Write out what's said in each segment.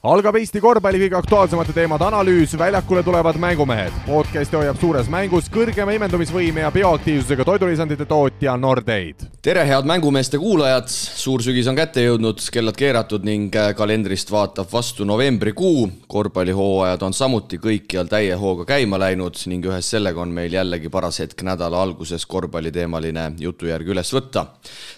algab Eesti korvpalli kõige aktuaalsemate teemade analüüs, väljakule tulevad mängumehed. podcasti hoiab suures mängus kõrgema imendumisvõime ja bioaktiivsusega toidulisandite tootja Nordeid. tere, head mängumeeste kuulajad, suur sügis on kätte jõudnud, kellad keeratud ning äh, kalendrist vaatab vastu novembrikuu. korvpallihooajad on samuti kõikjal täie hooga käima läinud ning ühes sellega on meil jällegi paras hetk nädala alguses korvpalliteemaline jutujärg üles võtta.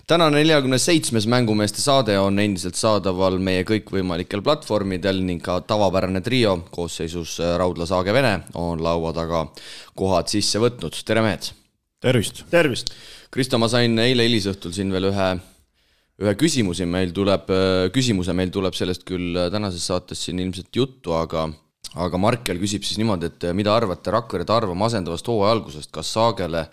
tänane neljakümne seitsmes mängumeeste saade on endiselt saadaval meie kõikvõimalikel platvormidel platvormidel ning ka tavapärane trio koosseisus äh, Raudla Saage Vene on laua taga kohad sisse võtnud, tere mehed! tervist! tervist! Kristo, ma sain eile hilisõhtul siin veel ühe, ühe küsimusi, meil tuleb, äh, küsimuse, meil tuleb sellest küll äh, tänases saates siin ilmselt juttu, aga aga Markel küsib siis niimoodi, et mida arvate Rakvere Tarva masendavast hooaja algusest, kas Saagele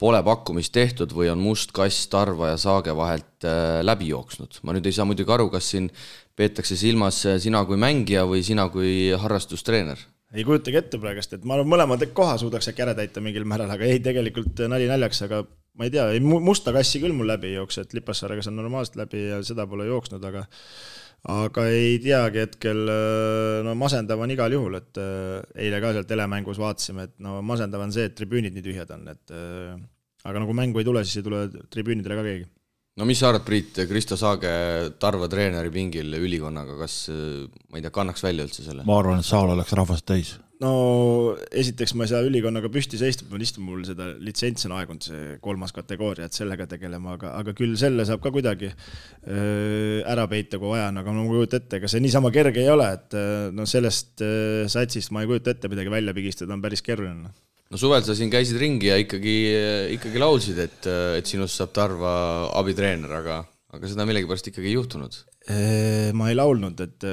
pole pakkumist tehtud või on must kass Tarva ja Saage vahelt läbi jooksnud? ma nüüd ei saa muidugi aru, kas siin peetakse silmas sina kui mängija või sina kui harrastustreener? ei kujutagi ette praegust, et ma arvan, mõlemad koha suudaks äkki ära täita mingil määral, aga ei, tegelikult nali naljaks, aga ma ei tea, ei musta kassi küll mul läbi ei jookse, et Lipassaarega saan normaalselt läbi ja seda pole jooksnud, aga aga ei teagi hetkel, no masendav on igal juhul, et äh, eile ka seal telemängus vaatasime, et no masendav on see, et tribüünid nii tühjad on, et äh, aga no kui mängu ei tule, siis ei tule tribüünidele ka keegi no mis sa arvad, Priit, Kristo Saage Tarva treeneri pingil ülikonnaga, kas ma ei tea, kannaks välja üldse selle? ma arvan, et saal oleks rahvast täis. no esiteks ma ei saa ülikonnaga püsti seista, ma lihtsalt, mul seda litsents on aegunud, see kolmas kategooria, et sellega tegelema, aga, aga küll selle saab ka kuidagi äh, ära peita, kui vaja on, aga ma ei kujuta ette, ega see niisama kerge ei ole, et äh, no sellest äh, satsist ma ei kujuta ette midagi välja pigistada, on päris keeruline no suvel sa siin käisid ringi ja ikkagi, ikkagi laulsid, et, et sinust saab Tarva abitreener, aga, aga seda millegipärast ikkagi ei juhtunud. ma ei laulnud, et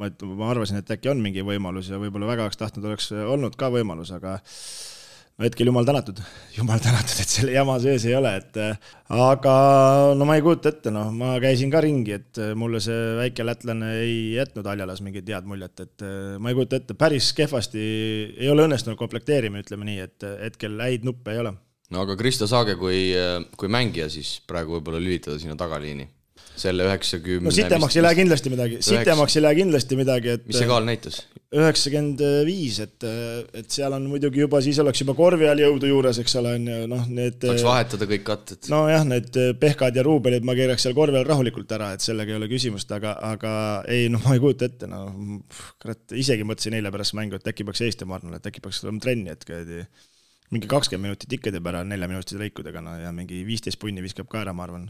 ma, ma arvasin, et äkki on mingi võimalus ja võib-olla väga oleks tahtnud, oleks olnud ka võimalus, aga hetkel jumal tänatud, jumal tänatud, et selle jama sees ei ole, et aga no ma ei kujuta ette, noh, ma käisin ka ringi, et mulle see väike lätlane ei jätnud Aljalas mingit head muljet, et ma ei kujuta ette, päris kehvasti ei ole õnnestunud komplekteerima, ütleme nii, et hetkel häid nuppe ei ole. no aga Kristo Saage kui, kui mängija siis praegu võib-olla lülitada sinna tagaliini selle üheksakümne. no sitemaks ei lähe kindlasti midagi, sitemaks ei lähe kindlasti midagi, et. mis see kaal näitas? üheksakümmend viis, et, et seal on muidugi juba, siis oleks juba korvi all jõudu juures, eks ole, on ju, noh, need. saaks vahetada kõik katted. nojah, need Pehkad ja Ruubelid ma keeraks seal korvi all rahulikult ära, et sellega ei ole küsimust, aga, aga ei, noh, ma ei kujuta ette, no kurat, isegi mõtlesin eile pärast mängu, et äkki peaks Eesti Marnale, et äkki peaks olema trenni, et kuradi mingi kakskümmend minutit ikka teeb ära neljaminutiste lõikudega, no ja mingi viisteist punni viskab ka ära, ma arvan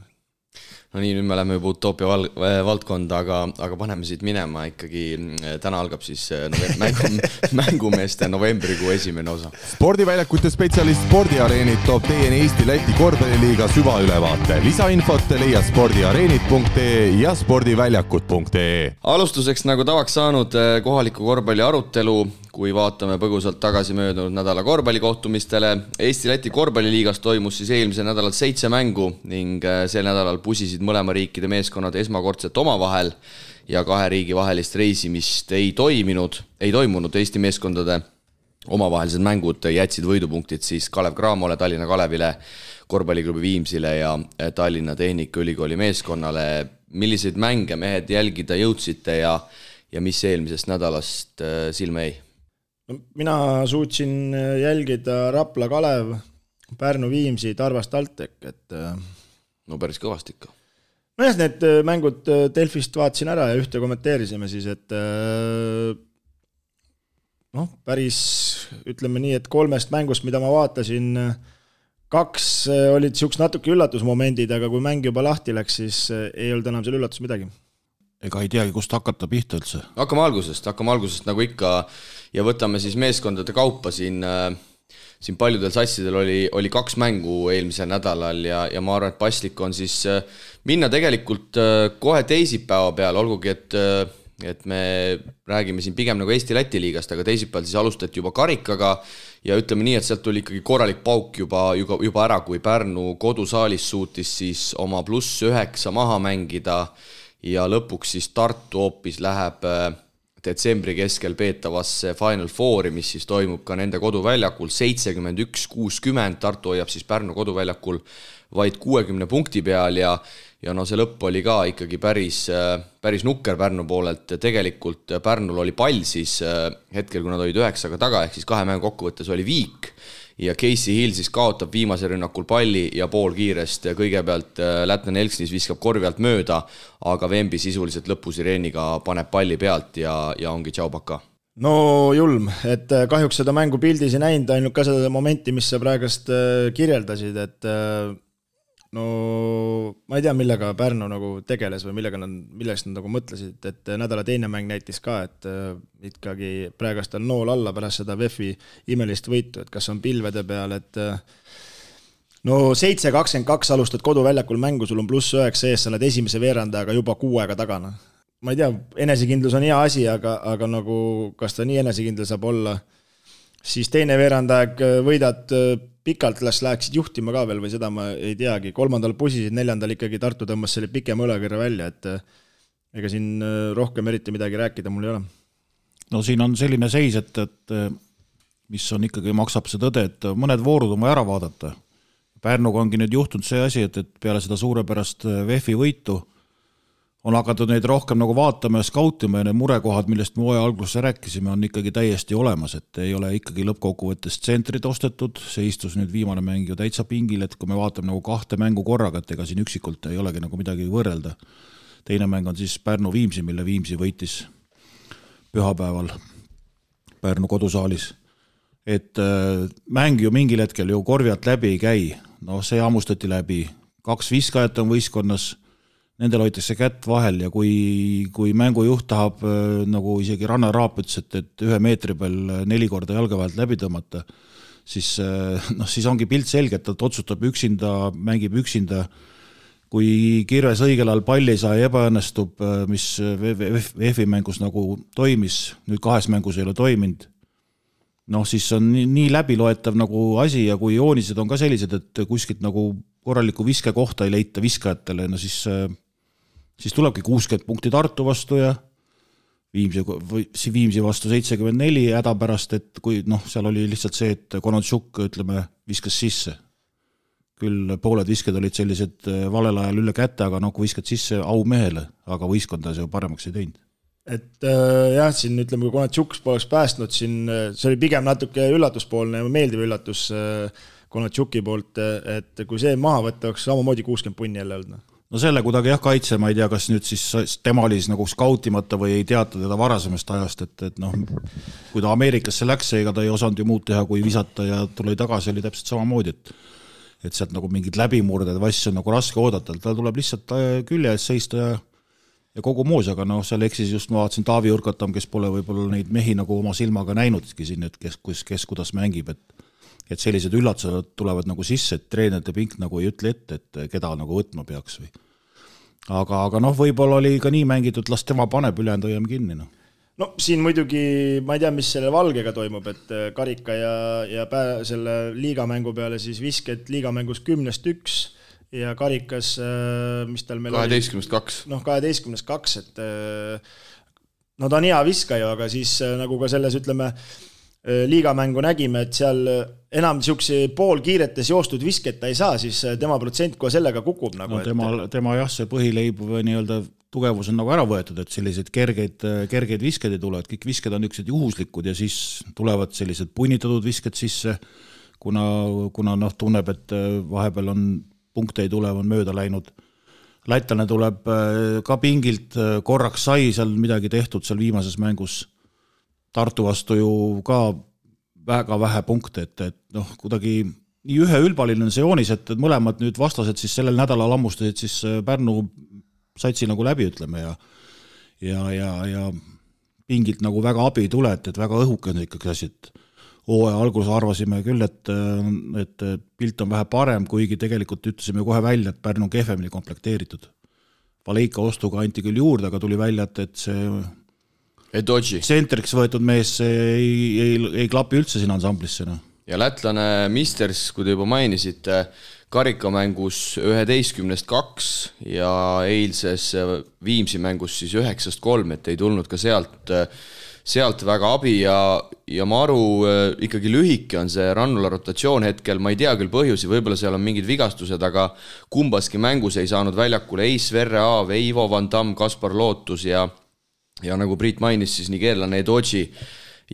no nii, nüüd me läheme juba utoopia val-, äh, valdkonda, aga, aga paneme siit minema ikkagi, äh, täna algab siis äh, mängu, mängumeeste novembrikuu esimene osa. spordiväljakute spetsialist Spordiareenid toob teieni Eesti-Läti korvpalliliiga süvaülevaate. lisainfot leia spordiareenid.ee ja spordiväljakud.ee. alustuseks, nagu tavaks saanud, kohaliku korvpalli arutelu kui vaatame põgusalt tagasi möödunud nädala korvpallikohtumistele, Eesti-Läti korvpalliliigas toimus siis eelmisel nädalal seitse mängu ning äh, sel nädalal pusisid mõlema riikide meeskonnad esmakordselt omavahel ja kahe riigi vahelist reisimist ei toiminud, ei toimunud Eesti meeskondade omavahelised mängud jätsid võidupunktid siis Kalev Cramole, Tallinna Kalevile, korvpalliklubi Viimsile ja äh, Tallinna Tehnikaülikooli meeskonnale. milliseid mänge mehed jälgida jõudsite ja, ja mis eelmisest nädalast äh, silma jäi? Mina suutsin äh, jälgida Rapla Kalev, Pärnu Viimsi, Tarvas TalTech, et äh, no päris kõvasti ikka. nojah, need äh, mängud Delfist vaatasin ära ja ühte kommenteerisime siis, et noh, päris ütleme nii, et kolmest mängust, mida ma vaatasin, kaks olid niisugused natuke üllatusmomendid, aga kui mäng juba lahti läks, siis ei olnud enam seal üllatus midagi ega ei teagi, kust hakata pihta üldse. hakkame algusest, hakkame algusest nagu ikka ja võtame siis meeskondade kaupa siin äh, siin paljudel sassidel oli, oli kaks mängu eelmisel nädalal ja, ja ma arvan, et paslik on siis äh, minna tegelikult äh, kohe teisipäeva peale, olgugi et et me räägime siin pigem nagu Eesti-Läti liigast, aga teisipäeval siis alustati juba karikaga ja ütleme nii, et sealt tuli ikkagi korralik pauk juba, juba, juba ära, kui Pärnu kodusaalis suutis siis oma pluss üheksa maha mängida ja lõpuks siis Tartu hoopis läheb äh, detsembri keskel peetavasse Final Fouri, mis siis toimub ka nende koduväljakul, seitsekümmend üks, kuuskümmend, Tartu hoiab siis Pärnu koduväljakul vaid kuuekümne punkti peal ja ja no see lõpp oli ka ikkagi päris, päris nukker Pärnu poolelt. Ja tegelikult Pärnul oli pall siis hetkel, kui nad olid üheksaga taga, ehk siis kahe mängu kokkuvõttes oli viik ja Casey Hill siis kaotab viimasel rünnakul palli ja poolkiirest kõigepealt lätlane Elksnis viskab korvi alt mööda, aga Vembi sisuliselt lõpusireeniga paneb palli pealt ja, ja ongi tšau-paka no julm, et kahjuks seda mängu pildis ei näinud, ainult ka seda momenti, mis sa praegust kirjeldasid, et no ma ei tea, millega Pärnu nagu tegeles või millega nad, milleks nad nagu mõtlesid, et nädala teine mäng näitas ka, et äh, ikkagi praegust on nool alla pärast seda VEF-i imelist võitu, et kas on pilvede peal, et äh, no seitse kakskümmend kaks alustad koduväljakul mängu, sul on pluss üheksa ees, sa oled esimese veerandajaga juba kuu aega tagana. ma ei tea, enesekindlus on hea asi, aga, aga nagu kas ta nii enesekindel saab olla, siis teine veerandaeg võidad pikalt las läheksid juhtima ka veel või seda ma ei teagi, kolmandal pusisid, neljandal ikkagi Tartu tõmbas selle pikema õlakõrre välja, et eh, ega siin eh, rohkem eriti midagi rääkida mul ei ole. no siin on selline seis, et, et eh, mis on ikkagi, maksab see tõde, et mõned voorud on vaja ära vaadata. Pärnuga ongi nüüd juhtunud see asi, et, et peale seda suurepärast VEF-i võitu on hakatud neid rohkem nagu vaatama ja skautima ja need murekohad, millest me hooaja alguses rääkisime, on ikkagi täiesti olemas, et ei ole ikkagi lõppkokkuvõttes tsentrit ostetud, see istus nüüd viimane mäng ju täitsa pingil, et kui me vaatame nagu kahte mängu korraga, et ega siin üksikult ei olegi nagu midagi võrrelda. teine mäng on siis Pärnu-Viimsi, mille Viimsi võitis pühapäeval Pärnu kodusaalis. et äh, mäng ju mingil hetkel ju korvi alt läbi ei käi, noh, see hammustati läbi, kaks viskajat on võistkonnas nendel hoitakse kätt vahel ja kui, kui mängujuht tahab, äh, nagu isegi Rannar Raap ütles, et, et ühe meetri peal neli korda jalge vahelt läbi tõmmata, siis äh, noh, siis ongi pilt selge, et ta otsustab üksinda, mängib üksinda, kui Kirves õigel ajal palli ei saa ja ebaõnnestub, äh, mis VEF-i mängus nagu toimis, nüüd kahes mängus ei ole toiminud, noh, siis on nii, nii läbiloetav nagu asi ja kui joonised on ka sellised, et kuskilt nagu korralikku viskekohta ei leita viskajatele, no siis siis tulebki kuuskümmend punkti Tartu vastu ja Viimsi või Viimsi vastu seitsekümmend neli häda pärast, et kui noh, seal oli lihtsalt see, et Konontšuk, ütleme, viskas sisse. küll pooled visked olid sellised äh, valel ajal üle käte, aga noh, kui viskad sisse aumehele, aga võistkonda see ju paremaks ei teinud et äh, jah, siin ütleme, kui Konatšuk poleks päästnud siin, äh, see oli pigem natuke üllatuspoolne ja meeldiv üllatus äh, Konatšuki poolt, äh, et kui see maha võtta, oleks samamoodi kuuskümmend punni jälle olnud, noh no selle kuidagi jah, kaitse, ma ei tea, kas nüüd siis tema oli siis nagu skautimata või ei teata teda varasemast ajast, et, et noh, kui ta Ameerikasse läks, ega ta ei osanud ju muud teha, kui visata ja tuli tagasi, oli täpselt samamoodi, et et sealt nagu mingid läbimurded või asju on nagu raske oodata, tal tuleb lihtsalt äh, külje ees seista ja ja kogu moos, aga noh, seal eksis just ma vaatasin Taavi Urkatam, kes pole võib-olla neid mehi nagu oma silmaga näinudki siin, et kes, kes, kes kuidas mängib, et et sellised üllatused tulevad nagu sisse, et treenerite pink nagu ei ütle ette, et keda nagu võtma peaks või. aga, aga noh, võib-olla oli ka nii mängitud, las tema paneb, ülejäänud hoiame kinni, noh no siin muidugi, ma ei tea, mis selle Valgega toimub, et äh, karika ja, ja pää-, selle liigamängu peale siis visked liigamängus kümnest üks ja karikas, äh, mis tal meil kaheteistkümnest kaks. noh, kaheteistkümnest kaks, et äh, no ta on hea viskaja, aga siis nagu ka selles, ütleme, liigamängu nägime, et seal äh, enam niisuguse poolkiiretes joostud visket ta ei saa, siis äh, tema protsent kohe sellega kukub nagu. no tema et..., tema jah, see põhileib nii-öelda tugevus on nagu ära võetud, et selliseid kergeid, kergeid viskeid ei tule, et kõik visked on niisugused juhuslikud ja siis tulevad sellised punnitatud visked sisse, kuna, kuna noh, tunneb, et vahepeal on punkte ei tule, on mööda läinud. lätlane tuleb ka pingilt, korraks sai seal midagi tehtud seal viimases mängus Tartu vastu ju ka väga vähe punkte, et, et noh, kuidagi nii üheülbaline on see joonis, et, et mõlemad nüüd vastased siis sellel nädalal hammustasid siis äh, Pärnu satsi nagu läbi, ütleme, ja ja, ja, ja pingilt nagu väga abi ei tule, et, et väga õhuke on ikkagi asi, et hooaja alguses arvasime küll, et, et pilt on vähe parem, kuigi tegelikult ütlesime kohe välja, et Pärnu on kehvemini komplekteeritud. Valeika ostuga anti küll juurde, aga tuli välja, et, et see Edoji. tsentriks võetud mees ei, ei, ei klapi üldse sinna ansamblisse, noh. ja lätlane Misters, kui te juba mainisite, karikamängus üheteistkümnest kaks ja eilses Viimsi mängus siis üheksast kolm, et ei tulnud ka sealt sealt väga abi ja, ja Maru ikkagi lühike on see Rannula rotatsioon hetkel, ma ei tea küll põhjusi, võib-olla seal on mingid vigastused, aga kumbaski mängus ei saanud väljakule ei Sverre Aav, ei Ivo Van Damm, Kaspar Lootus ja ja nagu Priit mainis, siis nigeerlane Edoji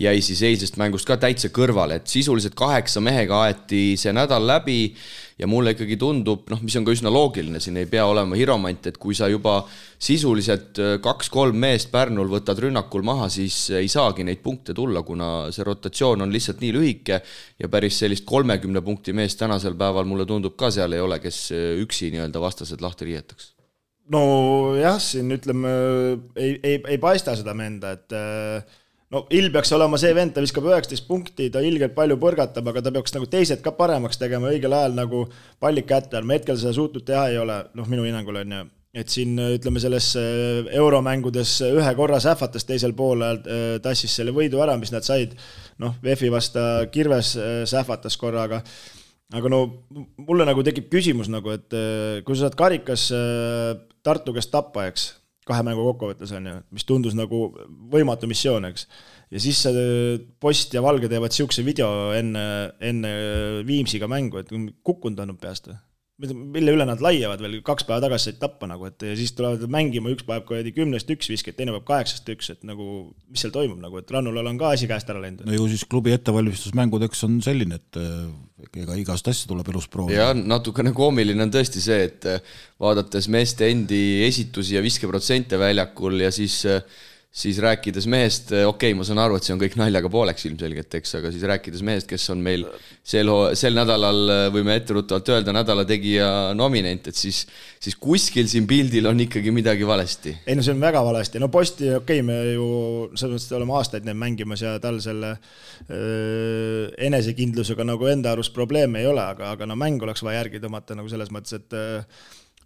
jäi siis eilsest mängust ka täitsa kõrvale, et sisuliselt kaheksa mehega aeti see nädal läbi ja mulle ikkagi tundub, noh, mis on ka üsna loogiline, siin ei pea olema hiromant, et kui sa juba sisuliselt äh, kaks-kolm meest Pärnul võtad rünnakul maha, siis ei saagi neid punkte tulla, kuna see rotatsioon on lihtsalt nii lühike ja päris sellist kolmekümne punkti meest tänasel päeval mulle tundub ka seal ei ole, kes äh, üksi nii-öelda vastased lahti riietaks nojah, siin ütleme, ei, ei, ei paista seda menda, et äh, no Ill peaks olema see vend, ta viskab üheksateist punkti, ta ilgelt palju põrgatab, aga ta peaks nagu teised ka paremaks tegema õigel ajal nagu pallid kätte me hetkel seda suutnud teha ei ole, noh, minu hinnangul on ju. et siin ütleme, selles äh, euromängudes ühe korra sähvatas teisel poolel, äh, tassis selle võidu ära, mis nad said, noh, VEF-i vasta Kirves äh, sähvatas korraga aga no mulle nagu tekib küsimus nagu, et kui sa saad karikas Tartu käest tappa, eks kahe mängu kokkuvõttes on ju, mis tundus nagu võimatu missioon, eks. ja siis see Post ja Valge teevad niisuguse video enne, enne Viimsiga mängu, et kukkunud on peast või? Mille üle nad laiavad veel, kaks päeva tagasi said tappa nagu, et ja siis tulevad mängima, üks paneb kuradi kümnest üks viskeid, teine paneb kaheksast üks, et nagu mis seal toimub nagu, et Rannulal on ka asi käest ära läinud. no ju siis klubi ettevalmistusmängudeks on selline, et eh, ega igast asja tuleb elus proovida. ja natukene koomiline on tõesti see, et eh, vaadates meeste endi esitusi ja viskeprotsente väljakul ja siis äh, siis rääkides mehest, okei okay,, ma saan aru, et see on kõik naljaga pooleks ilmselgelt, eks, aga siis rääkides mehest, kes on meil sel, sel nädalal, võime etteruttavalt öelda, nädala tegija nominent, et siis, siis kuskil siin pildil on ikkagi midagi valesti. ei no see on väga valesti, no posti, okei okay,, me ju selles mõttes oleme aastaid neid mängimas ja tal selle öö, enesekindlusega nagu enda arust probleeme ei ole, aga, aga no mäng oleks vaja järgi tõmmata nagu selles mõttes, et öö,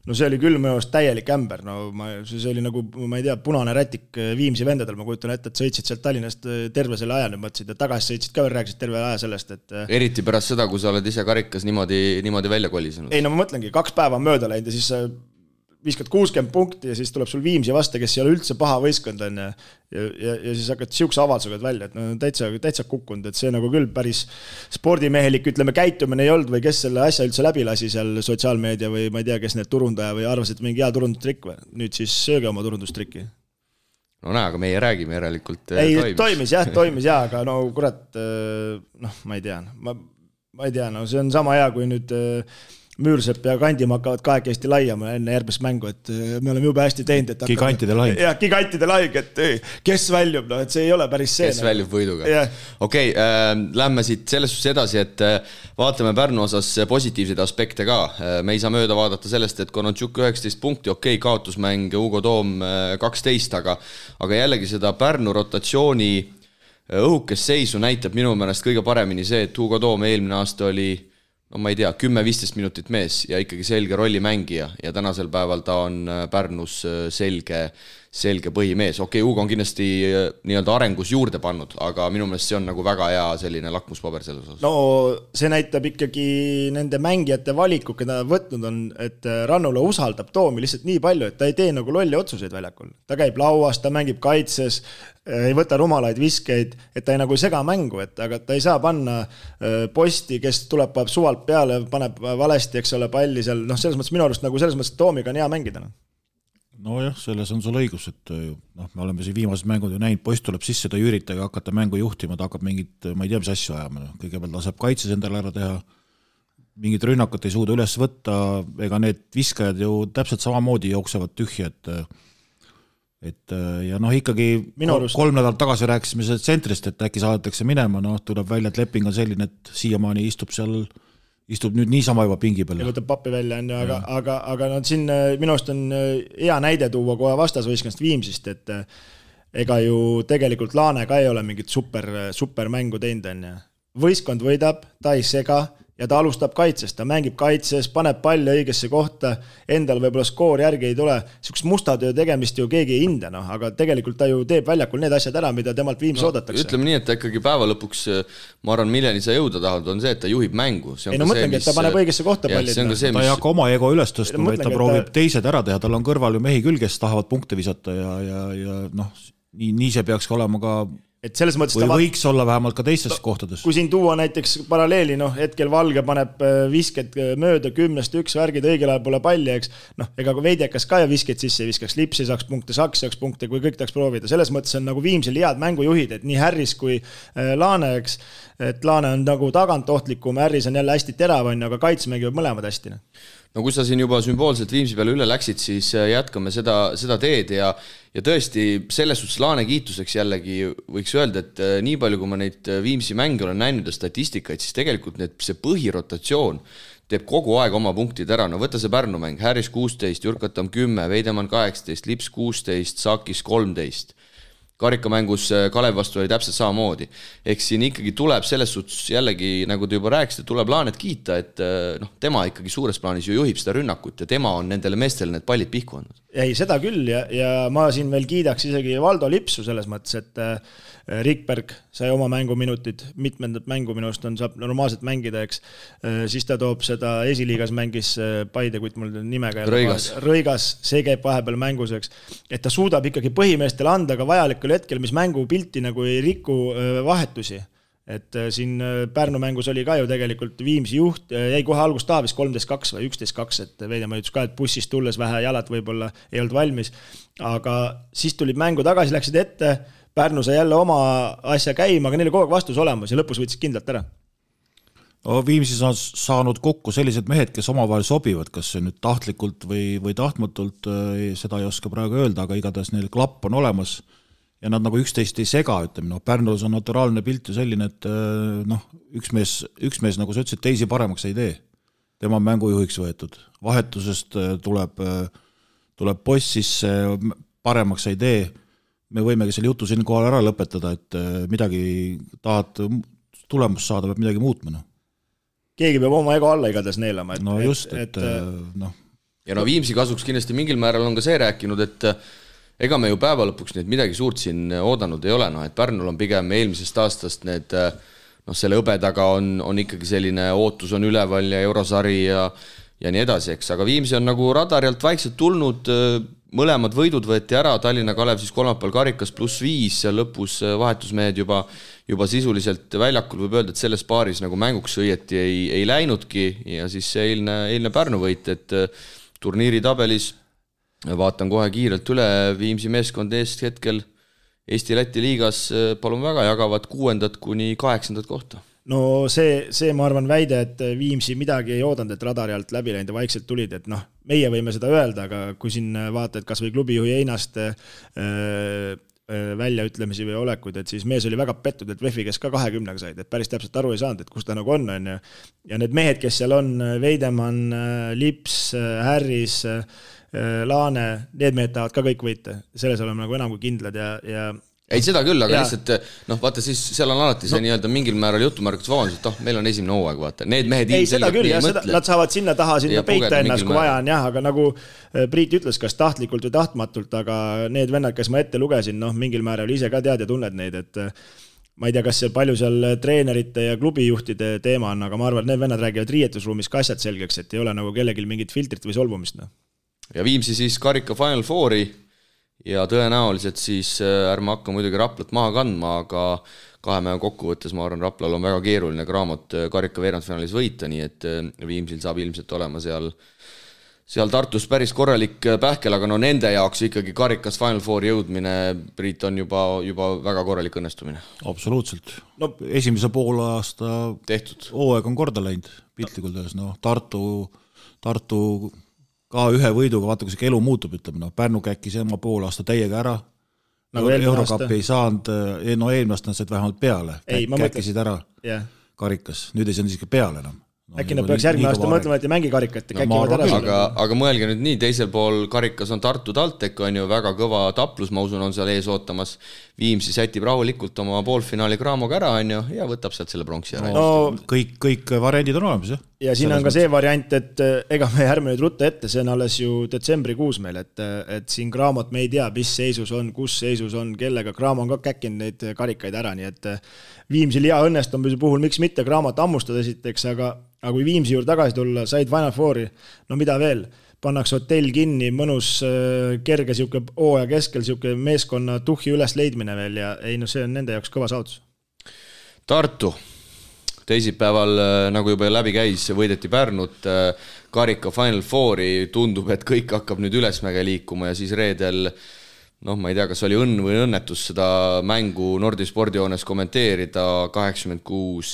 no see oli küll minu arust täielik ämber, no ma, see oli nagu, ma ei tea, punane rätik äh, Viimsi vendadel, ma kujutan ette, et sõitsid sealt Tallinnast äh, terve selle aja, nüüd mõtlesid, et tagasi sõitsid ka veel, rääkisid terve aja sellest, et äh, eriti pärast seda, kui sa oled ise karikas niimoodi, niimoodi välja kolisenud. ei no ma mõtlengi, kaks päeva on mööda läinud ja siis viskad kuuskümmend punkti ja siis tuleb sul Viimsi vastu, kes ei ole üldse paha võistkond, on ju. ja, ja, ja siis hakkad sihukese avaldusega välja, et no täitsa, täitsa kukkunud, et see nagu küll päris spordimehelik, ütleme, käitumine ei olnud või kes selle asja üldse läbi lasi seal sotsiaalmeedia või ma ei tea, kes need turundaja või arvas, et mingi hea turundustrikk või. nüüd siis sööge oma turundustrikki. no näe, aga meie räägime järelikult. ei, toimis jah, toimis jaa, aga no kurat, noh, ma ei tea, ma, ma ei tea, no see on sama hea, kui nüüd äh, Müürsepp ja Kandimaa hakkavad kahekesti laiama enne järgmist mängu, et äh, me oleme jube hästi teinud, et gigantide lahing. jah, gigantide lahing, et kes väljub, noh, et see ei ole päris see. kes nagu. väljub võiduga okei okay, äh,, lähme siit selles suhtes edasi, et äh, vaatame Pärnu osas positiivseid aspekte ka äh,. me ei saa mööda vaadata sellest, et Konontšuk üheksateist punkti, okei okay,, kaotusmäng, Hugo Toom äh, kaksteist, aga aga jällegi seda Pärnu rotatsiooni äh, õhukest seisu näitab minu meelest kõige paremini see, et Hugo Toom eelmine aasta oli no ma ei tea, kümme-viisteist minutit mees ja ikkagi selge rollimängija ja tänasel päeval ta on äh, Pärnus äh, selge põhimees, okei okay,, Hugo on kindlasti äh, nii-öelda arengus juurde pannud, aga minu meelest see on nagu väga hea selline lakmuspaber selles osas. no see näitab ikkagi nende mängijate valikut, keda nad võtnud on, et äh, Rannula usaldab Toomi lihtsalt nii palju, et ta ei tee nagu lolli otsuseid väljakul. ta käib lauas, ta mängib kaitses, äh, ei võta rumalaid viskeid, et ta ei nagu sega mängu, et aga ta ei saa panna posti, kes tuleb, paneb suvalt peale, paneb valesti, eks ole, palli seal, noh, selles mõttes minu arust nagu selles mõttes Toomiga on hea mängida noh nojah, selles on sul õigus, et eh, noh, me oleme siin viimased mängud ju näinud, poiss tuleb sisse, ta ei üritagi hakata mängu juhtima, ta hakkab mingit, ma ei tea, mis asju ajama, noh, kõigepealt laseb kaitses endale ära teha, mingit rünnakut ei suuda üles võtta, ega need viskajad ju täpselt samamoodi jooksevad tühja, et et ja noh, ikkagi Minu arust... kolm nädalat tagasi rääkisime sellest tsentrist, et äkki saadetakse minema, noh, tuleb välja, et leping on selline, et siiamaani istub seal äh, istub nüüd niisama juba pingi peal. ja võtab pappi välja, on ju, aga, aga, aga no siin äh, minu arust on äh, hea näide tuua kohe vastasvõistkonnast Viimsist, et äh, ega ju tegelikult Laane ka ei ole mingit super, supermängu teinud, on ju. võistkond võidab, ta ei sega ja ta alustab kaitsest, ta mängib kaitses, paneb palli õigesse kohta, endal võib-olla skoor järgi ei tule, niisugust musta töö tegemist ju keegi ei hinda, noh, aga tegelikult ta ju teeb väljakul need asjad ära, mida temalt Viimsi no, oodatakse. ütleme nii, et ta ikkagi päeva lõpuks, ma arvan, milleni sa jõuda tahad, on see, et ta juhib mängu. ei no mõtlengi, et ta paneb õigesse kohta palli. ta mis... ei hakka oma ego üles tõstma, vaid ta proovib ta... teised ära teha, tal on kõrval ju mehi küll, kes tahavad punkte visata ja, ja, ja noh, nii, nii see peaks ka olema ka et selles mõttes või võiks olla vähemalt ka teistes kohtades. kui siin tuua näiteks paralleeli, noh, hetkel Valge paneb äh, visked äh, mööda kümnest üks värgid, õigel ajal pole palli, eks. noh, ega kui Veidekas ka ju viskeid sisse ei viskaks, Lipsi saaks punkte, Saks saaks punkte, kui kõik tahaks proovida, selles mõttes on nagu Viimsil head mängujuhid, et nii Harris kui äh, Laane, eks. et Laane on nagu tagant ohtlikum, Harris on jälle hästi terav, on ju, aga kaitse mängivad mõlemad hästi, noh no kui sa siin juba sümboolselt Viimsi peale üle läksid, siis jätkame seda, seda teed ja ja tõesti, selles suhtes Laane kiituseks jällegi võiks öelda, et äh, nii palju, kui ma neid äh, Viimsi mänge olen näinud ja statistikaid, siis tegelikult need, see põhirotatsioon teeb kogu aeg oma punktid ära, no võta see Pärnu mäng, Harris kuusteist, Jürkatam kümme, Veidemann kaheksateist, Lips kuusteist, Sakis kolmteist karikamängus Kalev vastu oli täpselt samamoodi. ehk siin ikkagi tuleb selles suhtes jällegi, nagu te juba rääkisite, tuleb Laanet kiita, et noh, tema ikkagi suures plaanis ju juhib seda rünnakut ja tema on nendele meestele need pallid pihku andnud ei, seda küll ja, ja ma siin veel kiidaks isegi Valdo Lipsu selles mõttes, et äh, Rikberg sai oma mänguminutid, mitmendat mängu minu arust on, saab normaalselt mängida, eks. Äh, siis ta toob seda esiliigas mängis äh, Paide, kuid mul nime ka Rõigas. Rõigas, see käib vahepeal mängus, eks. et ta suudab ikkagi põhimeestele anda ka vajalikul hetkel, mis mängupilti nagu ei riku vahetusi et äh, siin äh, Pärnu mängus oli ka ju tegelikult Viimsi juht, äh, jäi kohe algust taha vist kolmteist kaks või üksteist kaks, et Veidemaa ütles ka, et bussist tulles vähe jalad võib-olla ei olnud valmis. aga siis tulid mängu tagasi, läksid ette, Pärnu sai jälle oma asja käima, aga neil oli kogu aeg vastus olemas ja lõpus võtsid kindlalt ära no Viimsis on saanud kokku sellised mehed, kes omavahel sobivad, kas nüüd tahtlikult või, või tahtmatult, seda ei oska praegu öelda, aga igatahes neil klapp on olemas ja nad nagu üksteist ei sega, ütleme noh, Pärnus on naturaalne pilt ju selline, et äh, noh, üks mees, üks mees, nagu sa ütlesid, teisi paremaks ei tee. tema on mängujuhiks võetud, vahetusest äh, tuleb, äh, tuleb boss sisse, paremaks ei tee. Me võimegi selle jutu siinkohal ära lõpetada, et midagi tahad tulemust saada, peab midagi muutma, noh. keegi peab oma ego alla igatahes neelama, et no just, et, et noh. ja no Viimsi kasuks kindlasti mingil määral on ka see rääkinud, et ega me ju päeva lõpuks nüüd midagi suurt siin oodanud ei ole, noh et Pärnul on pigem eelmisest aastast need noh, selle hõbe taga on, on ikkagi selline ootus on üleval ja eurosari ja ja nii edasi, eks, aga Viimsi on nagu radari alt vaikselt tulnud, mõlemad võidud võeti ära, Tallinna Kalev siis kolmapäeval karikas pluss viis, seal lõpus vahetusmehed juba, juba sisuliselt väljakul, võib öelda, et selles paaris nagu mänguks õieti ei, ei läinudki ja siis see eilne, eilne Pärnu võit, et turniiri tabelis vaatan kohe kiirelt üle, Viimsi meeskond eest hetkel Eesti-Läti liigas, palun väga, jagavad kuuendat kuni kaheksandat kohta no see, see, ma arvan, väide, et Viimsi midagi ei oodanud, et radari alt läbi läinud ja vaikselt tulid, et noh, meie võime seda öelda, aga kui siin vaatad kas või klubijuhi Einast äh, äh, väljaütlemisi või olekuid, et siis mees oli väga pettud, et VEF-i kes ka kahekümnega said, et päris täpselt aru ei saanud, et kus ta nagu on, on ju. ja need mehed, kes seal on, Veidemann, Lips, Harris äh,, Äh, Laane, need mehed tahavad ka kõik võita, selles oleme nagu enam kui kindlad ja, ja ei, seda küll, aga ja. lihtsalt noh, vaata siis seal on alati see no. nii-öelda mingil määral jutumärkides vabandust, et noh, meil on esimene hooaeg, vaata, need mehed ei, seda küll, jah, seda, nad saavad sinna taha sinna peita ennast, kui vaja on jah, aga nagu äh, Priit ütles, kas tahtlikult või tahtmatult, aga need vennad, kes ma ette lugesin, noh, mingil määral ise ka tead ja tunned neid, et äh, ma ei tea, kas seal palju seal treenerite ja klubijuhtide teema on, aga ma arvan, et need vennad räägivad riietusruumis ka asjad selgeks, et ei ole nagu kellelgi mingit filtrit või solvumist, noh ja Viimsi siis karika Final Fouri ja tõenäoliselt siis äh, ärme hakka muidugi Raplat maha kandma, aga kahe mängu kokkuvõttes ma arvan, Raplal on väga keeruline Graamot äh, karika veerandfinaalis võita, nii et äh, Viimsil saab ilmselt olema seal seal Tartus päris korralik pähkel, aga no nende jaoks ikkagi karikas Final Fouri jõudmine, Priit, on juba, juba väga korralik õnnestumine. absoluutselt. no esimese poolaasta tehtud. hooaeg on korda läinud, piltlikult öeldes, noh, Tartu, Tartu ka ühe võiduga, vaata kui see elu muutub, ütleme noh, Pärnu käkkis ema pool aasta täiega ära. Nagu Eurokapi ei saanud, no eelmine aasta nad said vähemalt peale, käkkisid ära. yeah. karikas, nüüd ei saanud isegi peale enam no,. äkki nad peaks järgmine aasta mõtlema, et ei mängi karikat ja no, käkivad ära. aga, aga mõelge nüüd nii, teisel pool karikas on Tartu TalTech on ju, väga kõva taplus, ma usun, on seal ees ootamas. Viimsi sätib rahulikult oma poolfinaali Craamoga ära, on ju, ja võtab sealt selle pronksi ära no,. kõik, kõik variandid on olemas, jah ja siin on ka see variant, et eh, ega me ärme nüüd rutta ette, see on alles ju detsembrikuus meil, et, eh, et siin Graamot me ei tea, mis seisus on, kus seisus on, kellega, Graamo on ka käkkinud neid karikaid ära, nii et eh, Viimsil hea õnnestumise puhul, miks mitte Graamot hammustada esiteks, aga, aga kui Viimsi juurde tagasi tulla, said Final Fouri, no mida veel? Pannakse hotell kinni, mõnus kerge sihuke hooaja keskel sihuke meeskonna tuhhi ülesleidmine veel ja ei noh, see on nende jaoks kõva saavutus. Tartu, teisipäeval nagu juba läbi käis, võideti Pärnut, karika Final Fouri, tundub, et kõik hakkab nüüd ülesmäge liikuma ja siis reedel äh, noh, ma ei tea, kas oli õnn või õnnetus seda mängu Nordi spordihoones kommenteerida, kaheksakümmend kuus,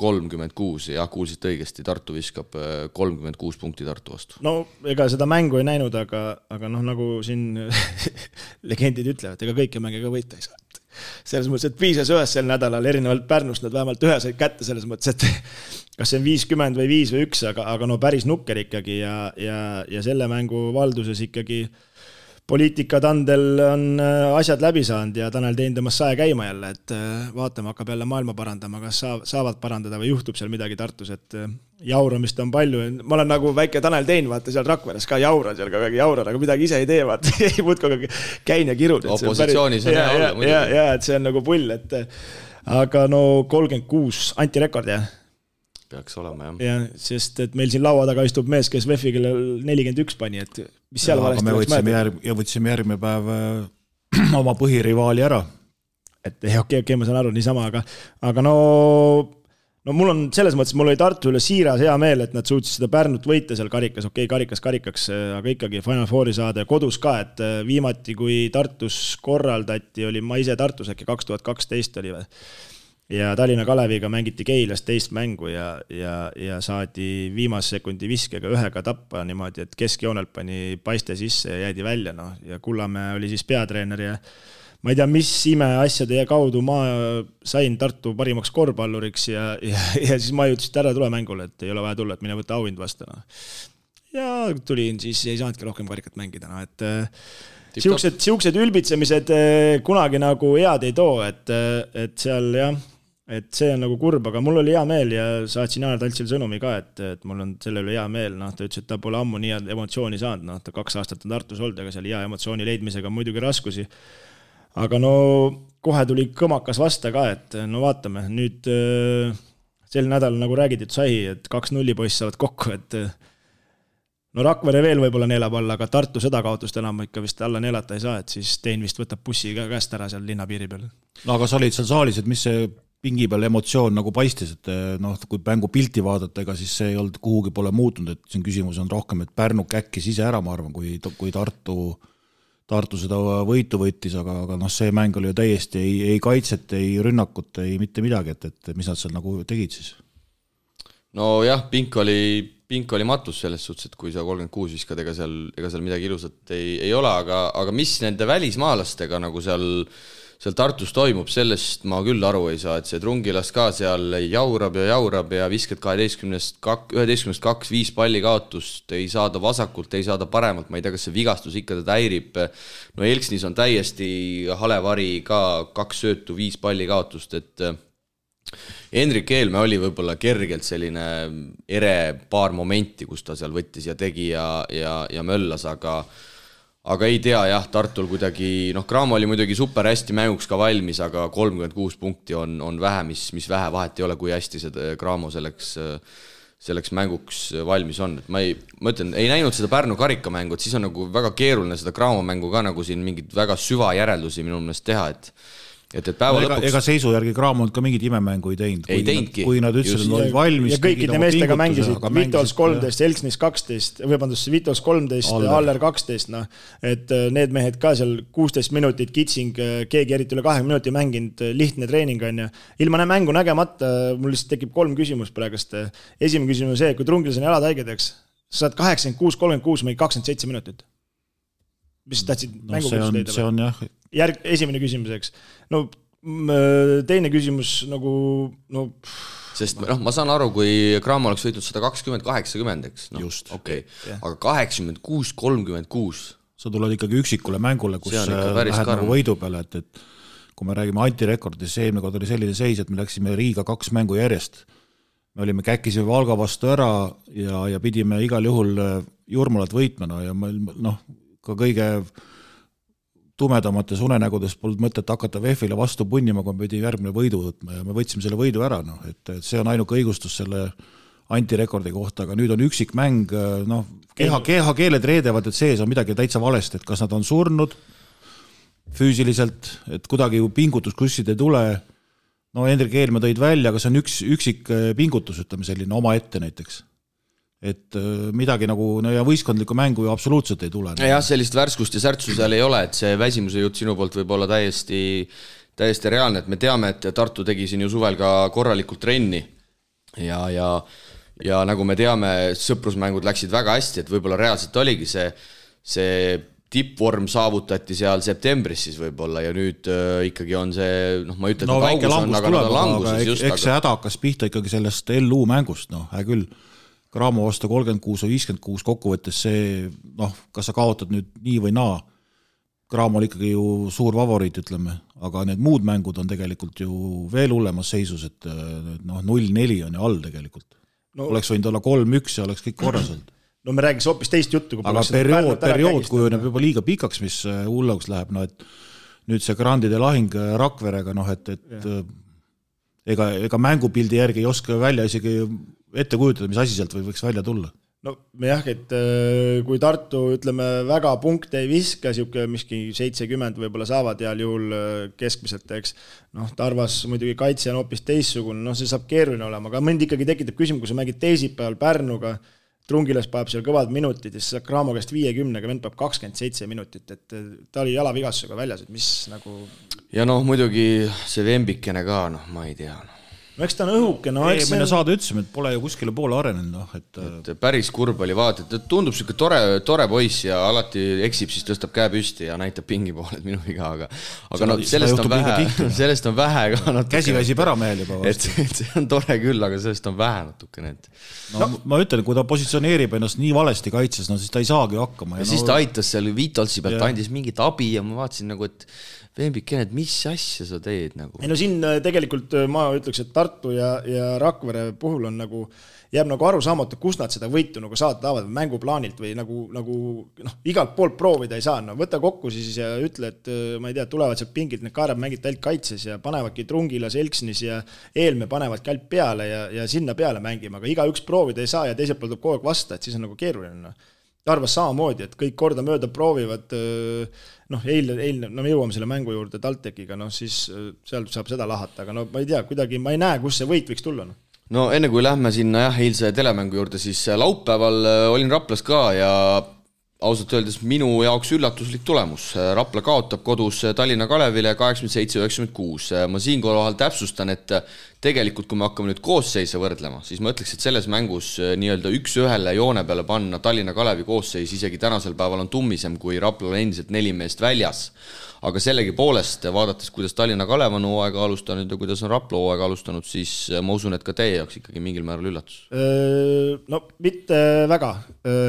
kolmkümmend kuus, jah, kuulsite õigesti, Tartu viskab äh, kolmkümmend kuus punkti Tartu vastu. no ega seda mängu ei näinud, aga, aga noh, nagu siin legendid ütlevad, ega kõiki mänge ka võita ei saa. selles mõttes, et piisas ühest sel nädalal, erinevalt Pärnust nad vähemalt ühe said kätte, selles mõttes, et kas see on viiskümmend või viis või üks, aga, aga no päris nukker ikkagi ja, ja, ja selle mängu valduses ikkagi äh, poliitikatandel on äh, asjad läbi saanud ja Tanel Tein tõmbas sae käima jälle, et äh, vaatame, hakkab jälle maailma parandama, kas saab, saavad parandada või juhtub seal midagi Tartus, et äh, jauramist on palju, ma olen nagu väike Tanel Tein, vaata seal Rakveres ka jauran seal kogu aeg, jauran, aga midagi ise ei tee, vaata muudkui käin ja kirun. opositsioonis on hea olla muidugi. ja, ja, et see on nagu pull, et aga no kolmkümmend kuus, antirekord jah peaks olema jah. jah, sest et meil siin laua taga istub mees, kes VEF-i kellel nelikümmend üks pani, et mis seal valesti me võtsime järg- ja võtsime järgmine päev äh, oma põhirivaali ära. et okei okay,, okei okay,, ma saan aru niisama, aga, aga no no mul on selles mõttes, mul oli Tartu üle siiras hea meel, et nad suutsid seda Pärnut võita seal karikas, okei okay,, karikas karikaks, aga ikkagi Final Fouri saada ja kodus ka, et äh, viimati, kui Tartus korraldati, olin ma ise Tartus äkki kaks tuhat kaksteist oli või ja Tallinna Kaleviga mängiti Keilas teist mängu ja, ja, ja saadi viimase sekundi viskega ühega tappa niimoodi, et keskjoonelt pani paiste sisse ja jäädi välja, noh, ja Kullamäe oli siis peatreener ja ma ei tea, mis imeasjade kaudu ma sain Tartu parimaks korvpalluriks ja, ja, ja siis ma ütlesin, et ära tule mängule, et ei ole vaja tulla, et mine võta auhind vastu, noh. ja tulin, siis ei saanudki rohkem karikat mängida, noh, et siuksed, siuksed ülbitsemised eh, kunagi nagu head ei too, et, eh, et seal jah et see on nagu kurb, aga mul oli hea meel ja saatsin Jaan Taltsile sõnumi ka, et, et mul on selle üle hea meel, noh, ta ütles, et ta pole ammu nii head emotsiooni saanud, noh, ta kaks aastat on Tartus olnud, aga seal hea emotsiooni leidmisega on muidugi raskusi. aga no kohe tuli kõmakas vasta ka, et no vaatame, nüüd äh, sel nädalal nagu räägitud sai, et kaks nulli poiss saavad kokku, et no Rakvere veel võib-olla neelab alla, aga Tartu seda kaotust enam ikka vist alla neelata ei saa, et siis Tein vist võtab bussi ka käest ära seal linnapiiri peal. no aga sa olid seal saalis, et mis see pingi peal emotsioon nagu paistis, et eh, noh, kui mängupilti vaadata, ega siis see ei olnud kuhugi pole muutunud, et siin küsimus on rohkem, et Pärnu käkkis ise ära, ma arvan, kui, kui Tartu, Tartu seda võitu võttis, aga, aga noh, see mäng oli ju täiesti ei, ei kaitset, ei rünnakut, ei mitte midagi, et, et mis nad seal nagu tegid siis? nojah, pink oli, pink oli matus selles suhtes, et kui sa kolmkümmend kuus viskad, ega seal, ega seal midagi ilusat ei, ei ole, aga, aga mis nende välismaalastega nagu seal äh, seal Tartus toimub, sellest ma küll aru ei saa, et see Trungilas ka seal jaurab ja jaurab ja viskad kaheteistkümnest kak-, üheteistkümnest kaks, viis palli kaotust, ei saada vasakult, ei saada paremalt, ma ei tea, kas see vigastus ikka teda häirib. no Elksnis on täiesti hale vari ka, kaks söötu, viis palli kaotust, et Hendrik Eelmäe oli võib-olla kergelt selline ere paar momenti, kus ta seal võttis ja tegi ja, ja, ja möllas, aga aga ei tea jah, Tartul kuidagi noh, Cramo oli muidugi super hästi mänguks ka valmis, aga kolmkümmend kuus punkti on, on vähe, mis, mis vähe, vahet ei ole, kui hästi see Cramo selleks, selleks mänguks valmis on, et ma ei, ma ütlen, ei näinud seda Pärnu karikamängu, et siis on nagu väga keeruline seda Cramo mängu ka nagu siin mingeid väga süvajäreldusi minu meelest teha, et et, et päeva no, lõpuks. ega seisu järgi Graamond ka mingit imemängu ei teinud. ei teinudki. kui nad ütlesid, et nad olid valmis. ja kõikide meestega mängisid, Vitols kolmteist, Elksnis kaksteist, vabandust, Vitols kolmteist, Aller kaksteist, noh. et äh, need mehed ka seal kuusteist minutit, Kitsing, äh, keegi eriti üle kahekümne minuti mänginud, äh, lihtne treening on ju. ilma mängu nägemata, mul lihtsalt tekib kolm küsimust praegust. esimene küsimus on see, kui Trungilas on jalad haiged, eks, sa saad kaheksakümmend kuus, kolmkümmend kuus, mingi kakskümmend seitse minutit mis sa tahtsid no, mänguküsimust leida? see on jah. Järg, esimene küsimus, eks. no teine küsimus nagu, no. sest noh, ma saan aru, kui Cramo oleks võitnud sada kakskümmend, kaheksakümmend, eks, noh, okei okay., aga kaheksakümmend kuus, kolmkümmend kuus. sa tuled ikkagi üksikule mängule, kus äh, lähed karm. nagu võidu peale, et, et kui me räägime antirekordist, siis eelmine kord oli selline seis, et me läksime Riiga kaks mängu järjest. me olime, käkkisime Valga vastu ära ja, ja pidime igal juhul äh, Jurmalat võitma, no ja meil noh, ka kõige tumedamates unenägudes polnud mõtet hakata VEF-ile vastu punnima, kui me pidime järgmine võidu võtma ja me võtsime selle võidu ära, noh, et, et see on ainuke õigustus selle antirekordi kohta, aga nüüd on üksikmäng, noh, keha, kehakeeled reedavad, et sees on midagi täitsa valesti, et kas nad on surnud füüsiliselt, et kuidagi ju pingutuskussid ei tule. no Hendrik Eelmaa tõid välja, aga see on üks, üksik pingutus, ütleme selline omaette näiteks et äh, midagi nagu no ja võistkondlikku mängu ju absoluutselt ei tule. jah, sellist värskust ja särtsu seal ei ole, et see väsimuse jutt sinu poolt võib olla täiesti, täiesti reaalne, et me teame, et Tartu tegi siin ju suvel ka korralikult trenni ja, ja ja nagu me teame, sõprusmängud läksid väga hästi, et võib-olla reaalselt oligi see, see tippvorm saavutati seal septembris siis võib-olla ja nüüd äh, ikkagi on see, noh, ma ei ütle, et no, langus on, aga nad on languses just. eks aga... see häda hakkas pihta ikkagi sellest LU mängust, noh, hea küll Cramo vastu kolmkümmend kuus või viiskümmend kuus, kokkuvõttes see noh, kas sa kaotad nüüd nii või naa, Cramo oli ikkagi ju suur favoriit, ütleme, aga need muud mängud on tegelikult ju veel hullemas seisus, et noh, null-neli on ju all tegelikult no,. oleks võinud olla kolm-üks ja oleks kõik korras olnud no me räägiks hoopis teist juttu. aga periood, periood kujuneb juba liiga pikaks, mis äh, hulluks läheb, no et nüüd see Grandide lahing äh, Rakverega, noh et, et ja. Äh, ega, ega mängupildi järgi ei oska välja isegi ette kujutada, mis asi sealt võiks välja tulla? no jah, et äh, kui Tartu ütleme, väga punkte ei viska, niisugune miski seitsekümmend võib-olla saavad heal juhul äh, keskmiselt, eks. noh, Tarvas muidugi kaitse on hoopis teistsugune, noh, see saab keeruline olema, aga mind ikkagi tekitab küsimus, kui sa mängid teisipäeval Pärnuga, Trungilas paneb seal kõvad minutid ja siis saad Cramo käest viiekümnega, vend peab kakskümmend seitse minutit, et ta oli jalavigastusega väljas, et mis nagu ja noh, muidugi see Vembikene ka, noh, ma ei tea no no eks ta on õhuke, no eks eelmine on... saade ütlesime, et pole ju kuskile poole arenenud, noh et et päris kurb oli vaadata, et tundub niisugune tore, tore poiss ja alati eksib, siis tõstab käe püsti ja näitab pingi poole, et minu viga, aga aga no sellest on vähe, sellest on vähe ka natuke. käsi väsib ära mehel juba et, et see on tore küll, aga sellest on vähe natukene, et no, no ma ütlen, kui ta positsioneerib ennast nii valesti kaitses, no siis ta ei saagi hakkama. ja, ja no... siis ta aitas seal Vitolsi pealt, andis mingit abi ja ma vaatasin nagu, et Vembikene, et mis asja sa teed nagu? ei no siin äh, tegelikult äh, ma ütleks, et Tartu ja, ja Rakvere puhul on nagu, jääb nagu arusaamatu, kust nad seda võitu nagu saada tahavad, mänguplaanilt või nagu, nagu noh, igalt poolt proovida ei saa, no võta kokku siis ja ütle, et äh, ma ei tea, tulevad sealt pingilt, need Kaarep mängid ainult kaitses ja panevadki Trungilas, Elksnis ja Eelme panevad kält peale ja, ja sinna peale mängima, aga igaüks proovida ei saa ja teiselt poolt tuleb kogu aeg vasta, et siis on nagu keeruline, noh Tarvas samamoodi, et kõik kordamööda proovivad noh, eile, eilne, no me jõuame selle mängu juurde TalTechiga, noh siis seal saab seda lahata, aga no ma ei tea, kuidagi ma ei näe, kust see võit võiks tulla, noh no enne kui lähme sinna jah, eilse telemängu juurde, siis laupäeval olin Raplas ka ja ausalt öeldes minu jaoks üllatuslik tulemus, Rapla kaotab kodus Tallinna Kalevile kaheksakümmend seitse, üheksakümmend kuus. ma siinkohal täpsustan, et tegelikult kui me hakkame nüüd koosseise võrdlema, siis ma ütleks, et selles mängus nii-öelda üks-ühele joone peale panna Tallinna Kalevi koosseis isegi tänasel päeval on tummisem, kui Raplal endiselt neli meest väljas aga sellegipoolest, vaadates, kuidas Tallinna Kalev on hooaega alustanud ja kuidas on Rapla hooaega alustanud, siis äh, ma usun, et ka teie jaoks ikkagi mingil määral üllatus. No mitte väga,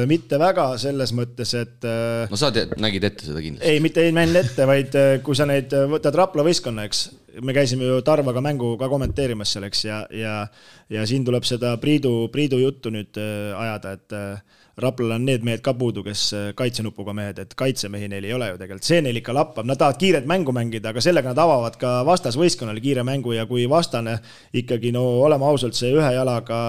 mitte väga selles mõttes, et no sa tead, nägid ette seda kindlasti? ei, mitte ei näinud ette, vaid kui sa neid, võtad Rapla võistkonna, eks, me käisime ju Tarvaga mängu ka kommenteerimas seal, eks, ja, ja ja siin tuleb seda Priidu, Priidu juttu nüüd ajada, et Raplal on need mehed ka puudu, kes äh, kaitsenupuga mehed, et kaitsemehi neil ei ole ju tegelikult, see neil ikka lappab, nad tahavad kiiret mängu mängida, aga sellega nad avavad ka vastasvõistkonnale kiire mängu ja kui vastane ikkagi no oleme ausalt, see ühe jalaga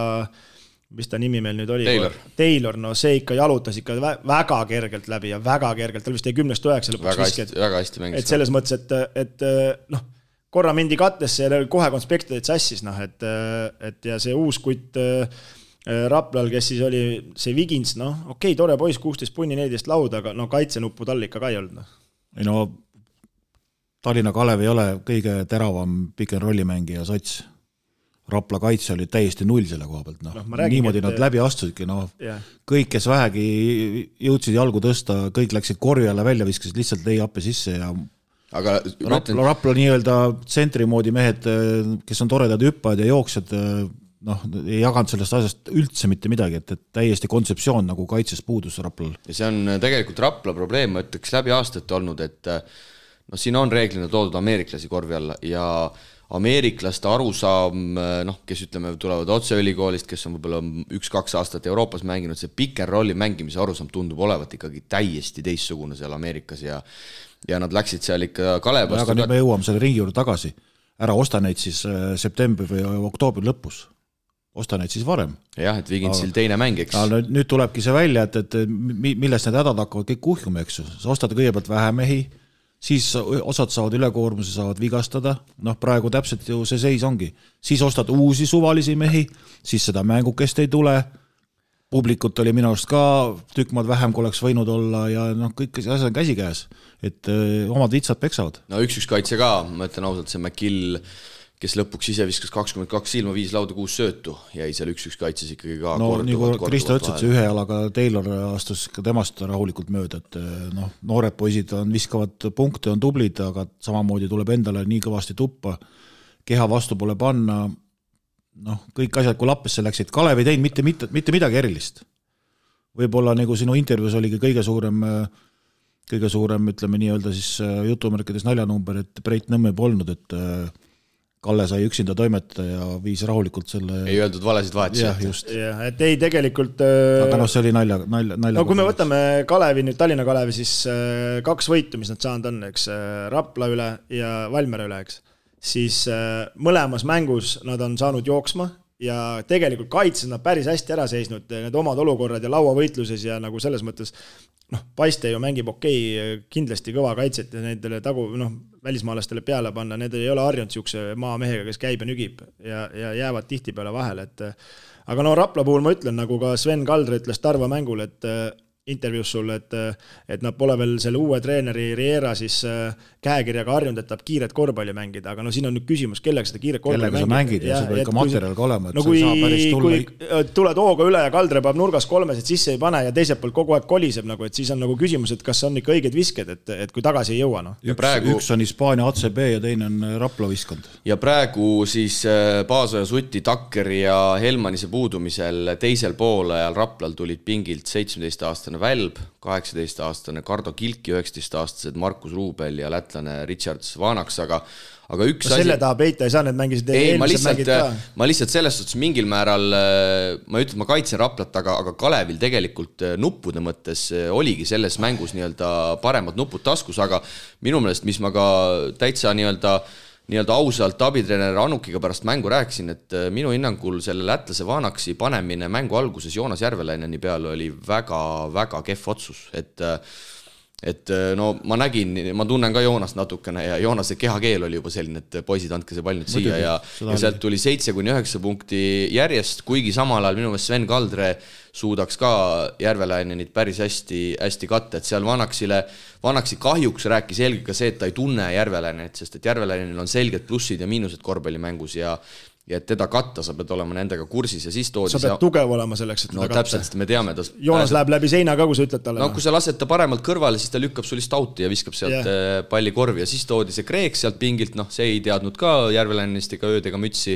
mis ta nimi meil nüüd oli? Taylor. Taylor, no see ikka jalutas ikka väga kergelt läbi ja väga kergelt, tal vist jäi kümnest üheksa lõpuks visked. väga hästi mängis. et selles mõttes, et, et noh, korra mindi kattesse ja kohe konspekt olid sassis, noh et, et ja see uus kutt Äh, Raplal, kes siis oli see Vigins, noh, okei okay,, tore poiss, kuusteist punni, neliteist lauda, aga no kaitsenuppu tal ikka ka ei olnud, noh. ei no Tallinna Kalev ei ole kõige teravam pick and rolli mängija sats. Rapla kaitse oli täiesti null selle koha pealt, noh no, niimoodi et... nad läbi astusidki, noh yeah. kõik, kes vähegi jõudsid jalgu tõsta, kõik läksid korje alla välja, viskasid lihtsalt lay-up'e sisse ja aga Rapla Rapla nii-öelda tsentri moodi mehed, kes on toredad hüppajad ja jooksjad, noh, ei jaganud sellest asjast üldse mitte midagi, et, et täiesti kontseptsioon nagu kaitses puudus Raplal. ja see on äh, tegelikult Rapla probleem, ma ütleks läbi aastate olnud, et noh, siin on reeglina toodud ameeriklasi korvi alla ja ameeriklaste arusaam, noh, kes ütleme, tulevad otse ülikoolist, kes on võib-olla üks-kaks aastat Euroopas mänginud, see pick and rolli mängimise arusaam tundub olevat ikkagi täiesti teistsugune seal Ameerikas ja ja nad läksid seal ikka Kalevast aga nüüd me jõuame selle ringi juurde tagasi. ära osta neid siis septembri või oktoobri lõpus osta neid siis varem. jah, et Vigintsil teine mäng, eks. no nüüd tulebki see välja, et, et millest need hädad hakkavad kõik kuhjuma, eks ju, sa ostad kõigepealt vähe mehi, siis osad saavad ülekoormuse, saavad vigastada, noh, praegu täpselt ju see seis ongi. siis ostad uusi suvalisi mehi, siis seda mängukest ei tule, publikut oli minu arust ka tükk maad vähem, kui oleks võinud olla ja noh, kõik asjad on käsikäes, et omad vitsad peksavad. no üks-üks kaitse ka, ma ütlen ausalt, see McGill kes lõpuks ise viskas kakskümmend kaks silma, viis lauda, kuus söötu, jäi seal üks-üks kaitses ikkagi ka no nagu Kristo ütles, et see ühe jalaga Taylor astus ka temast rahulikult mööda, et noh, noored poisid on, viskavad punkte, on tublid, aga samamoodi tuleb endale nii kõvasti tuppa, keha vastu pole panna, noh, kõik asjad, kui lappesse läksid, Kalev ei teinud mitte, mitte, mitte midagi erilist. võib-olla nagu sinu intervjuus oligi kõige suurem kõige suurem, ütleme nii-öelda siis eh, jutumärkides naljanumber, et Breit Nõmme polnud, et äh, Kalle sai üksinda toimetada ja viis rahulikult selle. ei öeldud valesid vahetusi. jah, just. jah, et ei, tegelikult. Äh, aga noh, see oli nalja, nalja, nalja. no kui me võtame Kalevi nüüd, Tallinna Kalevi, siis äh, kaks võitu, mis nad saanud on, eks, äh, Rapla üle ja Valmiera üle, eks. siis mõlemas mängus nad on saanud jooksma ja tegelikult kaitses nad päris hästi ära seisnud, need omad olukorrad ja lauavõitluses ja nagu selles mõttes noh, Paiste ju mängib okei okay,, kindlasti kõva kaitset ja nendele tagu, noh, välismaalastele peale panna, need ei ole harjunud niisuguse maamehega, kes käib ja nügib ja, ja jäävad tihtipeale vahele, et aga no Rapla puhul ma ütlen, nagu ka Sven Kaldre ütles Tarva mängul, et intervjuus sulle, et, et nad pole veel selle uue treeneri Riera siis äh, käekirjaga harjunud, et tahab kiiret korvpalli mängida, aga no siin on nüüd küsimus, kellega seda kiiret korvpalli kellega mängida. kellega sa mängid ja sul peab ikka materjal ka olema, et no, kui, sa ei saa päris tulla. kui tuled hooga üle ja Kaldre paneb nurgas kolmesed sisse ei pane ja teiselt poolt kogu aeg koliseb nagu, et siis on nagu küsimus, et kas on ikka õiged visked, et, et kui tagasi ei jõua, noh. üks, praegu... üks on Hispaania ACB ja teine on Rapla viskond. ja praegu siis äh, Paasoja, Suti, Takkeri ja Helmanise puudumisel teisel poolajal Raplal tulid pingilt seitsmeteistaastane Välb, kaheksateistaastane Kardo Kilk ja üheksateistaastased Markus Ruubel ja lätlane Richard Vanaks, aga aga üks no, asi selle taha peita ei saa, need mängisid ei, ma lihtsalt, ma lihtsalt selles suhtes mingil määral, ma ei ütle, et ma kaitsen Raplat, aga, aga Kalevil tegelikult äh, nuppude mõttes äh, oligi selles mängus nii-öelda paremad nupud taskus, aga minu meelest, mis ma ka täitsa nii-öelda äh, nii-öelda ausalt abitreener Anukiga pärast mängu rääkisin, et äh, minu hinnangul selle lätlase Vanaksi panemine mängu alguses Joonas Järvelaineni peale oli väga-väga kehv otsus, et äh, et äh, no ma nägin, ma tunnen ka Joonast natukene ja Joonase kehakeel oli juba selline, et poisid, andke see pall nüüd siia ja, ja sealt tuli seitse kuni üheksa punkti järjest, kuigi samal ajal minu meelest Sven Kaldre suudaks ka Järvelainenit päris hästi, hästi katta, et seal Vanaksile, Vanaksi kahjuks rääkis eelkõige see, et ta ei tunne Järvelainenit, sest et Järvelainenil on selged plussid ja miinused korvpallimängus ja ja et teda katta, sa pead olema nendega kursis ja siis toodi sa pead see... tugev olema selleks, et teda no, katta. täpselt, sest me teame, ta Joonas läheb läbi seina ka, kui sa ütled talle. no kui sa lased ta paremalt kõrvale, siis ta lükkab sul lihtsalt out'i ja viskab sealt yeah. palli korvi ja siis toodi see Kreek sealt pingilt, noh, see ei teadnud ka Järveläinist ega ööd ega mütsi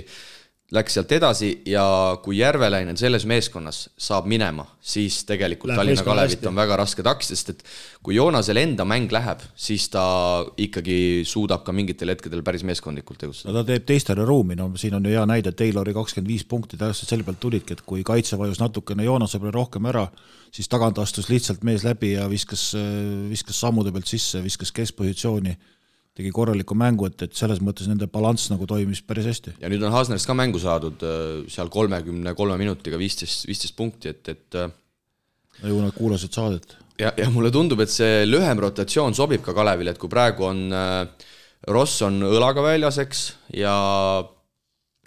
läks sealt edasi ja kui Järvelainen selles meeskonnas saab minema, siis tegelikult läheb Tallinna Kalevit on väga raske takistada, sest et kui Joonasel enda mäng läheb, siis ta ikkagi suudab ka mingitel hetkedel päris meeskondlikult tegutseda. no ta teeb teistele ruumi, no siin on ju hea näide, Taylori kakskümmend viis punkti täpselt selle pealt tulidki, et kui kaitse vajus natukene Joonase peale rohkem ära, siis tagant astus lihtsalt mees läbi ja viskas, viskas sammude pealt sisse, viskas keskpositsiooni tegi korraliku mängu, et, et selles mõttes nende balanss nagu toimis päris hästi. ja nüüd on Hasnerist ka mängu saadud äh, seal kolmekümne kolme minutiga viisteist, viisteist punkti, et, et äh, no ju nad kuulasid saadet. ja, ja mulle tundub, et see lühem rotatsioon sobib ka Kalevile, et kui praegu on äh, Ross on õlaga väljas, eks, ja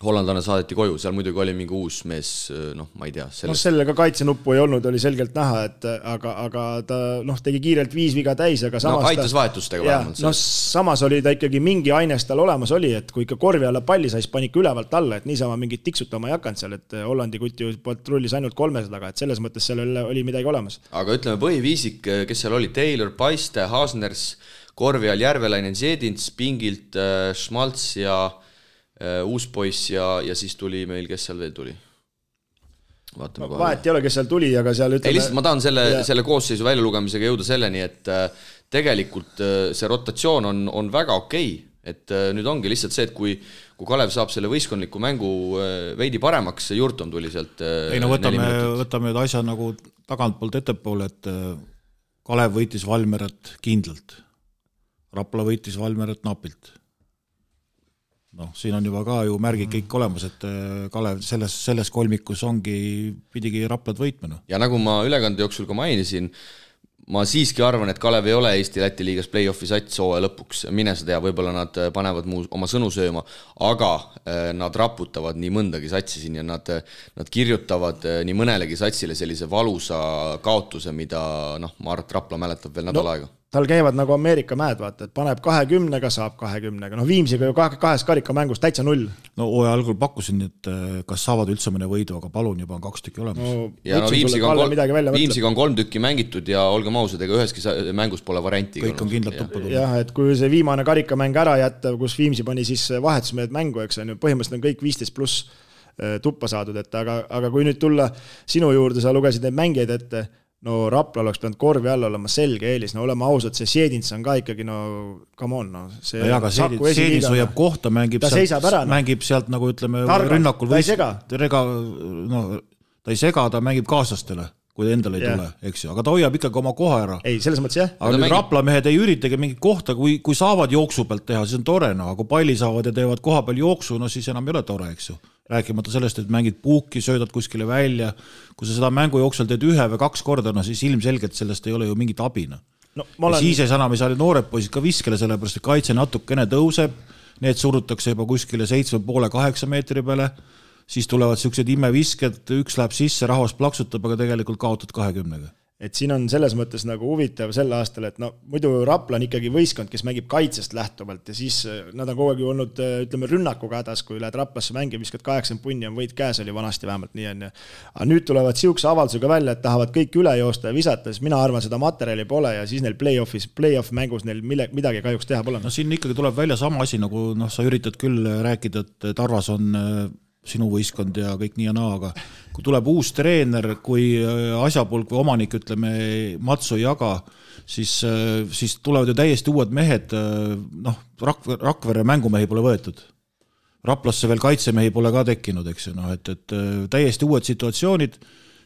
hollandlane saadeti koju, seal muidugi oli mingi uus mees, noh, ma ei tea sellest.... noh, sellel ka kaitsenuppu ei olnud, oli selgelt näha, et aga, aga ta noh, tegi kiirelt viis viga täis, aga samas no, aitas ta, vahetustega vähemalt. noh, samas oli ta ikkagi mingi aines tal olemas oli, et kui ikka korvi alla palli sai, siis pani ikka ülevalt alla, et niisama mingit tiksutama ei hakanud seal, et Hollandi kutt ju patrullis ainult kolmese taga, et selles mõttes seal oli midagi olemas. aga ütleme, põhiviisik, kes seal oli, Taylor, Paiste, Haasners, korvi all Järvelainen, Zedins, pingilt Schmaltz ja Äh, uus poiss ja, ja siis tuli meil, kes seal veel tuli? vaatame kohe. vahet ei ole, kes seal tuli, aga seal ütleme. ei, lihtsalt ma tahan selle, selle koosseisu väljalugemisega jõuda selleni, et äh, tegelikult äh, see rotatsioon on, on väga okei okay., et nüüd ongi lihtsalt see, et kui, kui Kalev saab selle võistkondliku mängu veidi paremaks, see Jurtom tuli sealt. ei no võtame, võtame nüüd asja nagu tagantpoolt ettepoole, et Kalev võitis Valmerat kindlalt. Rapla võitis Valmerat napilt noh, siin on juba ka ju märgid kõik olemas, et äh, Kalev selles, selles kolmikus ongi, pidigi Raplat võitma, noh. ja nagu ma ülekande jooksul ka mainisin, ma siiski arvan, et Kalev ei ole Eesti-Läti liigas play-off'i sats hooaja lõpuks, mine sa tea, võib-olla nad äh, panevad muu, oma sõnu sööma, aga äh, nad raputavad nii mõndagi satsi siin ja nad, nad kirjutavad nii mõnelegi satsile sellise valusa kaotuse, mida noh, ma arvan, et Rapla mäletab veel nädal no, aega tal käivad nagu Ameerika mäed, vaata, et paneb kahekümnega, saab kahekümnega, noh Viimsiga ju kahe, kahes karikamängus täitsa null. no hooaja algul pakkusin, et äh, kas saavad üldse mõne võidu, aga palun, juba on kaks tükki olemas no,. ja no Viimsiga on, kolm, Viimsiga on kolm tükki mängitud ja olgem ausad, ega üheski mängus pole varianti. kõik on kindlalt tuppa tulnud. jah, et kui see viimane karikamäng ära jätta, kus Viimsi pani siis vahetusmehed mängu, eks on ju, põhimõtteliselt on kõik viisteist pluss äh, tuppa saadud, et aga, aga kui nüüd tulla sinu juurde, sa lugesid neid mängijaid ette no Rapla oleks pidanud korvi all olema selge eelis, no oleme ausad, see Sjedins on ka ikkagi no come on, no see no jaa, aga Sjedins, hoiab kohta, mängib ta sealt, no. mängib sealt nagu ütleme Targalt, rünnakul sega. rega, no ta ei sega, ta mängib kaaslastele, kui endale ei yeah. tule, eks ju, aga ta hoiab ikkagi oma koha ära. ei, selles mõttes jah. aga nüüd mängib... Rapla mehed ei üritagi mingit kohta, kui, kui saavad jooksu pealt teha, siis on tore, no aga kui palli saavad ja teevad koha peal jooksu, no siis enam ei ole tore, eks ju rääkimata sellest, et mängid puuki, söödad kuskile välja, kui sa seda mängu jooksul teed ühe või kaks korda, no siis ilmselgelt sellest ei ole ju mingit abi, noh. no, olen... ja siis ei saa enam, ei saa noored poisid ka viskele, sellepärast et kaitse natukene tõuseb, need surutakse juba kuskile seitsme poole, kaheksa meetri peale, siis tulevad niisugused imevisked, üks läheb sisse, rahvas plaksutab, aga tegelikult kaotad kahekümnega et siin on selles mõttes nagu huvitav sel aastal, et no muidu Rapla on ikkagi võistkond, kes mängib kaitsest lähtuvalt ja siis äh, nad on kogu aeg ju olnud, äh, ütleme, rünnakuga hädas, kui lähed Raplasse mängima, viskad kaheksakümmend punni, on võit käes, oli vanasti vähemalt nii, on ju. aga nüüd tulevad sihukese avaldusega välja, et tahavad kõik üle joosta ja visata, siis mina arvan, seda materjali pole ja siis neil play-off'is, play-off mängus neil mille, midagi kahjuks teha pole. no siin ikkagi tuleb välja sama asi, nagu noh, sa üritad küll rääkida, et Tarvas on äh, sinu võistkond ja kõik nii ja naa, aga kui tuleb uus treener, kui äh, asjapulk või omanik, ütleme, matsu ei jaga, siis, äh, siis tulevad ju täiesti uued mehed, äh, noh, Rak-, Rakvere mängumehi pole võetud. Raplasse veel kaitsemehi pole ka tekkinud, eks ju, noh, et, et täiesti uued situatsioonid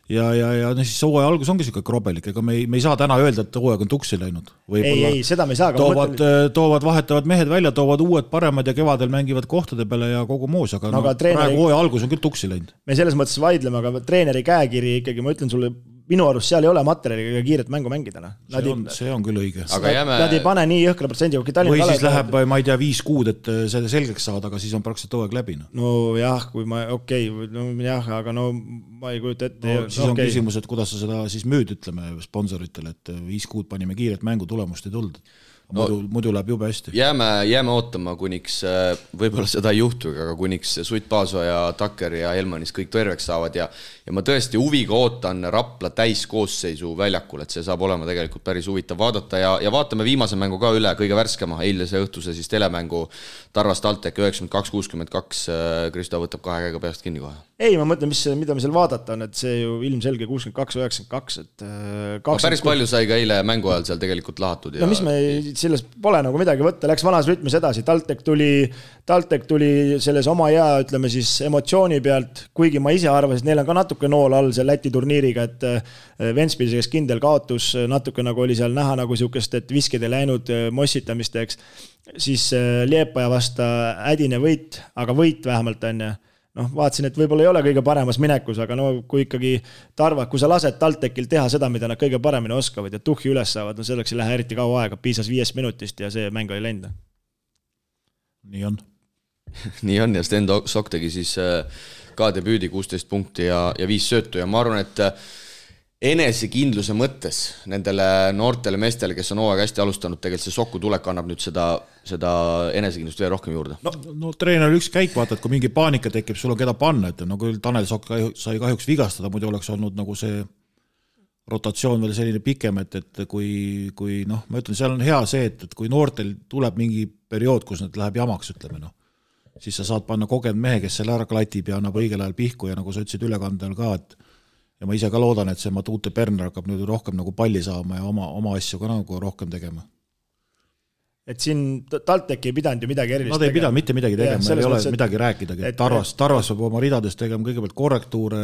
ja, ja, ja noh, siis hooaja algus ongi niisugune krobelik, ega me ei, me ei saa täna öelda, et hooaeg on tuksi läinud. ei, ei, seda me ei saa. toovad mõtlen..., toovad, vahetavad mehed välja, toovad uued paremad ja kevadel mängivad kohtade peale ja kogu muus, aga no, no, treeneri... praegu hooaja algus on küll tuksi läinud. me selles mõttes vaidleme, aga treeneri käekiri ikkagi, ma ütlen sulle minu arust seal ei ole materjali ega kiiret mängu mängida, noh. see on, see on küll õige. aga jääme. Nad ei pane nii jõhkra protsendiga, kui Tallinna või siis läheb, ma ei tea, viis kuud, et äh, see selgeks saada, aga siis on praktiliselt hooaeg läbi, noh. nojah, kui ma, okei okay,, nojah, aga no ma ei kujuta ette no,. siis okay. on küsimus, et kuidas sa seda siis müüd, ütleme, sponsoritele, et äh, viis kuud panime kiiret mängu, tulemust ei tulnud no, muidu, muidu läheb jube hästi. jääme, jääme ootama, kuniks, äh, võib-olla seda ei juhtu, aga kuniks Sutt Paasoja, Takker ja Helmanis kõik terveks saavad ja ja ma tõesti huviga ootan Rapla täiskoosseisu väljakul, et see saab olema tegelikult päris huvitav vaadata ja, ja vaatame viimase mängu ka üle, kõige värskema, eilse õhtuse siis telemängu Tarvas TalTech üheksakümmend kaks, kuuskümmend kaks, äh, Kristo võtab kahe käega peast kinni kohe. ei, ma mõtlen, mis, mida me seal vaadata on, et see ju ilmselge kuuskümmend kaks, üheksakümmend kaks, et äh, no päris palju sai ka eile mängu ajal seal tegelikult lahatud ja no mis me, selles pole nagu midagi võtta, läks vanas rütmis edasi, TalTech tuli, TalTech tuli selles oma hea, ütleme siis emotsiooni pealt, kuigi ma ise arvasin, et neil on ka natuke nool all seal Läti turniiriga, et äh, Ventspilsi käes kindel kaotus, natuke nagu oli seal näha nagu sihukest, et visked ei läinud mossitamist, eks. siis Liepaja vastu hädine võit, aga võit vähemalt on ju noh, vaatasin, et võib-olla ei ole kõige paremas minekus, aga no kui ikkagi Tarva, kui sa lased TalTechil teha seda, mida nad kõige paremini oskavad ja tuhhi üles saavad, no selleks ei lähe eriti kaua aega, piisas viiest minutist ja see mäng oli läinud. nii on nii on ja Sten Sokk tegi siis äh, ka debüüdi kuusteist punkti ja, ja viis söötu ja ma arvan, et äh, enesekindluse mõttes nendele noortele meestele, kes on hooaega hästi alustanud, tegelikult see Soku tulek annab nüüd seda, seda enesekindlust veel rohkem juurde. no, no treeneril üks käik, vaata, et kui mingi paanika tekib, sul on keda panna, et no küll Tanel Sokk sai kahjuks vigastada, muidu oleks olnud nagu see rotatsioon veel selline pikem, et, et kui, kui noh, ma ütlen, seal on hea see, et, et kui noortel tuleb mingi periood, kus nad läheb jamaks, ütleme noh, siis sa saad panna kogenud mehe, kes selle ära klatib ja annab õigel ajal pihku ja nagu sa ütlesid ülekandel ka, et ja ma ise ka loodan, et see Matute Berner hakkab nüüd rohkem nagu palli saama ja oma, oma asju ka nagu rohkem tegema. et siin TalTech ei pidanud ju midagi erilist tegema. Nad ei pidanud mitte midagi tegema, ei ole et... midagi rääkidagi, et Tarvas, Tarvas peab oma ridades tegema kõigepealt korrektuure,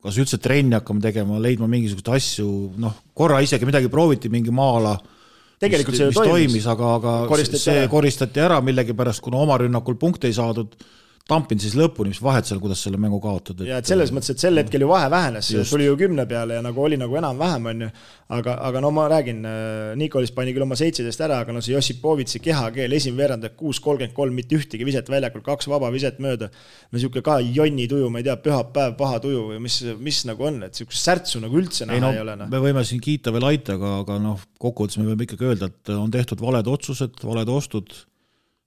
kas üldse trenni hakkama tegema, leidma mingisuguseid asju, noh, korra isegi midagi prooviti, mingi maa-ala tegelikult mis, see ju mis toimis, toimis, aga, aga Koristati see ära. koristati ära millegipärast, kuna oma rünnakul punkte ei saadud. Tampin siis lõpuni, mis vahet seal, kuidas selle mängu kaotad. ja et selles mõttes, et sel hetkel ju vahe vähenes, tuli ju kümne peale ja nagu oli nagu enam-vähem, on ju. aga, aga no ma räägin, Nikolis pani küll oma seitseteist ära, aga no see Jossipovitši kehakeel, esimene veerand kuus kolmkümmend kolm, mitte ühtegi viset väljakul, kaks vaba viset mööda. no sihuke ka jonni tuju, ma ei tea, pühapäev, paha tuju või mis, mis nagu on, et sihukest särtsu nagu üldse näha ei, no, ei ole no.. me võime siin kiita veel Aitaga, aga noh, kokkuvõttes me võime ikkagi öelda, et on tehtud valed otsused, valed ostud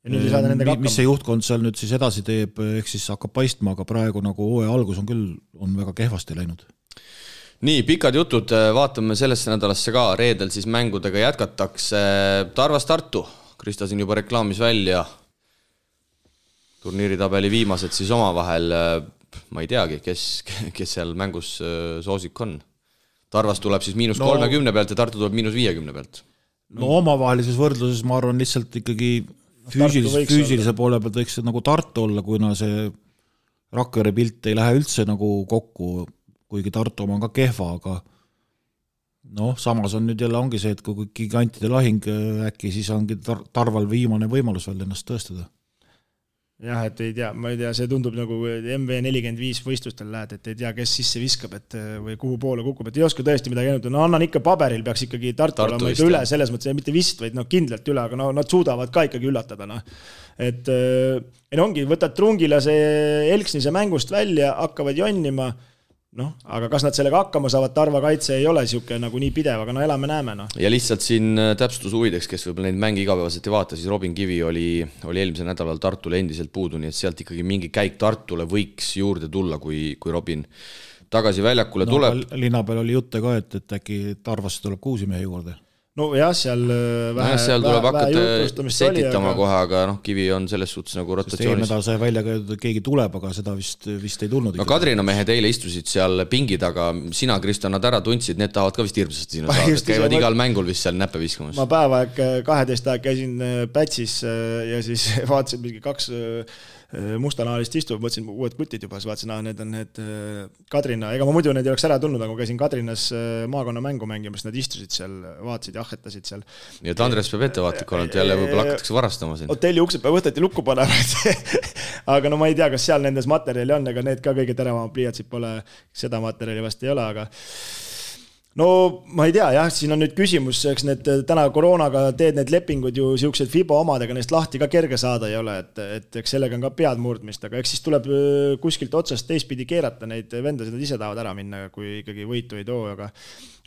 ja nüüd ei saada nendega hakkama. mis see juhtkond seal nüüd siis edasi teeb, ehk siis hakkab paistma, aga praegu nagu hooaja algus on küll, on väga kehvasti läinud. nii, pikad jutud, vaatame sellesse nädalasse ka, reedel siis mängudega jätkatakse Tarvas Tartu, Krista siin juba reklaamis välja. turniiritabeli viimased siis omavahel, ma ei teagi, kes, kes seal mängus soosik on. Tarvas tuleb siis miinus No- kolmekümne pealt ja Tartu tuleb miinus viiekümne pealt. no omavahelises võrdluses ma arvan lihtsalt ikkagi füüsilise, võiks füüsilise poole pealt võiks see nagu Tartu olla, kuna see Rakvere pilt ei lähe üldse nagu kokku, kuigi Tartu oma on ka kehva, aga noh, samas on nüüd jälle ongi see, et kui gigantide lahing äh, äkki, siis ongi Tar-, Tarval viimane võimalus veel ennast tõestada. Jah, et ei tea, ma ei tea, see tundub nagu MV nelikümmend viis võistlustel lähed, et ei tea, kes sisse viskab, et või kuhu poole kukub, et ei oska tõesti midagi ennustada, no annan ikka paberil, peaks ikkagi Tartu Tartu olema ikka üle, selles mõttes mitte vist, vaid noh, kindlalt üle, aga no nad suudavad ka ikkagi üllatada, noh. et äh, ei no ongi, võtad trungilase Elksnise mängust välja, hakkavad jonnima, noh, aga kas nad sellega hakkama saavad, Tarva kaitse ei ole niisugune nagu nii pidev, aga no elame-näeme, noh. ja lihtsalt siin äh, täpsustuse huvideks, kes võib-olla neid mänge igapäevaselt ei vaata, siis Robin Kivi oli, oli eelmisel nädalal Tartule endiselt puudu, nii et sealt ikkagi mingi käik Tartule võiks juurde tulla, kui, kui Robin tagasi väljakule no, tuleb. linna peal oli jutte ka, et, et äkki Tarvasse tuleb ka uusi mehi juurde. Nojah, seal äh, vähe, seal tuleb hakata setitama aga kohe, aga noh, Kivi on selles suhtes nagu sest eelmine rotatsioonis. nädal sai välja käidud, et keegi tuleb, aga seda vist, vist ei tulnud no. Kadrina mehed eile istusid seal pingi taga, sina, Kristjan, nad ära tundsid, need tahavad ka vist hirmsasti sinna Ma saada, käivad igal mängul vist seal näppe viskamas. ma päev aeg, kaheteist aeg käisin äh, Pätsis äh, ja siis vaatasin mingi kaks äh, mustanahalist istuvad, mõtlesin uued kutid juba, siis vaatasin, aa need on need äh, Kadrina, ega ma muidu need ei oleks ära tulnud, aga ma käisin Kadrinas äh, maakonnamängu mängimas, nad istusid seal, vaatasid, jahetasid seal. nii et Andres peab ettevaatlik olema, et jälle võib-olla hakatakse varastama siin. hotelli uksed peavad võteti lukku panema, aga no ma ei tea, kas seal nendes materjali on, ega need ka kõige teravamad pliiatsid pole, seda materjali vast ei ole, aga no ma ei tea jah, siin on nüüd küsimus, eks need äh, täna koroonaga teed need lepingud ju siuksed Fibo omadega neist lahti ka kerge saada ei ole, et, et eks sellega on ka pead murdmist, aga eks siis tuleb öö, kuskilt otsast teistpidi keerata neid vendasid, nad ise tahavad ära minna, kui ikkagi võitu ei too, aga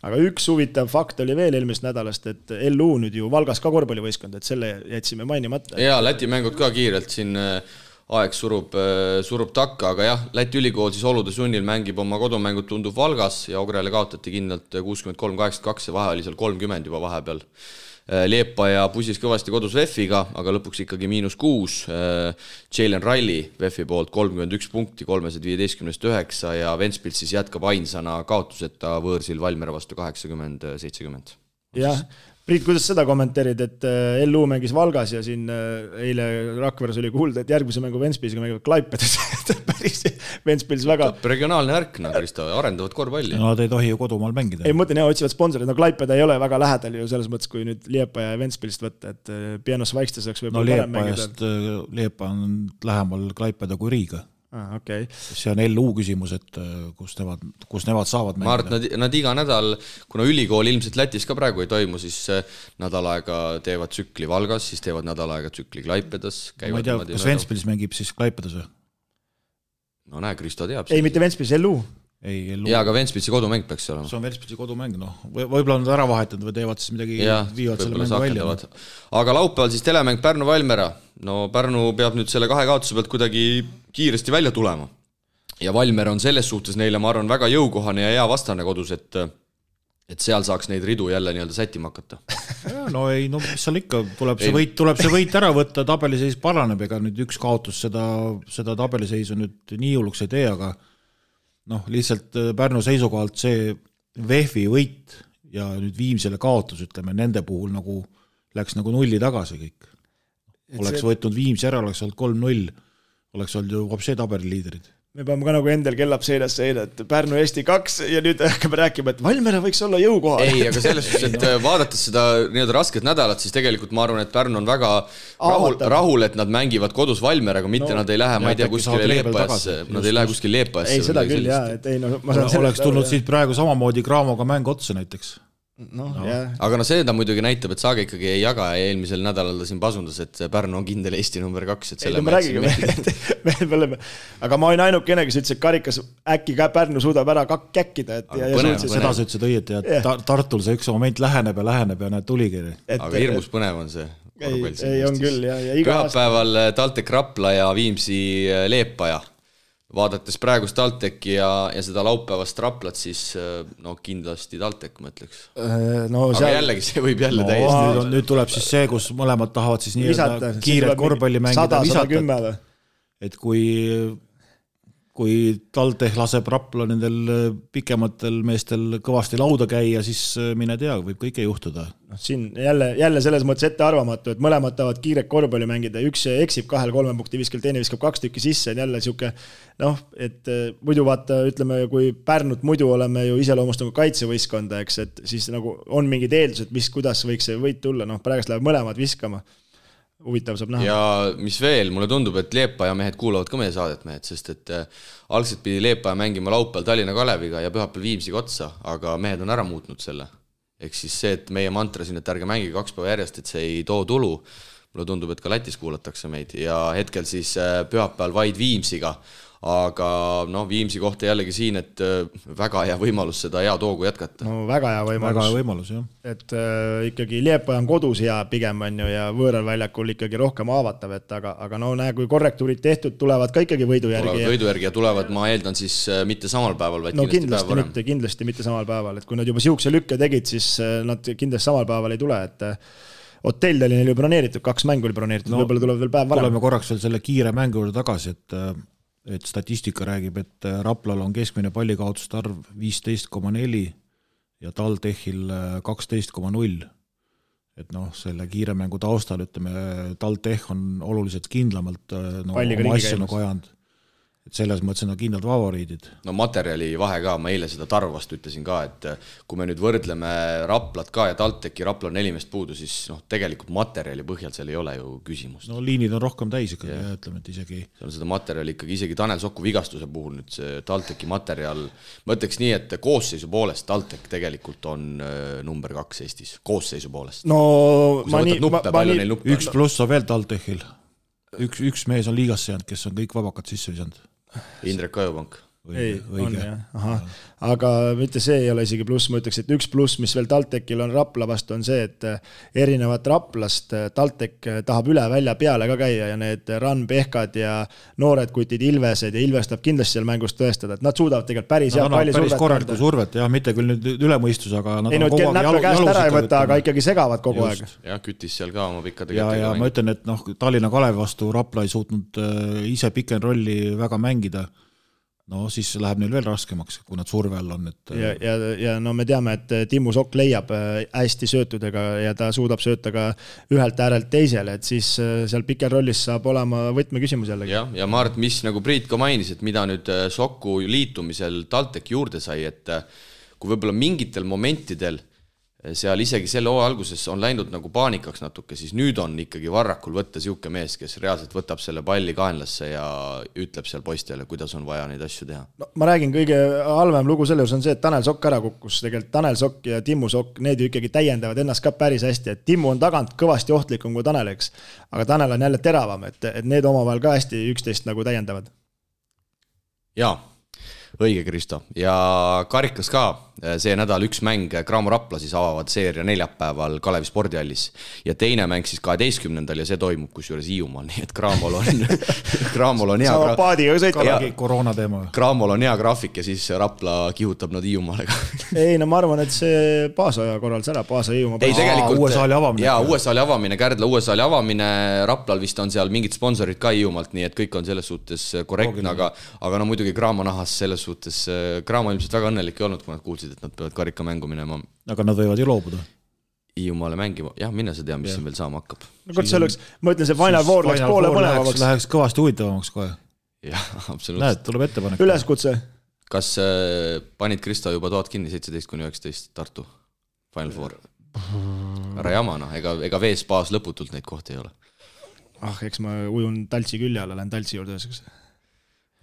aga üks huvitav fakt oli veel eelmisest nädalast, et LU nüüd ju Valgas ka korvpallivõistkond, et selle jätsime mainimata. ja Läti mängud ka kiirelt siin äh, aeg surub, surub takka, aga jah, Läti ülikool siis olude sunnil mängib oma kodumängud tundub Valgas ja Ogrele kaotati kindlalt kuuskümmend kolm, kaheksakümmend kaks ja vahe oli seal kolmkümmend juba vahepeal. Liepa ja pusis kõvasti kodus VEF-iga, aga lõpuks ikkagi miinus kuus. Jalen Riley VEF-i poolt kolmkümmend üks punkti, kolmesed viieteistkümnest üheksa ja Ventspils siis jätkab ainsana kaotuseta võõrsil Valmiera vastu kaheksakümmend, seitsekümmend. jah, Priit, kuidas seda kommenteerid, et äh, LU mängis Valgas ja siin äh, eile Rakveres oli kuulda, et järgmise mängu Ventspilsiga mängivad Klaipedas päris Ventspils väga, regionaalne värk, noh, Kristo, arendavad korvpalli. Nad ei tohi ju kodumaal mängida ei. ma mõtlen jah, otsivad sponsoreid, no Klaipeda ei ole väga lähedal ju selles mõttes, kui nüüd Liepa ja Ventspilist võtta, et äh, Pianos Vaikstes oleks no võib-olla parem mängida. Liepa on lähemal Klaipeda kui Riiga. aa, okei. see on LU küsimus, et äh, kus nemad, kus nemad saavad ma arvan, mängida et nad, nad iga nädal, kuna ülikool ilmselt Lätis ka praegu ei toimu, siis äh, nädal aega teevad tsükli Valgas, siis teevad nädal aega tsükli Klaipedas. ma ei tea, kas Ventspilis mängib siis Klaipedas või? no näe, Kristo teab. ei, mitte Ventspilis, LU. ei, LU. jaa, aga Ventspilsi kodumäng peaks olema. see on Ventspilsi kodumäng, noh, võib-olla nad ära vahetanud või teevad siis midagi, viivad selle mängu välja. aga laupäeval siis telemäng Pärnu-Valmiera. no Pärnu peab nüüd selle kahe kaotuse pealt kuidagi kiiresti välja tulema. ja Valmiera on selles suhtes neile, ma arvan, väga jõukohane ja hea vastane kodus, et et seal saaks neid ridu jälle nii-öelda sättima hakata. no ei, no mis seal ikka, tuleb see võit, tuleb see võit ära võtta, tabeliseis paraneb, ega nüüd üks kaotus seda, seda tabeliseisu nüüd nii hulluks ei tee, aga noh, lihtsalt äh, Pärnu seisukohalt see VEF-i võit ja nüüd Viimsile kaotus, ütleme nende puhul nagu läks nagu nulli tagasi kõik. oleks see- võtnud Viimsi ära, oleks olnud kolm-null, oleks olnud ju vapsee tabeliliidrid. Me peame ka nagu endal kellab seinas seina, et Pärnu Eesti kaks ja nüüd hakkame rääkima, et Valmiera võiks olla jõukohal. ei, aga selles suhtes, et äh, vaadates seda nii-öelda rasket nädalat, siis tegelikult ma arvan, et Pärnu on väga rahul, rahul, et nad mängivad kodus Valmieraga, mitte no, nad ei lähe, ma ei tea, kuskile Leepajasse, nad ei lähe kuskile Leepajasse. ei, seda küll jaa, et ei no ma saan oleks tulnud siit praegu samamoodi Craamoga mäng otsa näiteks noh no. no., aga no seda muidugi näitab, et Saage ikkagi ei jaga ja eelmisel nädalal ta siin pasundas, et Pärnu on kindel Eesti number kaks, et selle ei, no, me räägime, me, me oleme, aga ma olin ainukene, kes ütles, et karikas äkki ka Pärnu suudab ära käkkida, et aga ja, põnev, ja seda sa ütlesid õieti, et yeah. Tartul see üks moment läheneb ja läheneb ja näed, tuligi. aga hirmus põnev on see. ei, ei on küll ja, ja iga pühapäeval aasta... TalTech Rapla ja Viimsi Leepaja vaadates praegust TalTechi ja, ja seda laupäevast Raplat, siis äh, no kindlasti TalTech, ma ütleks äh, no,. aga seal... jällegi, see võib jälle no, täiesti nüüd, nüüd tuleb siis see, kus mõlemad tahavad siis nii-öelda kiiret korvpalli mängida, visata. et kui kui TalTech laseb Rapla nendel pikematel meestel kõvasti lauda käia, siis äh, mine tea, võib kõike juhtuda. noh, siin jälle, jälle selles mõttes ettearvamatu, et mõlemad tahavad kiiret korvpalli mängida, üks eksib kahel-kolme punkti viskel, teine viskab kaks tükki sisse, on jälle sihuke noh, et äh, muidu vaata, ütleme, kui Pärnut muidu oleme ju iseloomustanud kaitsevõistkonda, eks, et siis nagu on mingid eeldused, mis, kuidas võiks see võit tulla, noh, praegust lähevad mõlemad viskama huvitav saab näha. ja mis veel, mulle tundub, et Leepaja mehed kuulavad ka meie saadet, mehed, sest et äh, algselt pidi Leepaja mängima laupäeval Tallinna Kaleviga ja pühapäeval Viimsiga otsa, aga mehed on ära muutnud selle. ehk siis see, et meie mantra siin, et ärge mängige kaks päeva järjest, et see ei too tulu, mulle tundub, et ka Lätis kuulatakse meid ja hetkel siis äh, pühapäeval vaid Viimsiga aga noh, Viimsi kohta jällegi siin, et äh, väga hea võimalus seda head hoogu jätkata. no väga hea võimalus. väga hea võimalus, jah. et äh, ikkagi Liepaja on kodus hea pigem, on ju, ja võõral väljakul ikkagi rohkem haavatav, et aga, aga no näe, kui korrektuurid tehtud, tulevad ka ikkagi võidu järgi. tulevad võidu järgi ja tulevad, ma eeldan siis äh, mitte samal päeval, vaid no kindlasti, kindlasti mitte, kindlasti mitte samal päeval, et kui nad juba sihukese lükke tegid, siis äh, nad kindlasti samal päeval ei tule, et hotell oli neil ju broneeritud, kaks mängu oli broneeritud no,, võib-olla tuleb veel päev varem. tuleme korraks veel selle kiire mängu juurde tagasi, et et statistika räägib, et äh, Raplal on keskmine pallikaotuste arv viisteist koma neli ja TalTechil äh, kaksteist koma null. et noh, selle kiire mängu taustal ütleme, TalTech on oluliselt kindlamalt äh, no, oma asju nagu ajanud et selles mõttes on nad kindlad favoriidid. no materjali vahe ka, ma eile seda Tarvast ütlesin ka, et kui me nüüd võrdleme Raplat ka ja TalTechi, Raplal on neli meest puudu, siis noh, tegelikult materjali põhjal seal ei ole ju küsimust. no liinid on rohkem täis ikkagi yeah., ütleme, et isegi. seal on seda materjali ikkagi, isegi Tanel Soku vigastuse puhul nüüd see TalTechi materjal, ma ütleks nii, et koosseisu poolest TalTech tegelikult on äh, number kaks Eestis, koosseisu poolest. no ma nii, ma, ma nii. üks pluss on veel TalTechil üks, üks mees on liigasse jäänud, kes on kõik vabakad sisse visanud Indrek Ajupank ei, on jah, ahah, aga mitte see ei ole isegi pluss, ma ütleks, et üks pluss, mis veel TalTechil on Rapla vastu, on see, et eh, erinevat Raplast eh, TalTech eh, tahab üle välja peale ka käia ja need Ran Pehkad ja noored kutid Ilvesed ja Ilves tahab kindlasti seal mängus tõestada, et nad suudavad tegelikult päris head palli survet. korralikku survet jah, mitte küll nüüd üle mõistuse, aga nad ei no näppe käest ära ei võta, aga ikkagi segavad kogu Just. aeg. jah, küttis seal ka oma pikkade ja, ja ma ütlen, et noh, Tallinna Kalevi vastu Rapla ei suutnud äh, ise pick and rolli väga mängida no siis läheb neil veel raskemaks, kui nad surve all on, et. ja, ja, ja no me teame, et Timmu Sokk leiab äh, hästi söötudega ja ta suudab sööta ka ühelt äärelt teisele, et siis äh, seal pikel rollis saab olema võtmeküsimus jällegi. jah, ja ma arvan, et mis nagu Priit ka mainis, et mida nüüd Soku liitumisel TalTech juurde sai, et kui võib-olla mingitel momentidel seal isegi selle hooaja alguses on läinud nagu paanikaks natuke, siis nüüd on ikkagi Varrakul võtta niisugune mees, kes reaalselt võtab selle palli kaenlasse ja ütleb seal poistele, kuidas on vaja neid asju teha. no ma räägin, kõige halvem lugu selle juures on see, et Tanel Sokk ära kukkus, tegelikult Tanel Sokk ja Timmu Sokk, need ju ikkagi täiendavad ennast ka päris hästi, et Timmu on tagant kõvasti ohtlikum kui Tanel, eks. aga Tanel on jälle teravam, et, et need omavahel ka hästi üksteist nagu täiendavad. jaa õige, Kristo, ja karikas ka see nädal üks mäng, Graamo Rapla siis avavad seeria neljapäeval Kalevi spordihallis. ja teine mäng siis kaheteistkümnendal ja see toimub kusjuures Hiiumaal, nii et Graamol on Graamol on hea. saab paadiga sõita. koroona teema. Graamol on hea graafik ja siis Rapla kihutab nad Hiiumaale ka ei no ma arvan, et see baasaja korraldas ära, baasa Hiiumaa. ei tegelikult. uue saali avamine. jaa, uue saali avamine, Kärdla uue saali avamine, Raplal vist on seal mingid sponsorid ka Hiiumaalt, nii et kõik on selles suhtes korrektne, aga, aga no muidugi Graamo nahas selles suhtes äh, Cramo ilmselt väga õnnelik ei olnud, kui nad kuulsid, et nad peavad karikamängu minema. aga nad võivad ju loobuda. Hiiumaale mängima, jah, mine sa tea, mis ja. siin veel saama hakkab. no kurat, see oleks, ma ütlen, see Final Four läks poole põnevamaks. Läheks kõvasti huvitavamaks kohe jah, absoluutselt. näed, tuleb ettepanek. üleskutse. kas äh, panid Kristo juba toad kinni seitseteist kuni üheksateist Tartu Final Four? ära jama noh, ega, ega veespaas lõputult neid kohti ei ole. ah, eks ma ujun taltsi külje alla, lähen taltsi juurde ühesõnaga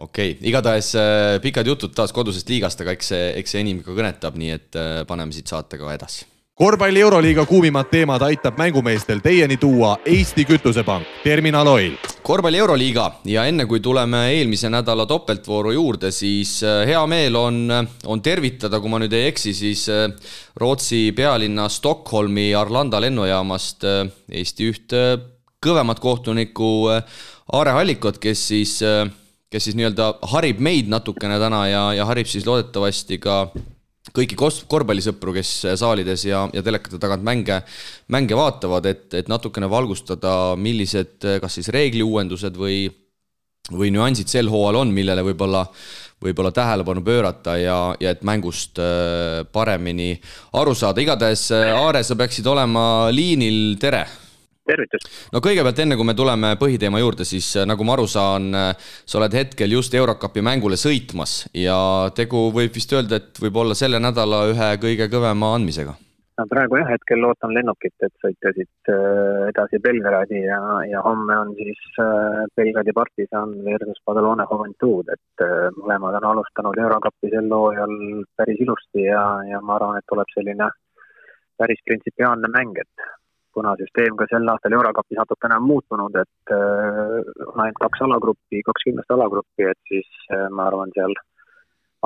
okei okay., igatahes äh, pikad jutud taas kodusest liigast, aga eks see, eks see enim ka kõnetab, nii et äh, paneme siit saatega edasi korvpalli Euroliiga kuumimad teemad aitab mängumeestel teieni tuua Eesti Kütusepank, Terminal Oil. korvpalli Euroliiga ja enne kui tuleme eelmise nädala topeltvooru juurde, siis äh, hea meel on, on tervitada, kui ma nüüd ei eksi, siis Rootsi pealinna Stockholmi Arlanda lennujaamast Eesti üht kõvemat kohtunikku Aare Hallikut, kes siis, kes siis nii-öelda harib meid natukene täna ja, ja harib siis loodetavasti ka kõiki korvpallisõpru, kes saalides ja, ja telekate tagant mänge, mänge vaatavad, et, et natukene valgustada, millised kas siis reegliuuendused või, või nüansid sel hooajal on, millele võib-olla, võib-olla tähelepanu pöörata ja, ja et mängust äh, paremini aru saada. igatahes, äh, Aare, sa peaksid olema liinil, tere tervitus! no kõigepealt, enne kui me tuleme põhiteema juurde, siis äh, nagu ma aru saan, äh, sa oled hetkel just Eurocupi mängule sõitmas ja tegu võib vist öelda, et võib olla selle nädala ühe kõige kõvema andmisega no praegu jah, hetkel ootan lennukit, et sõita siit äh, edasi Belgradi ja, ja homme on siis Belgradi partisan versus Padalone Juventud, et mõlemad on alustanud Eurocupi sel hooajal päris ilusti ja, ja ma arvan, et tuleb selline päris printsipiaalne mäng, et kuna süsteem ka sel aastal Eurokapis natukene on muutunud, et äh, on ainult kaks alagruppi, kakskümnest alagruppi, et siis äh, ma arvan, seal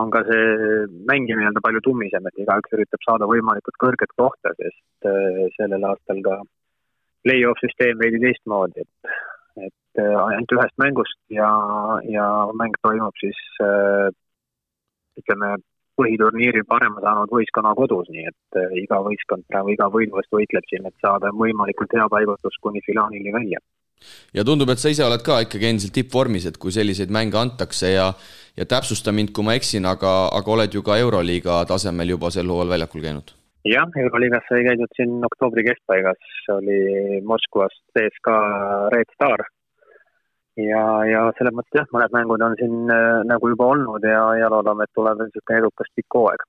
on ka see mäng nii-öelda palju tummisem, et igaüks üritab saada võimalikult kõrget kohta, sest äh, sellel aastal ka play-off süsteem veidi teistmoodi, et, et ainult ühest mängust ja, ja mäng toimub siis ütleme, põhiturniiri parema saanud võistkonna kodus, nii et äh, iga võistkond praegu iga võidu vastu võitleb siin, et saada võimalikult hea paigutus kuni finaalini välja. ja tundub, et sa ise oled ka ikkagi endiselt tippvormis, et kui selliseid mänge antakse ja ja täpsusta mind, kui ma eksin, aga, aga oled ju ka Euroliiga tasemel juba sel hooajal väljakul käinud? jah, Euroliigas sai käidud siin oktoobri keskpaigas, oli Moskvas CSKA Red Star ja, ja selles mõttes jah, mõned mängud on siin äh, nagu juba olnud ja, ja loodame, et tuleb niisugune edukas pikk hooaeg.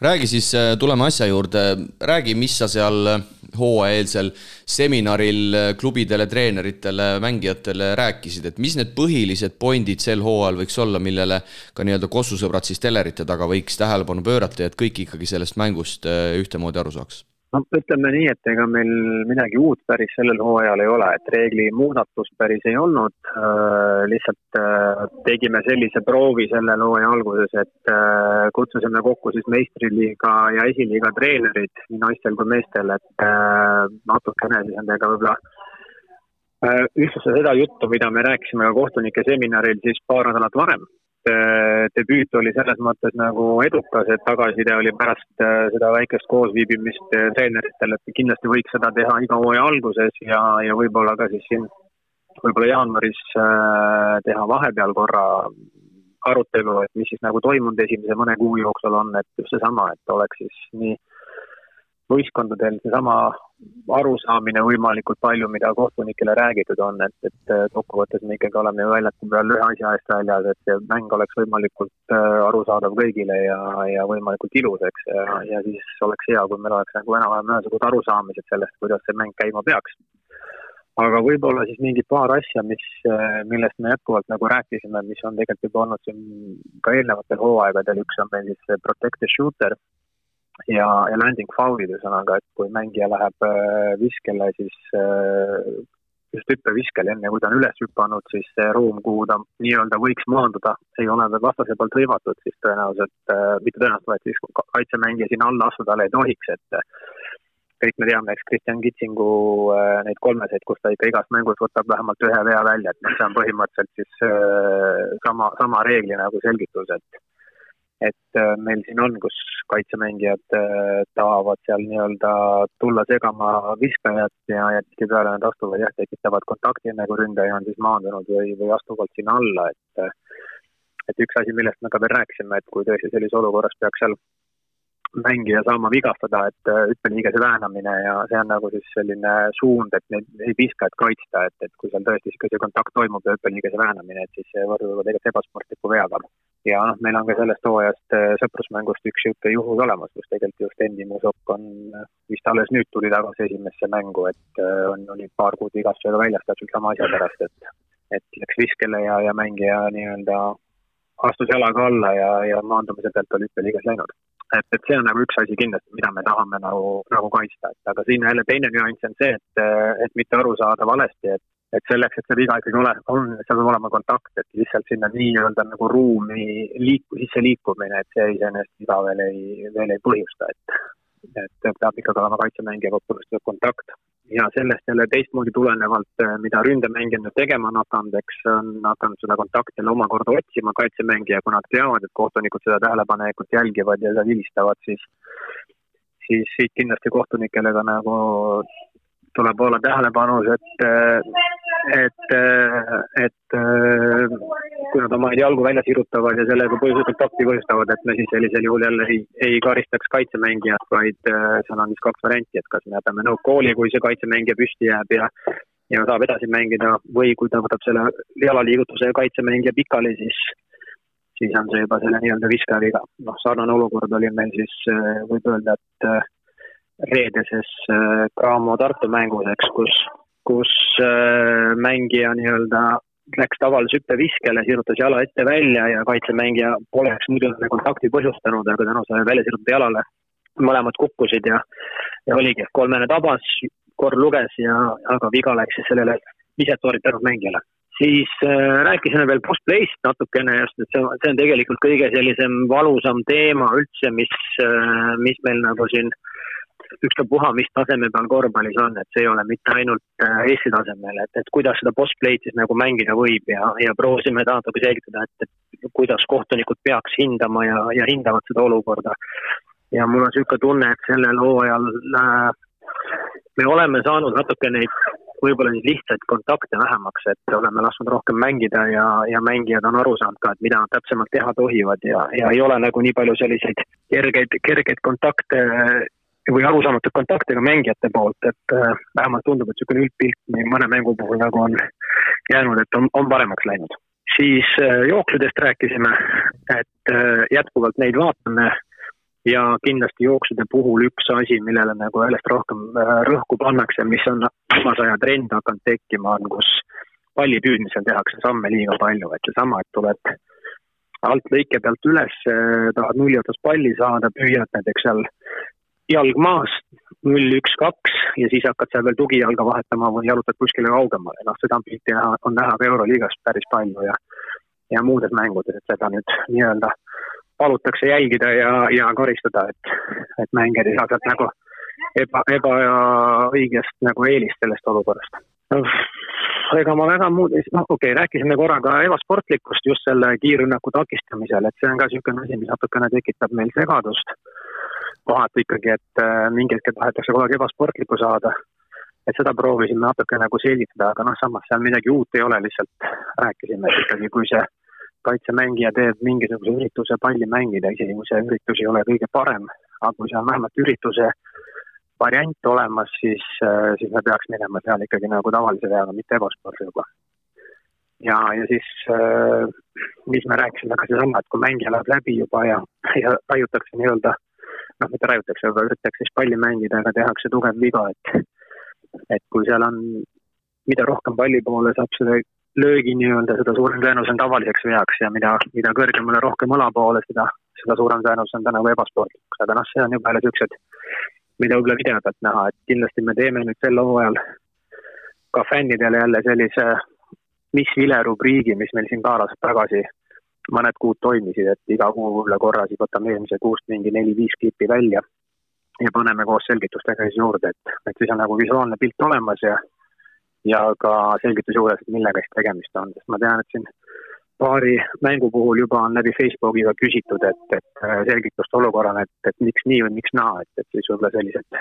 räägi siis, äh, tuleme asja juurde, räägi, mis sa seal äh, hooajaeelsel seminaril klubidele, treeneritele, mängijatele rääkisid, et mis need põhilised pointid sel hooajal võiks olla, millele ka nii-öelda kossusõbrad siis telerite taga võiks tähelepanu pöörata ja et kõik ikkagi sellest mängust ühtemoodi aru saaks no ütleme nii, et ega meil midagi uut päris sellel hooajal ei ole, et reegli muudatust päris ei olnud äh,. lihtsalt äh, tegime sellise proovi sellel hooaja alguses, et äh, kutsusime kokku siis meistriliiga ja esiliiga treenerid nii naistel kui meestel, et natukene siis nendega võib-olla ühtlustada seda juttu, mida me rääkisime ka kohtunike seminaril siis paar nädalat varem debüüt oli selles mõttes nagu edukas, et tagasiside oli pärast äh, seda väikest koosviibimist äh, treeneritel, et kindlasti võiks seda teha iga hooaja alguses ja, ja võib-olla ka siis siin võib-olla jaanuaris teha vahepeal korra arutelu, et mis siis nagu toimunud esimese mõne kuu jooksul on, et just seesama, et oleks siis nii võistkondadel seesama arusaamine võimalikult palju, mida kohtunikele räägitud on, et, et kokkuvõttes me ikkagi oleme ju väljaku peal ühe asja eest väljas, et see mäng oleks võimalikult äh, arusaadav kõigile ja, ja võimalikult ilus, eks, ja, ja siis oleks hea, kui meil oleks nagu enam-vähem ühesugused arusaamised sellest, kuidas see mäng käima peaks. aga võib-olla siis mingi paar asja, mis, äh, millest me jätkuvalt nagu rääkisime, mis on tegelikult juba olnud siin ka eelnevatel hooaegadel, üks on meil siis protect the shooter ja, ja landing foul'id, ühesõnaga, et kui mängija läheb äh, viskele, siis äh, just hüppeviskele, enne kui ta on üles hüpanud, siis see ruum, kuhu ta nii-öelda võiks maanduda, ei ole veel vastase poolt hõivatud, siis tõenäoliselt, äh, mitte tõenäoliselt, vaid siis kaitsemängija sinna alla astuda ei tohiks, et kõik me teame, eks Kristjan Kitsingu neid kolmeseid, kus ta ikka igas mängus võtab vähemalt ühe vea välja, et see on põhimõtteliselt siis sama, sama reegli nagu selgitus, et et äh, meil siin on, kus kaitsemängijad äh, tahavad seal nii-öelda tulla segama viskajat ja, ja tihtipeale nad astuvad jah, tekitavad kontakti, enne kui ründaja on siis maandunud või, või astuvad sinna alla, et et üks asi, millest me ka veel rääkisime, et kui tõesti sellises olukorras peaks seal mängija saama vigastada, et äh, hüppeliigese väänamine ja see on nagu siis selline suund, et neid ei viska, et kaitsta, et, et kui seal tõesti niisugune kontakt toimub ja hüppeliigese väänamine, et siis see võrdub tegelikult ebasportliku veaga. Ja noh, meil on ka sellest hooajast äh, sõprusmängust üks niisugune juhus olemas, kus tegelikult just Endi Musok on vist alles nüüd tuli tagasi esimesse mängu, et on, oli paar kuud vigastusega väljas täpselt sama asja pärast, et et läks viskele ja, ja mängija nii-öelda astus jalaga alla ja, ja maandumise pealt oli hüppeliiges läinud. et, et see on nagu üks asi kindlasti, mida me tahame nagu, nagu kaitsta, et aga siin jälle teine nüanss on see, et, et mitte aru saada valesti, et et selleks, et see viga ikkagi ole, on, seal peab olema kontakt, et lihtsalt sinna nii-öelda nagu ruumi liiku, sisse liikumine, et see iseenesest viga veel ei, veel ei põhjusta, et et peab ikkagi olema kaitsemängijaga põhjustatud kontakt. Ja sellest jälle teistmoodi tulenevalt, äh, mida ründemängija nüüd tegema on hakanud, eks on hakanud seda kontakti jälle omakorda otsima kaitsemängija, kui nad teavad, et kohtunikud seda tähelepanelikult jälgivad ja seda vilistavad, siis siis siit kindlasti kohtunikele ka nagu tuleb olla tähelepanus, et, et, et kui nad oma jalgu välja sirutavad ja sellega kontakti põhjustavad, et me siis sellisel juhul jälle ei, ei karistaks kaitsemängijat, vaid seal on siis kaks varianti, et kas me jätame no kooli, kui see kaitsemängija püsti jääb ja ja saab edasi mängida või kui ta võtab selle jalaliigutuse kaitsemängija pikali, siis siis on see juba selle nii-öelda viskajaviga. noh, sarnane olukord oli meil siis, võib öelda, et reedeses Cramo äh, Tartu mängus, eks, kus, kus äh, mängija nii-öelda läks tavalise hüppeviskele, sirutas jala ette-välja ja kaitsemängija poleks muidu kontakti põhjustanud, aga tänu sellele välja sirutatud jalale mõlemad kukkusid ja, ja oligi, kolmene tabas, kord luges ja, aga viga läks siis sellele viset sooritanud mängijale. siis äh, rääkisime veel post-play'st natukene just, et see, see on tegelikult kõige sellisem valusam teema üldse, mis äh,, mis meil nagu siin äh, ükstapuha, mis taseme peal korvpallis on, et see ei ole mitte ainult äh, Eesti tasemel, et, et kuidas seda post-play'd siis nagu mängida võib ja, ja proovisime natuke selgitada, et, et kuidas kohtunikud peaks hindama ja, ja hindavad seda olukorda. ja mul on niisugune tunne, et sellel hooajal äh, me oleme saanud natuke neid võib-olla siis lihtsaid kontakte vähemaks, et oleme lasknud rohkem mängida ja, ja mängijad on aru saanud ka, et mida nad täpsemalt teha tohivad ja, ja ei ole nagu nii palju selliseid kergeid, kergeid kontakte või arusaamatuid kontakte ka mängijate poolt, et äh, vähemalt tundub, et niisugune üldpilt nii mõne mängu puhul nagu on jäänud, et on, on paremaks läinud. siis äh, jooksudest rääkisime, et äh, jätkuvalt neid vaatame ja kindlasti jooksude puhul üks asi, millele nagu järjest rohkem rõhku pannakse, mis on viimase aja trend hakanud tekkima, on, kus palli püüdmisel tehakse samme liiga palju, et seesama, et tuled alt lõike pealt üles, tahad nulli otsas palli saada, püüad näiteks seal jalg maas, null, üks, kaks ja siis hakkad seal veel tugijalga vahetama või jalutad kuskile kaugemale, noh, seda pilti näha, on näha ka Euroliigas päris palju ja ja muudes mängudes, et seda nüüd nii-öelda palutakse jälgida ja, ja karistada, et, et mängijad ei saa sealt nagu eba, ebaõigest nagu eelist sellest olukorrast. Ega ma väga muud, noh okei okay,, rääkisime korra ka ebasportlikust just selle kiirrünnaku takistamisel, et see on ka niisugune asi, mis natukene tekitab meil segadust kohati ikkagi, et äh, mingi hetk tahetakse kogu aeg ebasportlikku saada. et seda proovisime natuke nagu selgitada, aga noh, samas seal midagi uut ei ole, lihtsalt rääkisime, et ikkagi kui see kaitsemängija teeb mingisuguse ürituse palli mängida, isegi kui see üritus ei ole kõige parem, aga kui see on vähemalt ürituse variant olemas, siis, äh, siis me peaks minema seal ikkagi nagu tavalise veaga, mitte ebasportliga. ja, ja siis, äh, mis me rääkisime, ka seesama, et kui mängija läheb läbi juba ja, ja raiutakse nii-öelda noh, mitte raiutakse, aga üritatakse siis palli mängida, aga tehakse tugev viga, et et kui seal on, mida rohkem palli poole saab seda löögi nii-öelda, seda suurem tõenäosus on tavaliseks veaks ja mida, mida kõrgemale rohkem õla poole, seda, seda suurem tõenäosus on ta nagu ebasportlikuks, aga noh, see on juba jälle niisugused, mida võib-olla video pealt näha, et kindlasti me teeme nüüd sel hooajal ka fännidele jälle sellise mis vilerubriigi, mis meil siin paar aastat tagasi mõned kuud toimisid, et iga kuu võib-olla korra siis võtame eelmise kuust mingi neli-viis klippi välja ja paneme koos selgitustega siis juurde, et, et siis on nagu visuaalne pilt olemas ja ja ka selgitus juures, et millega siis tegemist on, sest ma tean, et siin paari mängu puhul juba on läbi Facebooki ka küsitud, et, et äh, selgitust olukorrale, et, et miks nii või miks naa, et, et siis võib-olla sellised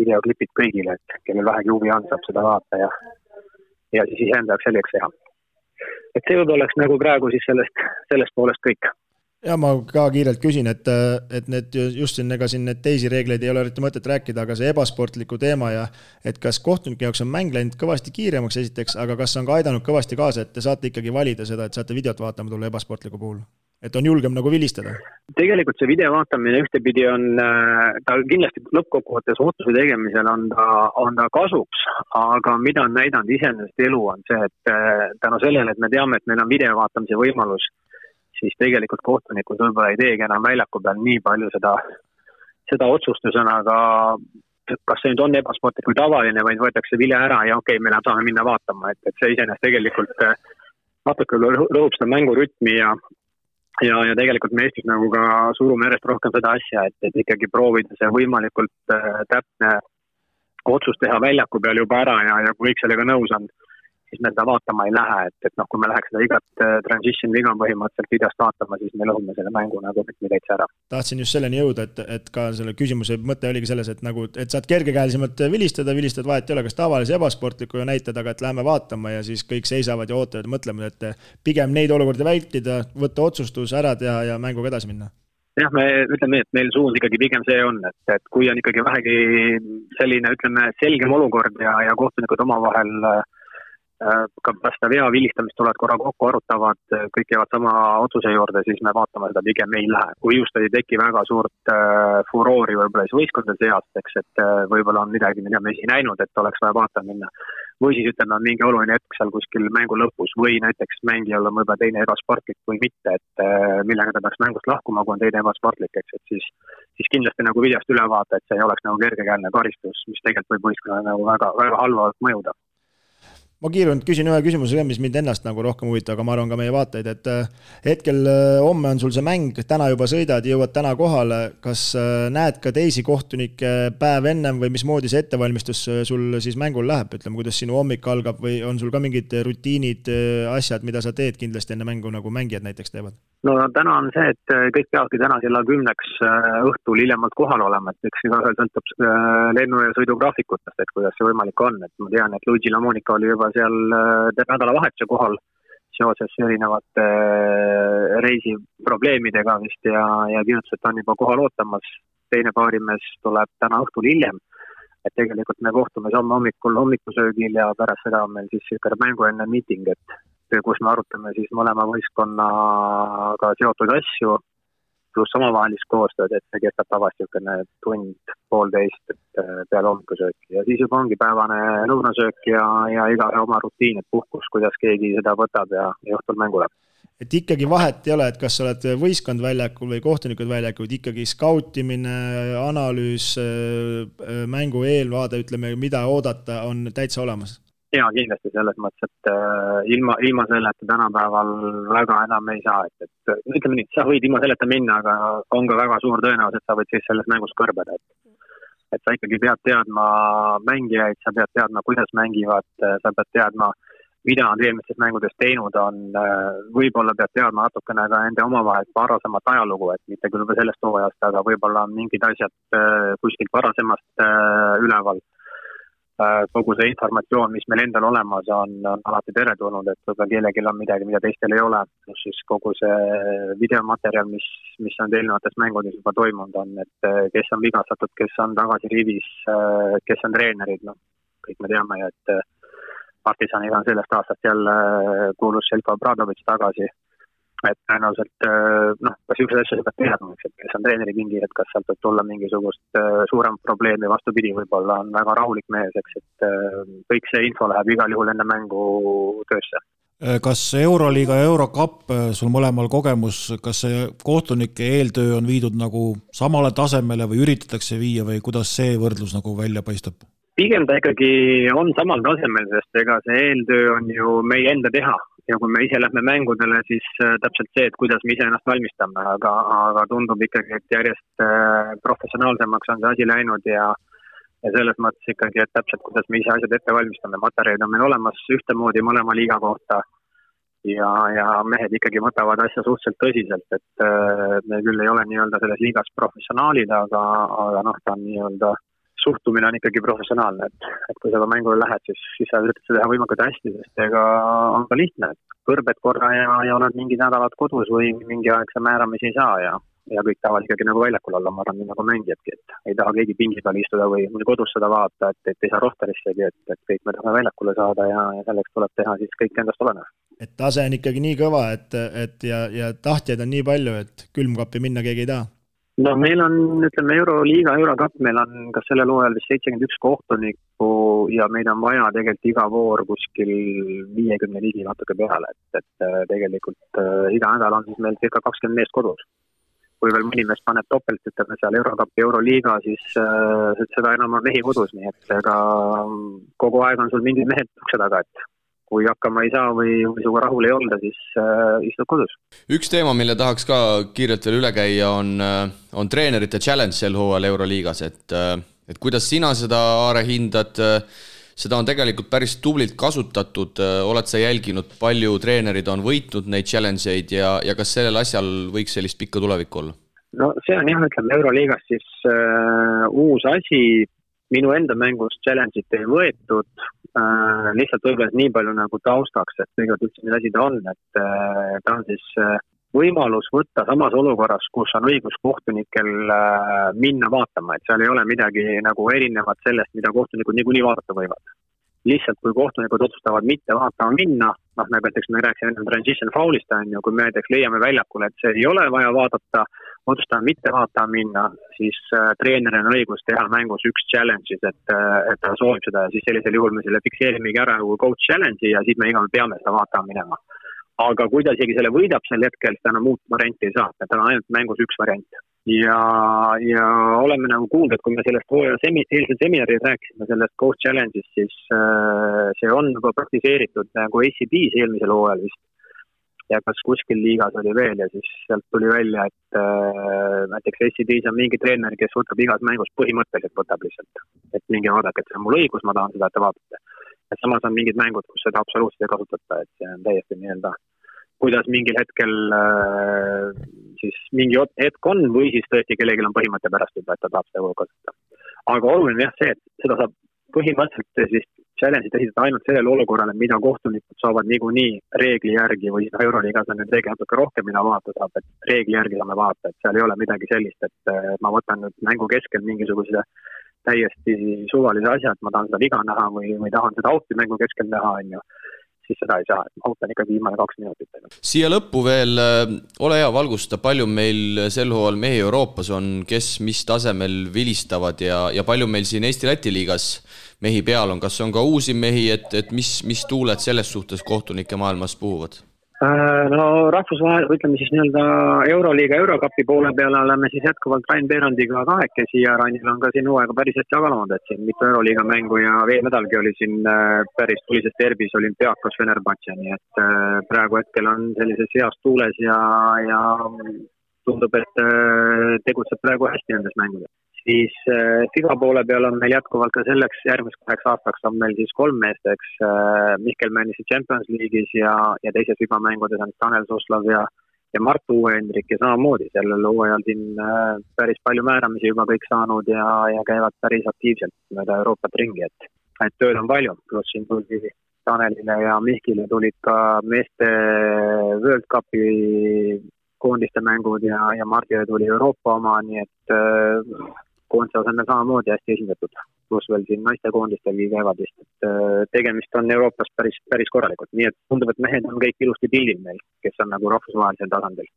videoklipid kõigile, et kellel vähegi huvi on, saab seda vaadata ja ja siis iseenda jaoks selgeks teha et see võib-olla oleks nagu praegu siis sellest, sellest poolest kõik. ja ma ka kiirelt küsin, et, et need just siin, ega siin need teisi reegleid ei ole eriti mõtet rääkida, aga see ebasportliku teema ja et kas kohtunike jaoks on mäng läinud kõvasti kiiremaks esiteks, aga kas on ka aidanud kõvasti kaasa, et te saate ikkagi valida seda, et saate videot vaatama tulla ebasportliku puhul? Et on julgem nagu vilistada? tegelikult see video vaatamine ühtepidi on, äh, ta kindlasti lõppkokkuvõttes otsuse tegemisel on ta, on ta kasuks, aga mida on näidanud iseenesest elu, on see, et äh, tänu sellele, et me teame, et meil on video vaatamise võimalus siis tegelikult kohtunikud võib-olla ei teegi enam väljaku peal nii palju seda, seda otsustusõnaga, kas see nüüd on ebasportlik või tavaline, vaid võetakse vilja ära ja okei okay,, me saame minna vaatama, et, et see iseenesest tegelikult äh, natuke rõhub seda mängurütmi ja ja, ja tegelikult me Eestis nagu ka surume järjest rohkem seda asja, et, et ikkagi proovida see võimalikult äh, täpne otsus teha väljaku peal juba ära ja, ja kui kõik sellega nõus on siis me seda vaatama ei lähe, et, et noh, kui me läheks seda igat äh, transition viga põhimõtteliselt videost vaatama, siis me lõhume selle mängu nagu rütmi täitsa ära. tahtsin just selleni jõuda, et, et ka selle küsimuse mõte oligi selles, et nagu, et saad kergekäelisemalt vilistada, vilistad, vahet ei ole, kas tavalise, ebasportliku ja näitad, aga et lähme vaatama ja siis kõik seisavad ja ootavad ja mõtlevad, et pigem neid olukordi vältida, võtta otsustus ära teha ja mänguga edasi minna jah, me ütleme nii, et meil suund ikkagi pigem see on, et, et kui on ikkagi vähegi selline, ütleme, selgem olukord ja, ja kohtunikud omavahel äh, Äh, ka pärast seda vea vilistamist tulevad korra kokku, arutavad, äh, kõik jäävad sama otsuse juurde, siis me vaatame seda pigem ei lähe. kui just ei teki väga suurt äh, furoori võib-olla siis võistkondade seas, eks, et võib-olla on midagi, mida me ei näinud, et oleks vaja vaatama minna. või siis ütleme, on mingi oluline hetk seal kuskil mängu lõpus või näiteks mängijal on võib-olla teine ebasportlik või mitte, et millega ta peaks mängust lahkuma, kui on teine ebasportlik, eks, et siis siis kindlasti nagu videost üle vaata, et see ei oleks nagu kergekäeline karistus, mis tegelikult võib võistkonnale nagu väga, väga halvavalt mõjuda ma kiirelt küsin ühe küsimuse ka, mis mind ennast nagu rohkem huvitab, aga ma arvan ka meie vaatajaid, et äh, hetkel äh, homme on sul see mäng, täna juba sõidad, jõuad täna kohale, kas äh, näed ka teisi kohtunikke päev ennem või mismoodi see ettevalmistus sul siis mängul läheb, ütleme, kuidas sinu hommik algab või on sul ka mingid rutiinid, asjad, mida sa teed kindlasti enne mängu, nagu mängijad näiteks teevad? no täna on see, et kõik peavadki täna kella kümneks õhtul hiljemalt kohal olema, et eks igaühel sõltub lennu- ja sõidugraafikutest, et kuidas see võimalik on, et ma tean, et Luigi Lamonica oli juba seal äh, nädalavahetuse kohal seoses erinevate äh, reisiprobleemidega vist ja, ja kirjutas, et ta on juba kohal ootamas. teine paarimees tuleb täna õhtul hiljem. et tegelikult me kohtume homme hommikul hommikusöögil ja pärast seda on meil siis niisugune mänguenne miiting, et kus me arutame siis mõlema võistkonnaga seotud asju pluss omavahelist koostööd, et see kestab tavaliselt niisugune tund, poolteist äh, peale hommikusööki ja siis juba ongi päevane lõunasöök ja, ja igaühe oma rutiin, et puhkus, kuidas keegi seda võtab ja, ja õhtul mängu läheb. Et ikkagi vahet ei ole, et kas sa oled võistkond väljakul või kohtunikud väljakul, ikkagi skautimine, analüüs, äh, mängu eelvaade, ütleme, mida oodata, on täitsa olemas jaa, kindlasti selles mõttes, et äh, ilma, ilma selleta tänapäeval väga enam ei saa, et, et ütleme nii, sa võid ilma selleta minna, aga on ka väga suur tõenäosus, et sa võid siis selles mängus kõrbeda, et et sa ikkagi pead teadma mängijaid, sa pead teadma, kuidas mängivad, sa pead teadma, mida nad eelmistes mängudes teinud on, võib-olla pead teadma natukene ka nende omavahelist varasemat ajalugu, et mitte küll sellest hooajast, aga võib-olla on mingid asjad äh, kuskilt varasemast äh, üleval. Äh, kogu see informatsioon, mis meil endal olemas on, on alati teretulnud, et võib-olla kellelgi on midagi, mida teistel ei ole, pluss siis kogu see videomaterjal, mis, mis on eelnevates mängudes juba toimunud on, et äh, kes on vigastatud, kes on tagasi rivis, äh, kes on treenerid, noh, kõik me teame ju, et Partisaniga on sellest aastast jälle kuulus Selko Obradovic tagasi et tõenäoliselt äh, noh, ka niisuguseid asju sa pead teadma, eks, et kes on treeneri pingil, et kas sealt võib tulla mingisugust äh, suuremat probleemi, vastupidi, võib-olla on väga rahulik mees, eks, et äh, kõik see info läheb igal juhul enne mängu töösse. Kas Euroliiga ja Eurocup, sul mõlemal kogemus, kas see kohtunike eeltöö on viidud nagu samale tasemele või üritatakse viia või kuidas see võrdlus nagu välja paistab? pigem ta ikkagi on samal tasemel, sest ega see eeltöö on ju meie enda teha, ja kui me ise lähme mängudele, siis äh, täpselt see, et kuidas me ise ennast valmistame, aga, aga tundub ikkagi, et järjest äh, professionaalsemaks on see asi läinud ja ja selles mõttes ikkagi, et täpselt, kuidas me ise asjad ette valmistame, materjalid on meil olemas ühtemoodi mõlema liiga kohta. Ja, ja mehed ikkagi võtavad asja suhteliselt tõsiselt, et äh, me küll ei ole nii-öelda selles liigas professionaalid, aga, aga noh, ta on nii-öelda suhtumine on ikkagi professionaalne, et, et kui sa ka mängule lähed, siis, siis sa üritad seda teha võimalikult hästi, sest ega on ka lihtne, et kõrbed korra ja, ja oled mingid nädalad kodus või mingi aeg sa määramisi ei saa ja, ja kõik tahavad ikkagi nagu väljakul olla, ma arvan, nii nagu mängijadki, et ei taha keegi pingi peal istuda või, kodus seda vaadata, et, et ei saa rohterissegi, et, et kõik me tahame väljakule saada ja, ja selleks tuleb teha siis kõik endast olenev. et tase on ikkagi nii kõva, et, et ja, ja tahtjaid on nii palju, et külmkappi minna keegi ei taha no meil on, ütleme, Euroliiga, Eurocup, meil on kas sellel hooajal vist seitsekümmend üks kohtunikku ja meid on vaja tegelikult iga voor kuskil viiekümne ligi natuke peale, et, et äh, tegelikult äh, iga nädal on siis meil circa kakskümmend meest kodus. kui veel mõni mees paneb topelt, ütleme seal Eurocupi, Euroliiga, siis äh, seda enam on mehi kodus, nii et ega kogu aeg on sul mingid mehed ukse taga, et kui hakkama ei saa või, või sinuga rahul ei olda, siis äh, istud kodus. üks teema, mille tahaks ka kiirelt veel üle käia, on, äh, on treenerite challenge sel hooajal Euroliigas, et äh, et kuidas sina seda, Aare, hindad, seda on tegelikult päris tublilt kasutatud, oled sa jälginud, palju treenerid on võitnud neid challenge eid ja, ja kas sellel asjal võiks sellist pikka tulevikku olla? no see on jah, ütleme Euroliigas siis äh, uus asi, minu enda mängus challenge'it ei võetud äh,, lihtsalt võib-olla nii palju nagu taustaks, et kõigepealt üldse, mis asi ta on, et äh, ta on siis äh, võimalus võtta samas olukorras, kus on õigus kohtunikel äh, minna vaatama, et seal ei ole midagi nagu erinevat sellest, mida kohtunikud niikuinii vaadata võivad. Lihtsalt kui kohtunikud otsustavad mitte vaatama minna, noh, näiteks me rääkisime enne transition foul'ist, on ju, kui me näiteks leiame väljakul, et see ei ole vaja vaadata, otsustame mitte vaatama minna, siis äh, treeneril on õigus teha mängus üks challenge'is, et, äh, et ta soovib seda ja siis sellisel juhul me selle fikseerimegi ära kui coach challenge'i ja siis me igal peame seda vaatama minema. aga kui ta isegi selle võidab sel hetkel, siis ta enam muud varianti ei saa, tal on ainult mängus üks variant ja, ja oleme nagu kuulnud, et kui me sellest hooaja semi-, eilsel seminaril rääkisime sellest Coach Challenge'ist, siis äh, see on juba praktiseeritud nagu ACB-s eelmisel hooajal vist. Ja kas kuskil liigas oli veel ja siis sealt tuli välja, et äh, näiteks ACB-s on mingi treener, kes võtab igas mängus põhimõtteliselt võtab lihtsalt. et minge vaadake, et see on mul õigus, ma tahan seda, et te vaatate. et samas on mingid mängud, kus seda absoluutselt ei kasutata, et see on täiesti nii-öelda kuidas mingil hetkel äh, siis mingi hetk on või siis tõesti kellelgi on põhimõtte pärast juba, et ta tahab seda kasutada. aga oluline jah see, et seda saab põhimõtteliselt siis challenge'it esitada ainult sellele olukorrale, mida kohtunikud saavad niikuinii reegli järgi või noh, Euroliigas on nüüd reegel natuke rohkem, mida vaadata saab, et reegli järgi saame vaadata, et seal ei ole midagi sellist, et äh, ma võtan nüüd mängu keskel mingisuguse täiesti suvalise asja, et ma tahan seda viga näha või, või tahan seda out'i mängu keskel näha, on ju siis seda ei saa, et out on ikkagi viimane kaks minutit. siia lõppu veel, äh, ole hea, valgusta, palju meil sel hooajal mehi Euroopas on, kes mis tasemel vilistavad ja, ja palju meil siin Eesti-Läti liigas mehi peal on, kas on ka uusi mehi, et, et mis, mis tuuled selles suhtes kohtunike maailmas puhuvad? Äh, no rahvusvahel, ütleme siis nii-öelda Euroliiga, Eurokapi poole peal oleme siis jätkuvalt Rain Peerandiga kahekesi ja Rainil on ka siin hooaega päris hästi jaganud, et siin mitu Euroliiga mängu ja veemedalgi oli siin äh, päris tulises derbis olümpiaakos Fenerbahce, nii et äh, praegu hetkel on sellises heas tuules ja, ja tundub, et tegutseb praegu hästi nendes mängudes siis äh, FIBA poole peal on meil jätkuvalt ka selleks järgmiseks kaheks aastaks on meil siis kolm meest, eks äh,. Mihkel mängis Champions League'is ja, ja teises FIBA mängudes on Tanel Suslov ja, ja Mart Uue-Hendrik ja samamoodi sellel hooajal siin äh, päris palju määramisi juba kõik saanud ja, ja käivad päris aktiivselt mööda Euroopat ringi, et, et tööd on palju, pluss siin tuli Tanelile ja Mihkile tulid ka meeste World Cupi koondiste mängud ja, ja Mardile tuli Euroopa oma, nii et äh, koondise asemel samamoodi hästi esindatud. pluss veel siin naistekoondistelgi käivad vist, et äh, tegemist on Euroopas päris, päris korralikult, nii et tundub, et mehed on kõik ilusti pildil meil, kes on nagu rahvusvahelisel tasandil.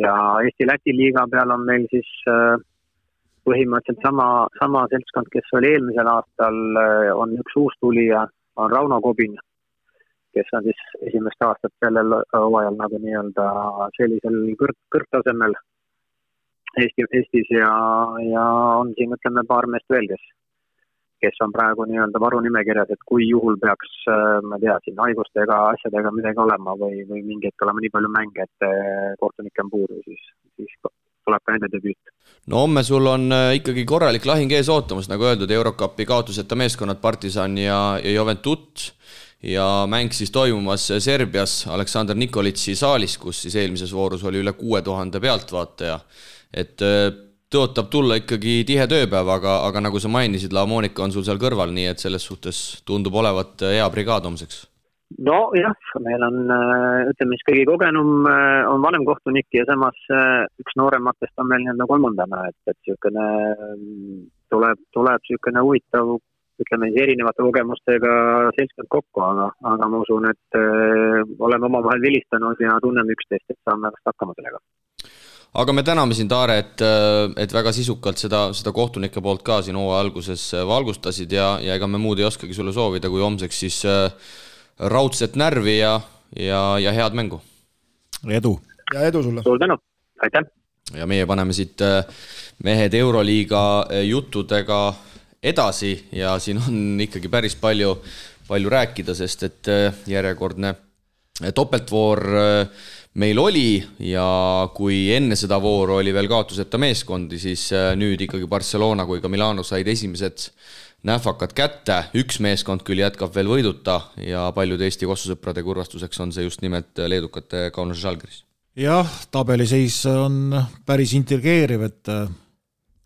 ja Eesti-Läti liiga peal on meil siis äh, põhimõtteliselt sama, sama seltskond, kes oli eelmisel aastal, äh, on üks uus tulija, on Rauno Kobin, kes on siis esimest aastat sellel hooajal nagu nii-öelda sellisel kõrg, kõrgtasemel Eesti, Eestis ja, ja on siin, ütleme, paar meest veel, kes, kes on praegu nii-öelda varunimekirjas, et kui juhul peaks, äh, ma ei tea, siin haigustega, asjadega midagi olema või, või mingi hetk olema nii palju mänge, et äh, kohtunikke on puudu, siis, siis tuleb ka nende debüüt. no homme sul on äh, ikkagi korralik lahing ees ootamas, nagu öeldud, Eurocupi kaotuseta meeskonnad Partisan ja, ja Juventut ja mäng siis toimumas Serbias Aleksandr Nikolitši saalis, kus siis eelmises voorus oli üle kuue tuhande pealtvaataja et tõotab tulla ikkagi tihe tööpäev, aga, aga nagu sa mainisid, La Monica on sul seal kõrval, nii et selles suhtes tundub olevat hea brigaad homseks. nojah, meil on, ütleme siis kõige kogenum on vanem kohtunik ja samas üks noorematest on meil nii-öelda kolmandana, et, et niisugune tuleb, tuleb niisugune huvitav, ütleme siis erinevate kogemustega seltskond kokku, aga, aga ma usun, et öö, oleme omavahel vilistanud ja tunneme üksteist, et saame vast hakkama sellega aga me täname sind, Aare, et, et väga sisukalt seda, seda kohtunike poolt ka siin hooaja alguses valgustasid ja, ja ega me muud ei oskagi sulle soovida, kui homseks siis äh, raudset närvi ja, ja, ja head mängu. edu! ja edu sulle! suur tänu, aitäh! ja meie paneme siit äh, mehed Euroliiga äh, juttudega edasi ja siin on ikkagi päris palju, palju rääkida, sest et järjekordne topeltvoor meil oli ja kui enne seda vooru oli veel kaotuseta meeskondi, siis äh, nüüd ikkagi Barcelona kui ka Milano said esimesed nähvakad kätte, üks meeskond küll jätkab veel võiduta ja paljude Eesti kossusõprade kurvastuseks on see just nimelt leedukate Kaunase Žalgiris. jah, tabeliseis on päris intrigeeriv, et äh,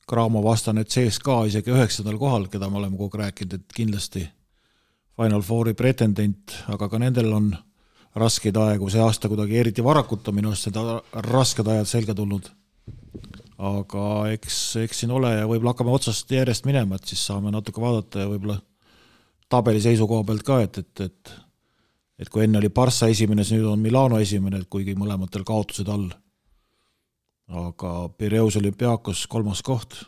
Cramo vastane CSKA isegi üheksandal kohal, keda me oleme kogu aeg rääkinud, et kindlasti Final Fouri pretendent, aga ka nendel on raskeid aegu, see aasta kuidagi eriti varakult on minu arust seda rasked ajad selga tulnud. aga eks, eks siin ole ja võib-olla hakkame otsast järjest minema, et siis saame natuke vaadata ja võib-olla tabeli seisukoha pealt ka, et, et, et et kui enne oli Barca esimene, siis nüüd on Milano esimene, kuigi mõlematel kaotused all. aga Pireus olümpiaakos kolmas koht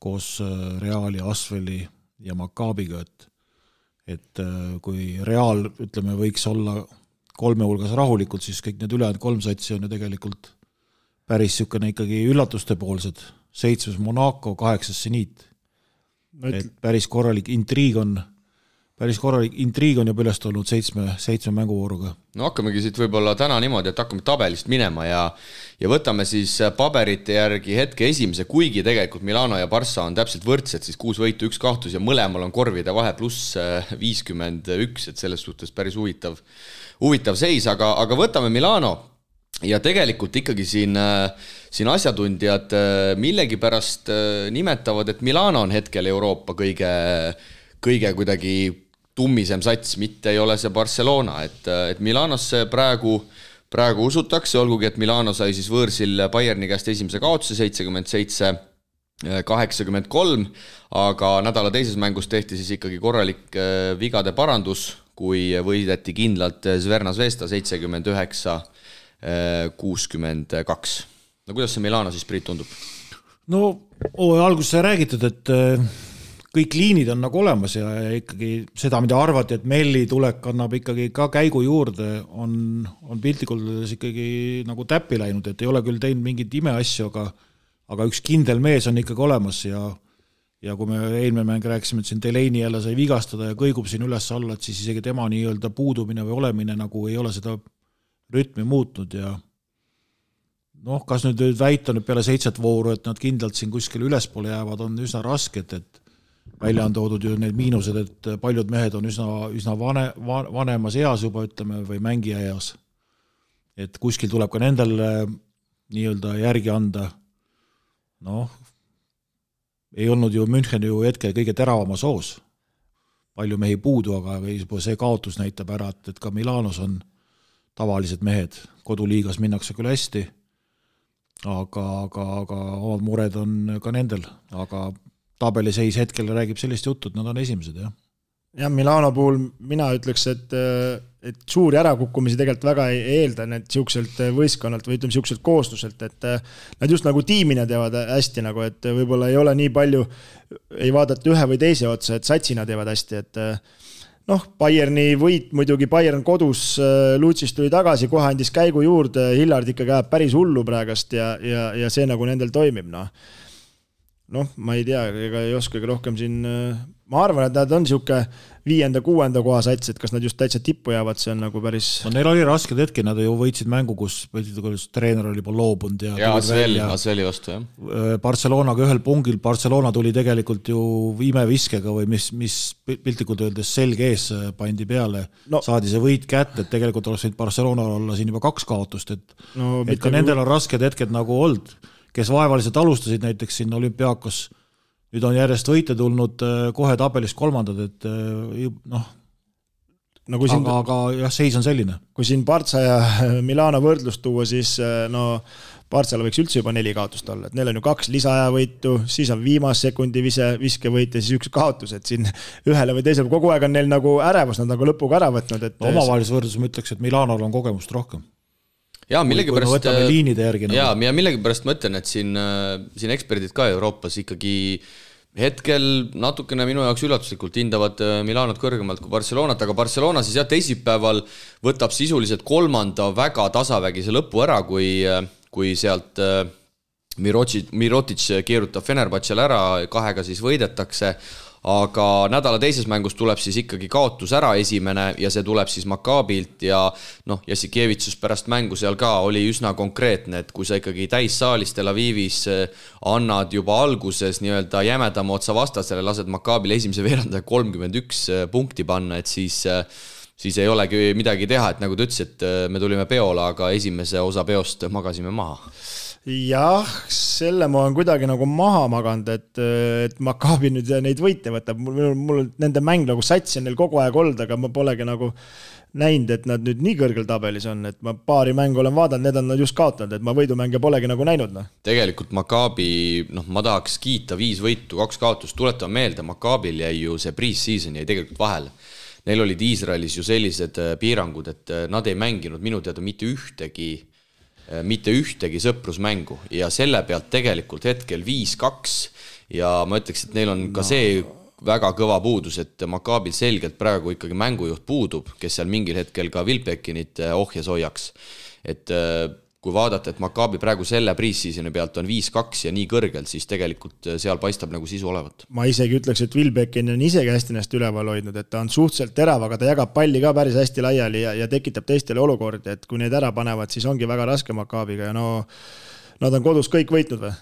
koos äh, Reali, Asveli ja Maccabiga, et et äh, kui Real, ütleme, võiks olla kolme hulgas rahulikult, siis kõik need ülejäänud kolm satsi on ju tegelikult päris niisugune ikkagi üllatustepoolsed, seitsmes Monaco, kaheksas seniit no,. et päris korralik intriig on päris korralik intriig on juba üles tulnud seitsme, seitsme mänguvooruga. no hakkamegi siit võib-olla täna niimoodi, et hakkame tabelist minema ja ja võtame siis paberite järgi hetke esimese, kuigi tegelikult Milano ja Barca on täpselt võrdsed, siis kuus võitu, üks kaotus ja mõlemal on korvide vahe pluss äh, viiskümmend üks, et selles suhtes päris huvitav, huvitav seis, aga, aga võtame Milano ja tegelikult ikkagi siin, äh, siin asjatundjad äh, millegipärast nimetavad, et Milano on hetkel Euroopa kõige, kõige kuidagi tummisem sats, mitte ei ole see Barcelona, et, et Milanosse praegu, praegu usutakse, olgugi et Milano sai siis võõrsil Bayerni käest esimese kaotuse, seitsekümmend seitse, kaheksakümmend kolm, aga nädala teises mängus tehti siis ikkagi korralik äh, vigade parandus, kui võideti kindlalt Zverna Zvezda seitsekümmend üheksa, äh, kuuskümmend kaks. no kuidas see Milano siis, Priit, tundub? no hooaja alguses sai räägitud, et kõik liinid on nagu olemas ja, ja ikkagi seda, mida arvati, et Melli tulek annab ikkagi ka käigu juurde, on, on piltlikult öeldes ikkagi nagu täppi läinud, et ei ole küll teinud mingeid imeasju, aga aga üks kindel mees on ikkagi olemas ja ja kui me eelmine mäng rääkisime, et siin Delaney jälle sai vigastada ja kõigub siin üles-alla, et siis isegi tema nii-öelda puudumine või olemine nagu ei ole seda rütmi muutnud ja noh, kas nüüd väita nüüd peale seitset vooru, et nad kindlalt siin kuskile ülespoole jäävad, on üsna raske, et, et välja on toodud ju need miinused, et paljud mehed on üsna, üsna vane, vanemas eas juba, ütleme, või mängija eas. et kuskil tuleb ka nendel äh, nii-öelda järgi anda. noh, ei olnud ju München ju hetkel kõige teravamas hoos. palju mehi puudu, aga juba see kaotus näitab ära, et, et ka Milanos on tavalised mehed, koduliigas minnakse küll hästi, aga, aga, aga omad mured on ka nendel, aga tabeliseis hetkel räägib sellist juttu, et nad on esimesed, jah. jah, Milano puhul mina ütleks, et, et suuri ärakukkumisi tegelikult väga ei eelda need niisuguselt võistkonnalt või ütleme, niisuguselt koosluselt, et nad just nagu tiimina teevad hästi nagu, et võib-olla ei ole nii palju, ei vaadata ühe või teise otsa, et satsina teevad hästi, et noh, Bayerni võit muidugi, Bayern kodus, Lutsist tuli tagasi, kohe andis käigu juurde, Hillard ikkagi ajab päris hullu praegast ja, ja, ja see nagu nendel toimib, noh noh, ma ei tea, ega ei oskagi rohkem siin, ma arvan, et nad on niisugune viienda-kuuenda koha sats, et kas nad just täitsa tippu jäävad, see on nagu päris. no neil oli rasked hetked, nad ju võitsid mängu, kus, kus treener oli juba loobunud ja. ja Asveli, Asveli vastu jah. Äh, Barcelonaga ühel pungil, Barcelona tuli tegelikult ju imeviskega või mis, mis piltlikult öeldes selge ees äh, pandi peale no., saadi see võit kätte, et tegelikult oleks võinud Barcelonal olla siin juba kaks kaotust, et no,, et ka nendel on rasked hetked nagu olnud kes vaevaliselt alustasid näiteks siin olümpiaakos, nüüd on järjest võite tulnud kohe tabelis kolmandad, et noh, no siin, aga, aga jah, seis on selline. kui siin Partsa ja Milano võrdlust tuua, siis no Partsal võiks üldse juba neli kaotust olla, et neil on ju kaks lisaajavõitu, siis on viimase sekundi vise, viskevõit ja siis üks kaotus, et siin ühele või teisele, kogu aeg on neil nagu ärevus, nad nagu lõpuga ära võtnud, et no,. omavahelises võrdluses ma ütleks, et Milanol on kogemust rohkem. Jaa, millegipärast. võtame liinide järgi nagu.. jaa, ja millegipärast ma ütlen, et siin, äh, siin eksperdid ka Euroopas ikkagi hetkel natukene minu jaoks üllatuslikult hindavad äh, Milanot kõrgemalt kui Barcelonat, aga Barcelona siis jah, teisipäeval võtab sisuliselt kolmanda väga tasavägise lõpu ära, kui äh, kui sealt äh, Mirotic, Mirotic keerutab Fenerbahce'l ära, kahega siis võidetakse, aga nädala teises mängus tuleb siis ikkagi kaotus ära, esimene, ja see tuleb siis Makaabilt ja noh, Jassikevitsus pärast mängu seal ka oli üsna konkreetne, et kui sa ikkagi täissaalis Tel Avivis äh, annad juba alguses nii-öelda jämedama otsa vastasele, lased Makaabil esimese veerandaja kolmkümmend üks äh, punkti panna, et siis siis ei olegi midagi teha, et nagu ta ütles, et me tulime peole, aga esimese osa peost magasime maha. Jah, selle ma olen kuidagi nagu maha maganud, et, et Maccabi nüüd neid võite võtab, mul, mul nende mäng nagu satsi on neil kogu aeg olnud, aga ma polegi nagu näinud, et nad nüüd nii kõrgel tabelis on, et ma paari mängu olen vaadanud, need on nad just kaotanud, et ma võidumänge polegi nagu näinud, noh. tegelikult Maccabi, noh, ma tahaks kiita viis võitu, kaks kaotust, tuletame meelde, Maccabil jäi ju see pre-season jäi tegelikult vahele. Neil olid Iisraelis ju sellised äh, piirangud, et äh, nad ei mänginud minu teada mitte ühtegi, mitte ühtegi sõprusmängu. Ja selle pealt tegelikult hetkel viis-kaks ja ma ütleks, et neil on ka see väga kõva puudus, et Makaabil selgelt praegu ikkagi mängujuht puudub, kes seal mingil hetkel ka Vilbekinit ohjes hoiaks. et kui vaadata, et Maccabi praegu selle pre-season'i pealt on viis-kaks ja nii kõrgel, siis tegelikult äh, seal paistab nagu sisu olevat. ma isegi ütleks, et Wilbekin on isegi hästi ennast üleval hoidnud, et ta on suhteliselt terav, aga ta jagab palli ka päris hästi laiali ja, ja tekitab teistele olukordi, et kui need ära panevad, siis ongi väga raske Maccabiga ja no nad on kodus kõik võitnud või?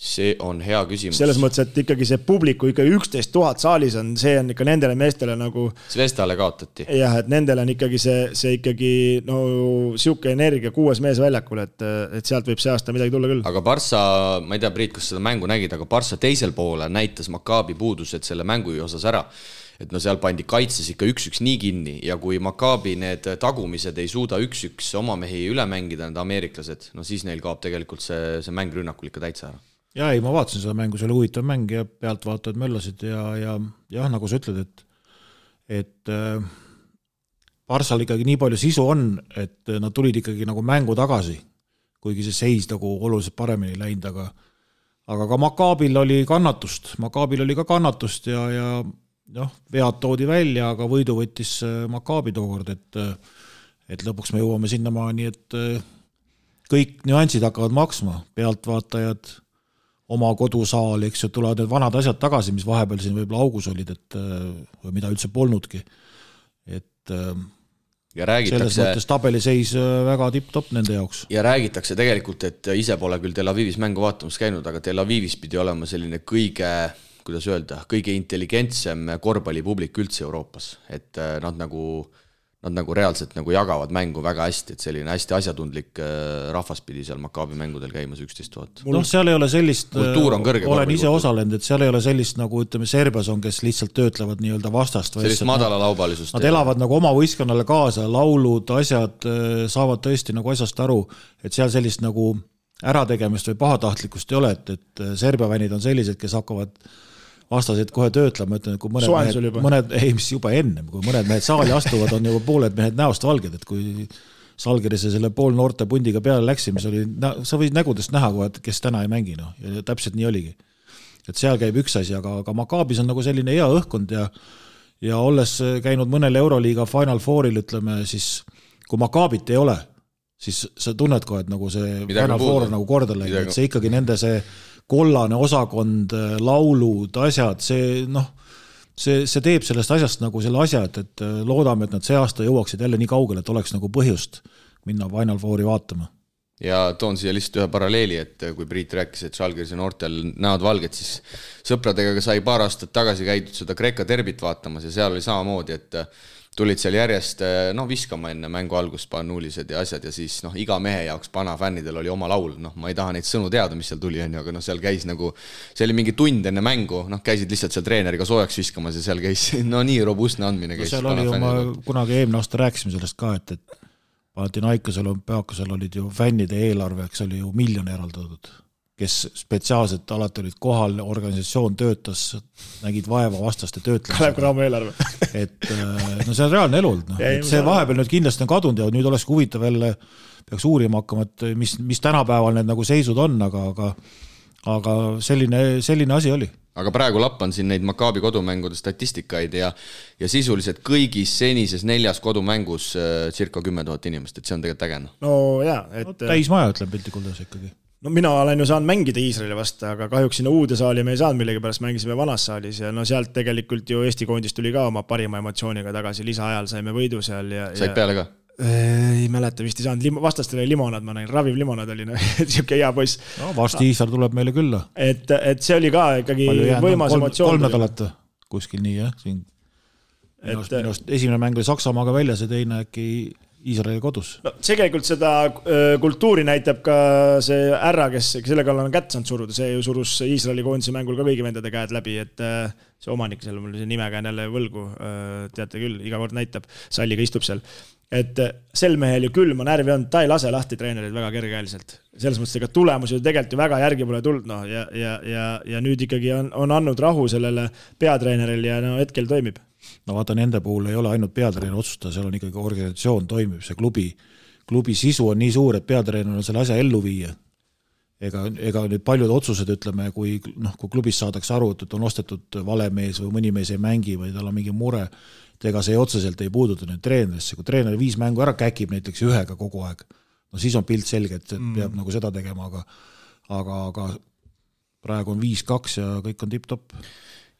See on hea küsimus. selles mõttes, et ikkagi see publiku ikka üksteist tuhat saalis on, see on ikka nendele meestele nagu. Zvestale kaotati. jah, et nendel on ikkagi see, see ikkagi no sihuke energia, kuues mees väljakul, et, et sealt võib see aasta midagi tulla küll. aga Barca, ma ei tea, Priit, kas seda mängu nägid, aga Barca teisel poolel näitas Maccabi puudused selle mängu osas ära et no seal pandi kaitses ikka üks-üks nii kinni ja kui Maccabi need tagumised ei suuda üks-üks oma mehi üle mängida, need ameeriklased, no siis neil kaob tegelikult see, see mäng rünnakul ikka täitsa ära jaa, ei, ma vaatasin seda mängu, see oli huvitav mäng ja pealtvaatajad möllasid ja, ja jah, nagu sa ütled, et et äh, Barssal ikkagi nii palju sisu on, et nad tulid ikkagi nagu mängu tagasi, kuigi see seis nagu oluliselt paremini läinud, aga aga ka Makaabil oli kannatust, Makaabil oli ka kannatust ja, ja noh, vead toodi välja, aga võidu võttis äh, Makaabi tookord, et et lõpuks me jõuame sinnamaani, et äh, kõik nüansid hakkavad maksma, pealtvaatajad oma kodusaali, eks ju, tulevad need vanad asjad tagasi, mis vahepeal siin võib-olla augus olid, et või mida üldse polnudki. et ja räägitakse. selles mõttes tabeliseis väga tipp-topp nende jaoks. ja räägitakse tegelikult, et ise pole küll Tel Avivis mängu vaatamas käinud, aga Tel Avivis pidi olema selline kõige, kuidas öelda, kõige intelligentsem korvpallipublik üldse Euroopas, et nad nagu nad nagu reaalselt nagu jagavad mängu väga hästi, et selline hästi asjatundlik äh, rahvas pidi seal Maccabi mängudel käimas, üksteist tuhat. noh, seal ei ole sellist, kõrge. olen ise osalenud, et seal ei ole sellist nagu ütleme, Serbias on, kes lihtsalt töötlevad nii-öelda vastast. sellist madalalaubalisust. Nad elavad nagu oma võistkonnale kaasa, laulud, asjad, äh, saavad tõesti nagu asjast aru, et seal sellist nagu ärategemist või pahatahtlikkust ei ole, et, et äh, Serbia fännid on sellised, kes hakkavad vastaseid kohe töötlema, ütlen, et kui mõned Soensul mehed, mõned, ei, mis juba ennem, kui mõned mehed saali astuvad, on juba pooled mehed näost valged, et kui Salgerise selle poolnoorte pundiga peale läksime, siis oli, sa võid nägudest näha kohe, et kes täna ei mängi, noh, ja täpselt nii oligi. et seal käib üks asi, aga, aga Makaabis on nagu selline hea õhkkond ja ja olles käinud mõnel Euroliiga Final Fouril, ütleme siis, kui Makaabit ei ole, siis sa tunned kohe, et nagu see Midagi Final Four on nagu korda läinud, et see ikkagi nende see kollane osakond, laulud, asjad, see noh, see, see teeb sellest asjast nagu selle asja, et, et loodame, et nad see aasta jõuaksid jälle nii kaugele, et oleks nagu põhjust minna Final Fouri vaatama. ja toon siia lihtsalt ühe paralleeli, et kui Priit rääkis, et Žalgirise noortel näod valged, siis sõpradega sai paar aastat tagasi käidud seda Kreeka derbit vaatamas ja seal oli samamoodi, et tulid seal järjest noh, viskama enne mängu algust panuulised ja asjad ja siis noh, iga mehe jaoks panafännidel oli oma laul, noh, ma ei taha neid sõnu teada, mis seal tuli, on ju, aga noh, seal käis nagu, see oli mingi tund enne mängu, noh, käisid lihtsalt seal treeneriga soojaks viskamas ja seal käis no nii robustne andmine käis no,. seal oli ju, ma kunagi eelmine aasta rääkisime sellest ka, et, et Panathinaikosel, olümpiaakosel olid ju fännide eelarveks oli ju miljon eraldatud kes spetsiaalselt alati olid kohal, organisatsioon töötas, nägid vaeva vastaste töötlemisega. Kalev Cramo eelarve et äh, no see on reaalne elu olnud, noh, et see vahepeal nüüd kindlasti on kadunud ja nüüd oleks huvitav jälle, peaks uurima hakkama, et mis, mis tänapäeval need nagu seisud on, aga, aga aga selline, selline asi oli aga praegu lappan siin neid Maccabi kodumängude statistikaid ja ja sisuliselt kõigis senises neljas kodumängus äh, circa kümme tuhat inimest, et see on tegelikult äge, noh. no jaa, et no, täismaja, ütleme piltlikult öeldes ikkagi no mina olen ju saanud mängida Iisraeli vastu, aga kahjuks sinna uude saali me ei saanud millegipärast, mängisime vanas saalis ja no sealt tegelikult ju Eesti koondis tuli ka oma parima emotsiooniga tagasi, lisaajal saime võidu seal ja. said ja... peale ka? ei mäleta, vist ei saanud, lim-, vastastel oli limonaad, ma nägin, raviv limonaad oli, noh, sihuke hea poiss. no varsti Iisrael tuleb meile külla. et, et see oli ka ikkagi võimas emotsioon. kolm nädalat kuskil nii jah, siin. minu arust, minu arust esimene mäng oli Saksamaaga väljas ja teine äkki Iisraeli kodus. no tegelikult seda kultuuri näitab ka see härra, kes selle kallal on kätt saanud suruda, see ju surus Iisraeli koondise mängul ka kõigi vendade käed läbi, et see omanik, seal mul see nime käin jälle võlgu, teate küll, iga kord näitab, salliga istub seal. et sel mehel ju külma närvi on, ta ei lase lahti treenereid väga kergekäeliselt. selles mõttes, ega tulemusi ju tegelikult ju väga järgi pole tulnud, noh, ja, ja, ja, ja nüüd ikkagi on, on andnud rahu sellele peatreenerile ja no hetkel toimib no vaata, nende puhul ei ole ainult peatreener otsustaja, seal on ikkagi organisatsioon toimib, see klubi, klubi sisu on nii suur, et peatreener on selle asja ellu viia. ega, ega nüüd paljud otsused, ütleme, kui noh, kui klubis saadakse aru, et on ostetud vale mees või mõni mees ei mängi või tal on mingi mure, et ega see otseselt ei puuduta nüüd treenerisse, kui treener viis mängu ära käkib näiteks ühega kogu aeg, no siis on pilt selge, et mm. peab nagu seda tegema, aga aga, aga praegu on viis-kaks ja kõik on tipp-topp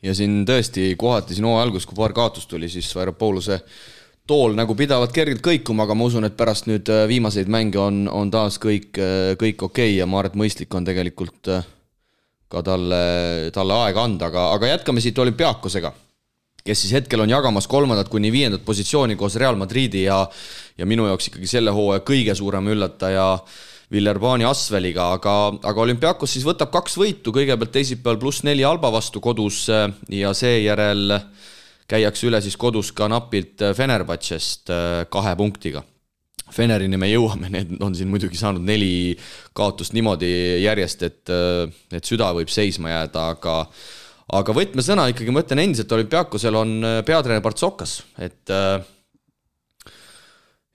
ja siin tõesti kohati siin hooaja alguses, kui paar kaotust tuli, siis Varopouluse tool nagu pidavat kergelt kõikuma, aga ma usun, et pärast nüüd äh, viimaseid mänge on, on taas kõik, äh, kõik okei okay ja ma arvan, et mõistlik on tegelikult äh, ka talle, talle aega anda, aga, aga jätkame siit olümpiaakosega, kes siis hetkel on jagamas kolmandat kuni viiendat positsiooni koos Real Madridi ja ja minu jaoks ikkagi selle hooaja kõige suurem üllataja äh, Villerbaani Asveliga, aga, aga olümpiaakos siis võtab kaks võitu, kõigepealt teisipäeval pluss neli Alba vastu kodus äh, ja seejärel käiakse üle siis kodus ka napilt äh, Fenerbahcest äh, kahe punktiga. Fenerini me jõuame, need on siin muidugi saanud neli kaotust niimoodi järjest, et, et süda võib seisma jääda, aga aga võtmesõna ikkagi, ma ütlen endiselt, olümpiaakosel on peatreener Partsokas, et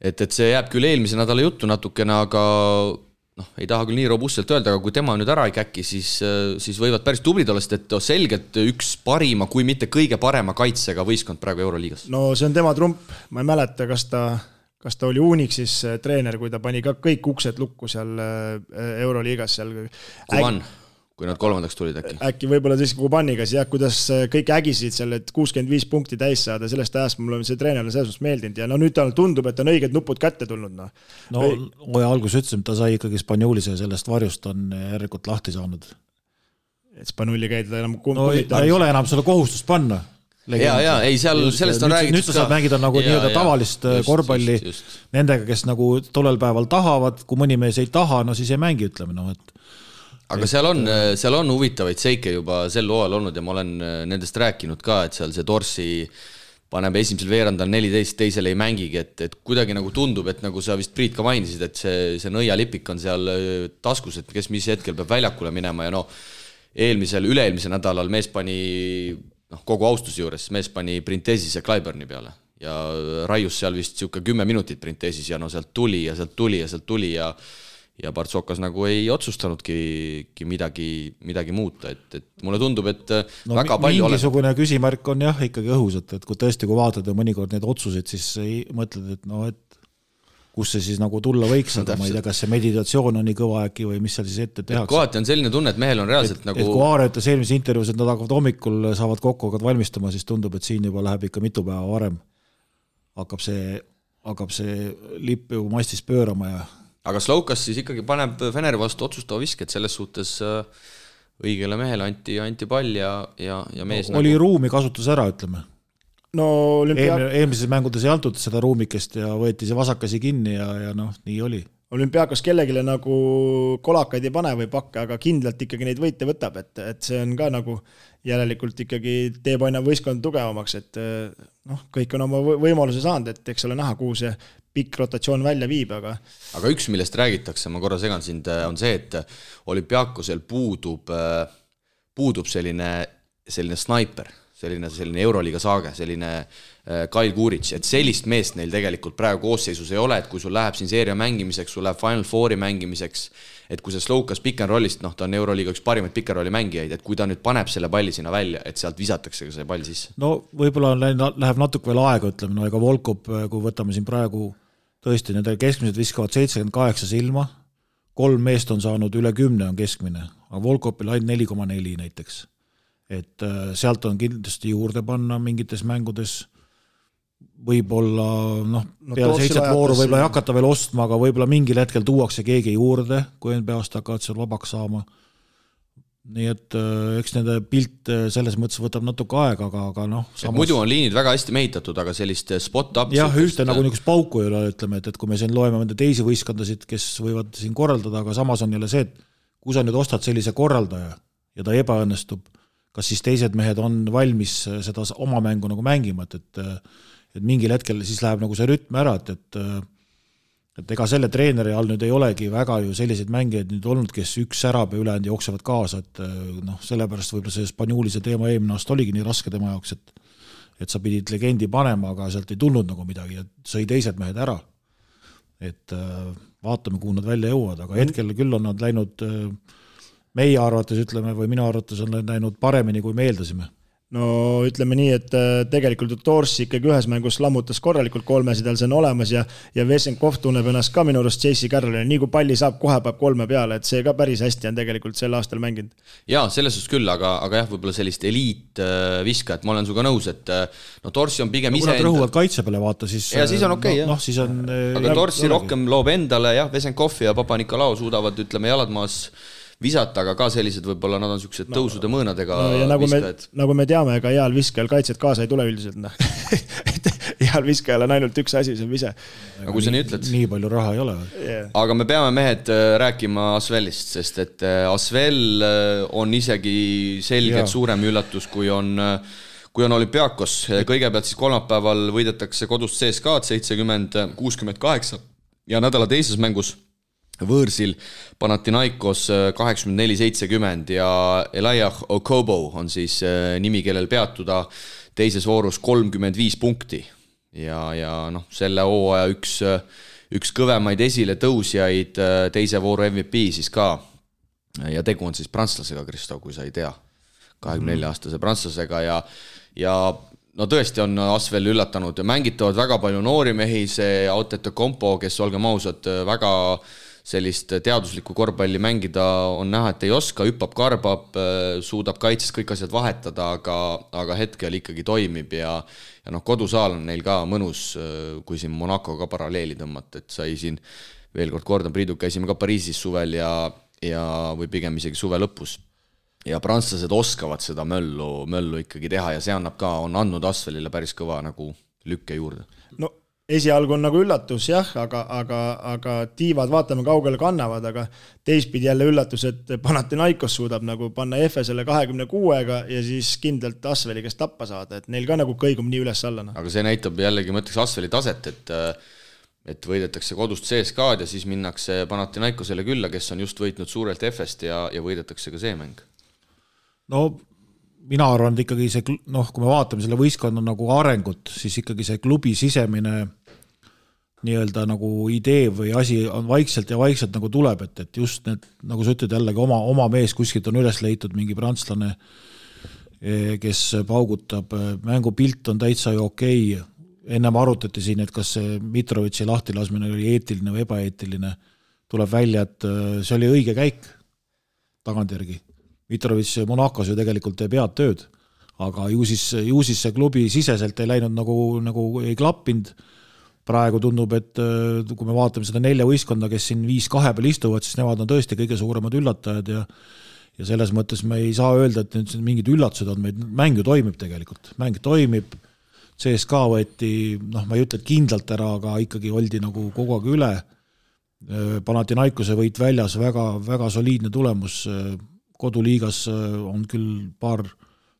et, et see jääb küll eelmise nädala juttu natukene, aga noh, ei taha küll nii robustselt öelda, aga kui tema nüüd ära ei käki, siis, siis võivad päris tublid olla, sest et selgelt üks parima, kui mitte kõige parema kaitsega võistkond praegu Euroliigas. no see on tema trump, ma ei mäleta, kas ta, kas ta oli Unixis treener, kui ta pani ka kõik uksed lukku seal äh, Euroliigas seal. Kuman Äg kui nad kolmandaks tulid äkki. äkki võib-olla tõesti Kubaniga, siis jah, kuidas äh, kõik ägisid seal, et kuuskümmend viis punkti täis saada, sellest ajast mulle see treener on selles mõttes meeldinud ja no nüüd tal tundub, et on õiged nupud kätte tulnud, noh. no hooaja alguses ütlesime, ta sai ikkagi Spanjolise sellest varjust on järelikult lahti saanud. et Spanulli käida enam no ta ei ole enam seda kohustust panna ja, ja ei, seal just, sellest on räägitud nüüd sa saad mängida nagu nii-öelda tavalist äh, just, korvpalli just, just. nendega, kes nagu tollel päeval tahavad, kui mõni mees ei taha, no siis ei mängi, ütleme noh, et aga seal on, seal on huvitavaid seike juba sel hooajal olnud ja ma olen äh, nendest rääkinud ka, et seal see Dorsi paneb esimesel veerandal neliteist, teisel ei mängigi, et, et kuidagi nagu tundub, et nagu sa vist, Priit, ka mainisid, et see, see nõialipik on seal äh, taskus, et kes mis hetkel peab väljakule minema ja noh, eelmisel, üle-eelmisel nädalal mees pani, noh, kogu austuse juures, mees pani Printesise Clyburni peale. Ja raius seal vist niisugune kümme minutit Printesis ja no sealt tuli ja sealt tuli ja sealt tuli ja ja Partsokas nagu ei otsustanudki midagi, midagi muuta, et, et mulle tundub, et no, väga palju mingisugune ole... küsimärk on jah ikkagi õhus, et, et kui tõesti, kui vaatad mõnikord neid otsuseid, siis ei, mõtled, et noh, et kus see siis nagu tulla võiks, aga ma ei tea, kas see meditatsioon on nii kõva äkki või mis seal siis ette tehakse. kohati on selline tunne, et mehel on reaalselt et, nagu et kui Aare ütles eelmises intervjuus, et nad hakkavad hommikul, saavad kokku, hakkavad valmistuma, siis tundub, et siin juba läheb ikka mitu päeva varem. hakkab see, hakkab see lipp ju mastis pöörama ja aga Slovkas siis ikkagi paneb Veneri vastu otsustava viske, et selles suhtes äh, õigele mehele anti, anti pall ja, ja, ja mees no, nagu... oli ruumi kasutus ära, ütleme. no olümpia... Eelmine, eelmises mängudes ei antud seda ruumikest ja võeti see vasakasi kinni ja, ja noh, nii oli. olümpiaakos kellelegi nagu kolakaid ei pane või pakke, aga kindlalt ikkagi neid võite võtab, et, et see on ka nagu järelikult ikkagi teeb aina võistkond tugevamaks, et noh, kõik on oma võimaluse saanud, et eks ole näha, kuhu see pikk rotatsioon välja viib, aga. aga üks, millest räägitakse, ma korra segan sind, on see, et olümpiaakosel puudub, puudub selline, selline snaiper selline, selline Euroliiga saage, selline äh, Kail Kurits, et sellist meest neil tegelikult praegu koosseisus ei ole, et kui sul läheb siin seeria mängimiseks, sul läheb Final Fouri mängimiseks, et kui see Slovkas pick and roll'ist, noh, ta on Euroliiga üks parimaid pick and rolli mängijaid, et kui ta nüüd paneb selle palli sinna välja, et sealt visatakse ka see pall sisse. no võib-olla läinud, läheb natuke veel aega, ütleme, no ega Volkov, kui võtame siin praegu tõesti, nende keskmised viskavad seitsekümmend kaheksa silma, kolm meest on saanud üle kümne on keskmine, aga Volkovil ainult neli koma neli näiteks. et äh, sealt on kindlasti juurde panna mingites mängudes, võib-olla noh no,, peale seitset vooru võib-olla ei hakata veel ostma, aga võib-olla mingil hetkel tuuakse keegi juurde, kui NBA-st hakkavad seal vabaks saama. Nii et äh, eks nende pilt äh, selles mõttes võtab natuke aega, aga, aga noh samas.... muidu on liinid väga hästi mehitatud, aga sellist spot-up'i jah, ühte nagu niisugust pauku ei ole, ütleme, et, et kui me siin loeme mõnda teisi võistkondasid, kes võivad siin korraldada, aga samas on jälle see, et kui sa nüüd ostad sellise korraldaja ja ta ebaõnnestub kas siis teised mehed on valmis äh, seda oma mängu nagu mängima, et, et äh, et mingil hetkel siis läheb nagu see rütm ära, et, et äh, et ega selle treeneri all nüüd ei olegi väga ju selliseid mängijaid nüüd olnud, kes üks särab ja ülejäänud jooksevad kaasa, et noh, sellepärast võib-olla see Spanjuulise teema eelmine aasta oligi nii raske tema jaoks, et et sa pidid legendi panema, aga sealt ei tulnud nagu midagi ja sõi teised mehed ära. et vaatame, kuhu nad välja jõuavad, aga hetkel küll on nad läinud äh, meie arvates ütleme või minu arvates on läinud paremini, kui me eeldasime no ütleme nii, et äh, tegelikult Torsi ikkagi ühes mängus lammutas korralikult kolmesidel, see on olemas ja ja Vesenkov tunneb ennast ka minu arust J.C. Carrollina, nii kui palli saab, kohe paneb kolme peale, et see ka päris hästi on tegelikult sel aastal mänginud. jaa, selles suhtes küll, aga, aga jah, võib-olla sellist eliitviskajat, ma olen sinuga nõus, et äh, no Torsi on pigem no, ise enda... rõhuvad kaitse peale, vaata siis ja siis on okei okay, no,, jah. noh, siis on aga Torsi rohkem loob endale, jah, Vesenkov ja Papa-Nikolau suudavad, ütleme, jalad maas visata, aga ka sellised võib-olla nad on niisugused no, tõusude mõõnadega no, ja nagu viskajad. me, nagu me teame, ega heal viskajal kaitset kaasa ei tule üldiselt, noh heal viskajal on ainult üks asi, see on vise. aga kui sa nii ütled. nii palju raha ei ole yeah.. aga me peame, mehed, äh, rääkima Asvelist, sest et äh, Asvel äh, on isegi selgelt suurem üllatus, kui on kui on olümpiaakos, kõigepealt siis kolmapäeval võidetakse kodust CSKA-d seitsekümmend, kuuskümmend kaheksa ja nädala teises mängus võõrsil Panathinaikos äh, kaheksakümmend neli, seitsekümmend ja Elijah Okobo on siis äh, nimi, kellel peatuda teises voorus kolmkümmend viis punkti. ja, ja noh, selle hooaja üks, äh, üks kõvemaid esiletõusjaid, teise vooru MVP siis ka. ja tegu on siis prantslasega, Kristo, kui sa ei tea. kahekümne nelja aastase prantslasega ja, ja no tõesti on Asvel üllatanud, mängitavad väga palju noori mehi, see Autete Compo, kes olgem ausad, väga äh, sellist teaduslikku korvpalli mängida on näha, et ei oska, hüppab, karbab, suudab kaitses kõik asjad vahetada, aga, aga hetkel ikkagi toimib ja ja noh, kodusaal on neil ka mõnus, kui siin Monacoga paralleeli tõmmata, et sai siin veel kord kordan, Priiduga käisime ka Pariisis suvel ja, ja või pigem isegi suve lõpus ja prantslased oskavad seda möllu, möllu ikkagi teha ja see annab ka, on andnud Asvelile päris kõva nagu lükke juurde. no esialgu on nagu üllatus jah, aga, aga, aga tiivad vaatame, kaugele kannavad, aga teistpidi jälle üllatus, et Panathinaikos suudab nagu panna Efesele kahekümne kuuega ja siis kindlalt Asveli käest tappa saada, et neil ka nagu kõigub nii üles-alla no.. aga see näitab jällegi, ma ütleks, Asveli taset, et et võidetakse kodust CSKA-d ja siis minnakse Panathinaikosele külla, kes on just võitnud suurelt Efest ja, ja võidetakse ka see mäng. no mina arvan, et ikkagi see noh, kui me vaatame selle võistkonna nagu arengut, siis ikkagi see klubi sisemine nii-öelda nagu idee või asi on vaikselt ja vaikselt nagu tuleb, et, et just need, nagu sa ütled jällegi oma, oma mees kuskilt on üles leitud, mingi prantslane, e, kes paugutab, mängupilt on täitsa ju okei okay., ennem arutati siin, et kas see Mitrovitši lahtilaskmine oli eetiline või ebaeetiline, tuleb välja, et e, see oli õige käik tagantjärgi Mitrovic Monacos ju tegelikult teeb head tööd, aga ju siis, ju siis see klubi siseselt ei läinud nagu, nagu ei klappinud. praegu tundub, et äh, kui me vaatame seda nelja võistkonda, kes siin viis-kahe peal istuvad, siis nemad on tõesti kõige suuremad üllatajad ja ja selles mõttes me ei saa öelda, et nüüd mingid üllatused on, meid mäng ju toimib tegelikult, mäng toimib, CSKA võeti, noh, ma ei ütle, et kindlalt ära, aga ikkagi oldi nagu kogu aeg üle. Panathinaikose võit väljas, väga, väga soliidne tulemus. Koduliigas on küll paar,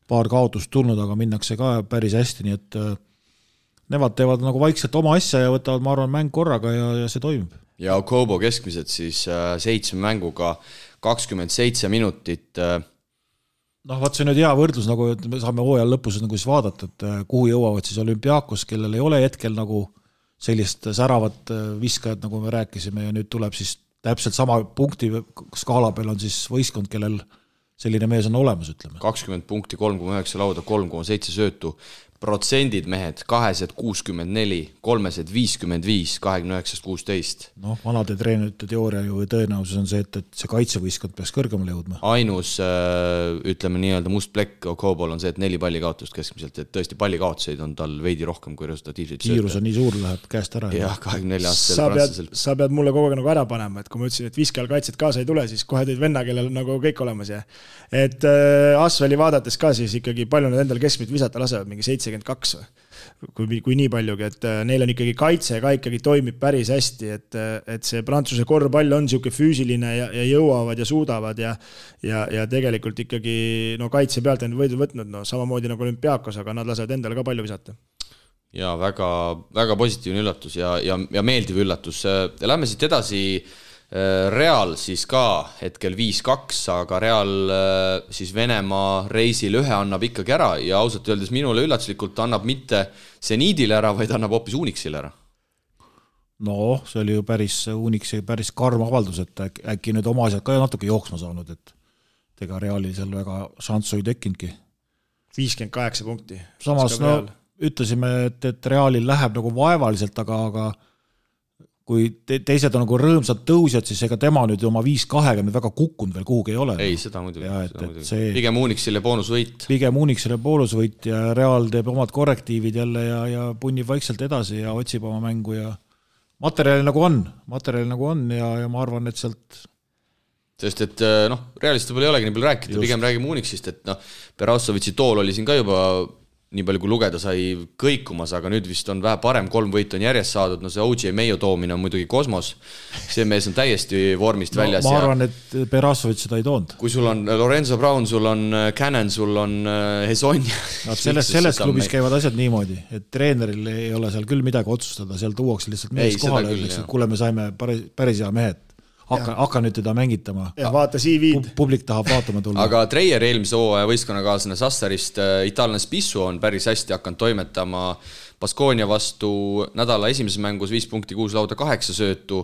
paar kaotust tulnud, aga minnakse ka päris hästi, nii et nemad teevad nagu vaikselt oma asja ja võtavad, ma arvan, mäng korraga ja, ja see toimib. ja Kobo keskmiselt siis äh, seitsme mänguga kakskümmend seitse minutit äh, noh, vot see on nüüd hea võrdlus nagu, me saame hooaja lõpus nagu siis vaadata, et äh, kuhu jõuavad siis olümpiaakos, kellel ei ole hetkel nagu sellist säravat äh, viskajat, nagu me rääkisime ja nüüd tuleb siis täpselt sama punkti skaala peal on siis võistkond, kellel selline mees on olemas, ütleme. kakskümmend punkti, kolm koma üheksa lauda, kolm koma seitse söötu protsendid, mehed, kahesed kuuskümmend neli, kolmesed viiskümmend viis, kahekümne üheksast kuusteist. noh, vanade treenerite teooria ju tõenäosus on see, et, et see kaitsevõistkond peaks kõrgemale jõudma. ainus äh, ütleme nii-öelda must plekk Okobol on see, et neli pallikaotust keskmiselt, et tõesti pallikaotuseid on tal veidi rohkem kui resultatiivseid kiirus on nii suur, läheb käest ära. jah, kahekümne nelja aastasel pead, sa pead mulle kogu aeg nagu ära panema, et kui ma ütlesin, et viskajal kaitset kaasa ei tule, siis kohe tõid venna, kellel on nagu kõik olemas ja et äh, Asveli vaadates ka siis ikkagi palju nad endal keskmiselt visata lasevad, mingi seitse seitsekümmend kaks või? kui, kui nii paljugi, et äh, neil on ikkagi kaitse ka ikkagi toimib päris hästi, et, äh, et see Prantsuse korvpall on niisugune füüsiline ja, ja jõuavad ja suudavad ja ja, ja tegelikult ikkagi no kaitse pealt on võidu võtnud, no samamoodi nagu olümpiaakos, aga nad lasevad endale ka palju visata ja väga, väga positiivne üllatus ja, ja, ja meeldiv üllatus. Lähme siit edasi Äh, Real siis ka hetkel viis-kaks, aga Real äh, siis Venemaa reisil ühe annab ikkagi ära ja ausalt öeldes minule üllatuslikult annab mitte seniidile ära, vaid annab hoopis Unixile ära. noh, see oli ju päris, Unixi päris karm avaldus, et äkki, äkki nüüd oma asjad ka natuke jooksma saanud, et ega Realil seal väga šanssu ei tekkinudki. viiskümmend kaheksa punkti. samas no ütlesime, et, et Realil läheb nagu vaevaliselt, aga, aga kui te, teised on nagu rõõmsad tõusjad, siis ega tema nüüd oma viis-kahega nüüd väga kukkunud veel kuhugi ei ole. ei, seda muidugi. See... pigem Unixile boonusvõit. pigem Unixile boonusvõit ja Real teeb omad korrektiivid jälle ja, ja punnib vaikselt edasi ja otsib oma mängu ja materjali nagu on, materjali nagu on ja, ja ma arvan, et sealt sest et noh, Realist võib-olla ei olegi nii palju rääkida, pigem räägime Unixist, et noh, Berassovitši tool oli siin ka juba nii palju kui lugeda sai, kõikumas, aga nüüd vist on vähe parem, kolm võitu on järjest saadud, no see OJ Mayo toomine on muidugi kosmos. see mees on täiesti vormist no, väljas. ma arvan ja..., et Berassovitš seda ei toonud. kui sul on Lorenzo Brown, sul on äh, Cannon, sul on äh, Hezonja. no selles, selles klubis käivad asjad niimoodi, et treeneril ei ole seal küll midagi otsustada, seal tuuakse lihtsalt mees kohale, öeldakse, et kuule, me saime päris, päris hea mehe, hakka, hakka nüüd teda mängitama. ja vaata CV-d. publik tahab vaatama tulla. aga Treier, eelmise hooaja võistkonnakaaslane Sassarist, äh, itaallane Spissu on päris hästi hakanud toimetama Baskonia vastu nädala esimeses mängus viis punkti, kuus lauda, kaheksa söötu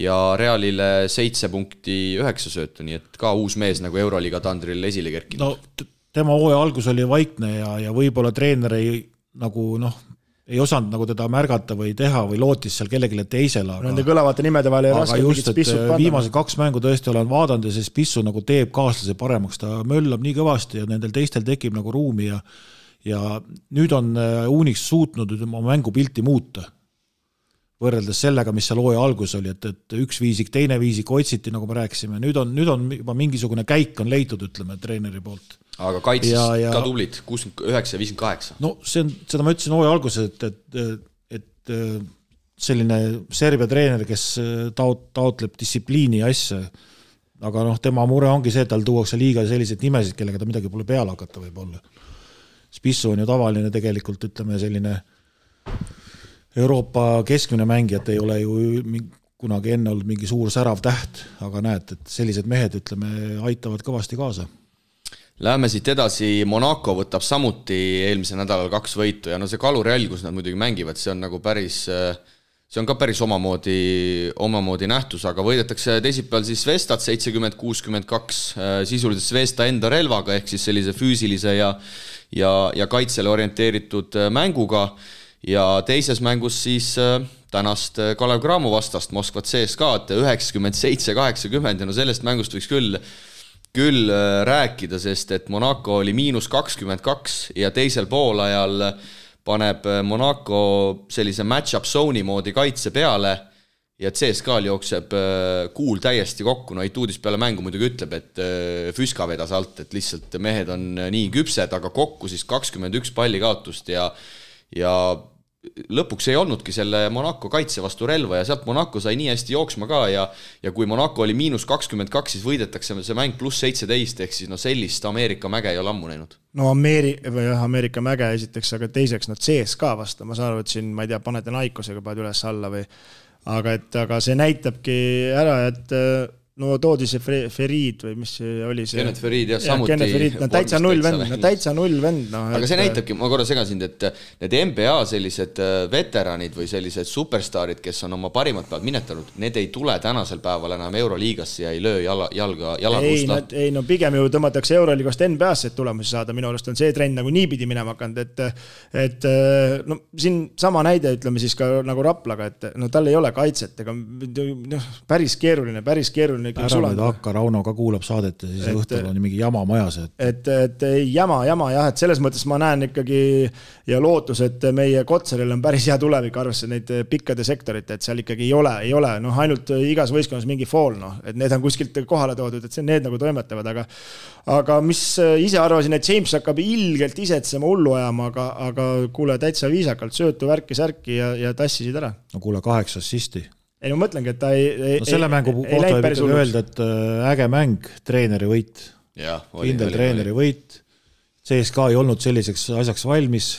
ja Realile seitse punkti, üheksa söötu, nii et ka uus mees nagu Euroliiga tandril esile kerkinud. no tema hooaja algus oli vaikne ja, ja võib-olla treener ei nagu noh, ei osanud nagu teda märgata või teha või lootis seal kellelegi teisele, aga Nende kõlavate nimede vahel ei raske just, et viimased kaks mängu tõesti olen vaadanud ja see Spissu nagu teeb kaaslase paremaks, ta möllab nii kõvasti ja nendel teistel tekib nagu ruumi ja ja nüüd on äh, Unix suutnud oma mängupilti muuta. võrreldes sellega, mis seal hooaja alguses oli, et, et üks viisik, teine viisik otsiti, nagu me rääkisime, nüüd on, nüüd on juba mingisugune käik on leitud, ütleme, treeneri poolt aga kaitses ja, ja... ka tublid, kuuskümmend üheksa viiskümmend kaheksa. no see on, seda ma ütlesin hooaja alguses, et, et, et selline Serbia treener, kes taot-, taotleb distsipliini asja, aga noh, tema mure ongi see, et tal tuuakse liiga selliseid nimesid, kellega ta midagi pole peale hakata võib-olla. Spissu on ju tavaline tegelikult ütleme selline Euroopa keskmine mängija, et ei ole ju kunagi enne olnud mingi suur särav täht, aga näed, et sellised mehed, ütleme, aitavad kõvasti kaasa Läheme siit edasi, Monaco võtab samuti eelmisel nädalal kaks võitu ja no see kalurjälg, kus nad muidugi mängivad, see on nagu päris, see on ka päris omamoodi, omamoodi nähtus, aga võidetakse teisipäeval siis Vestat seitsekümmend, kuuskümmend kaks, sisuliselt Svesta enda relvaga, ehk siis sellise füüsilise ja ja, ja kaitsele orienteeritud mänguga. Ja teises mängus siis tänast Kalev Cramo vastast, Moskva CSKA-d üheksakümmend seitse, kaheksakümmend ja no sellest mängust võiks küll küll äh, rääkida, sest et Monaco oli miinus kakskümmend kaks ja teisel poolajal paneb äh, Monaco sellise match-up zone'i moodi kaitse peale ja CSKA-l jookseb äh, kuul täiesti kokku, no Ituudis peale mängu muidugi ütleb, et Füska vedas alt, et lihtsalt mehed on nii küpsed, aga kokku siis kakskümmend üks palli kaotust ja ja lõpuks ei olnudki selle Monaco kaitse vastu relva ja sealt Monaco sai nii hästi jooksma ka ja ja kui Monaco oli miinus kakskümmend kaks, siis võidetakse see mäng pluss seitseteist, ehk siis no sellist Ameerika mäge ei ole ammu näinud. no Ameeri-, või jah, Ameerika mäge esiteks, aga teiseks, no CSKA vastu, ma saan aru, et siin, ma ei tea, panete Naikosega paned üles-alla või aga et, aga see näitabki ära, et no toodi see Ferid või mis see oli see. Kennet Ferid jah, samuti. Kennet Ferid, no täitsa null vend, no täitsa null vend, noh. aga et... see näitabki, ma korra segan sind, et need NBA sellised äh, veteranid või sellised superstaarid, kes on oma parimad päevad minetanud, need ei tule tänasel päeval enam Euroliigasse ja ei löö jala, jalga, jalakuust lahti. ei no pigem ju tõmmatakse Euroliigast NBA-sse, et tulemusi saada, minu arust on see trend nagu niipidi minema hakanud, et et äh, no siin sama näide, ütleme siis ka nagu Raplaga, et no tal ei ole kaitset, ega noh, päris keeruline, päris keeruline on ikkagi nüüd hakka, Rauno ka kuulab saadet ja siis et, õhtul on mingi jama majas, et. et, et ei jama, jama jah, et selles mõttes ma näen ikkagi ja lootus, et meie Kotsaril on päris hea tulevik, arvestades neid pikkade sektorit, et seal ikkagi ei ole, ei ole noh, ainult igas võistkonnas mingi fool, noh, et need on kuskilt kohale toodud, et see, need nagu toimetavad, aga aga mis ise arvasin, et James hakkab ilgelt isetsema, hullu ajama, aga, aga kuule, täitsa viisakalt söötu värki-särki ja, ja tassisid ära. no kuule, kaheksa assisti ei no ma mõtlengi, et ta ei, ei. no selle mängu kohta võib ikkagi öelda, et äh, äge mäng, treeneri võit. kindel treeneri oli. võit. CSKA ei olnud selliseks asjaks valmis.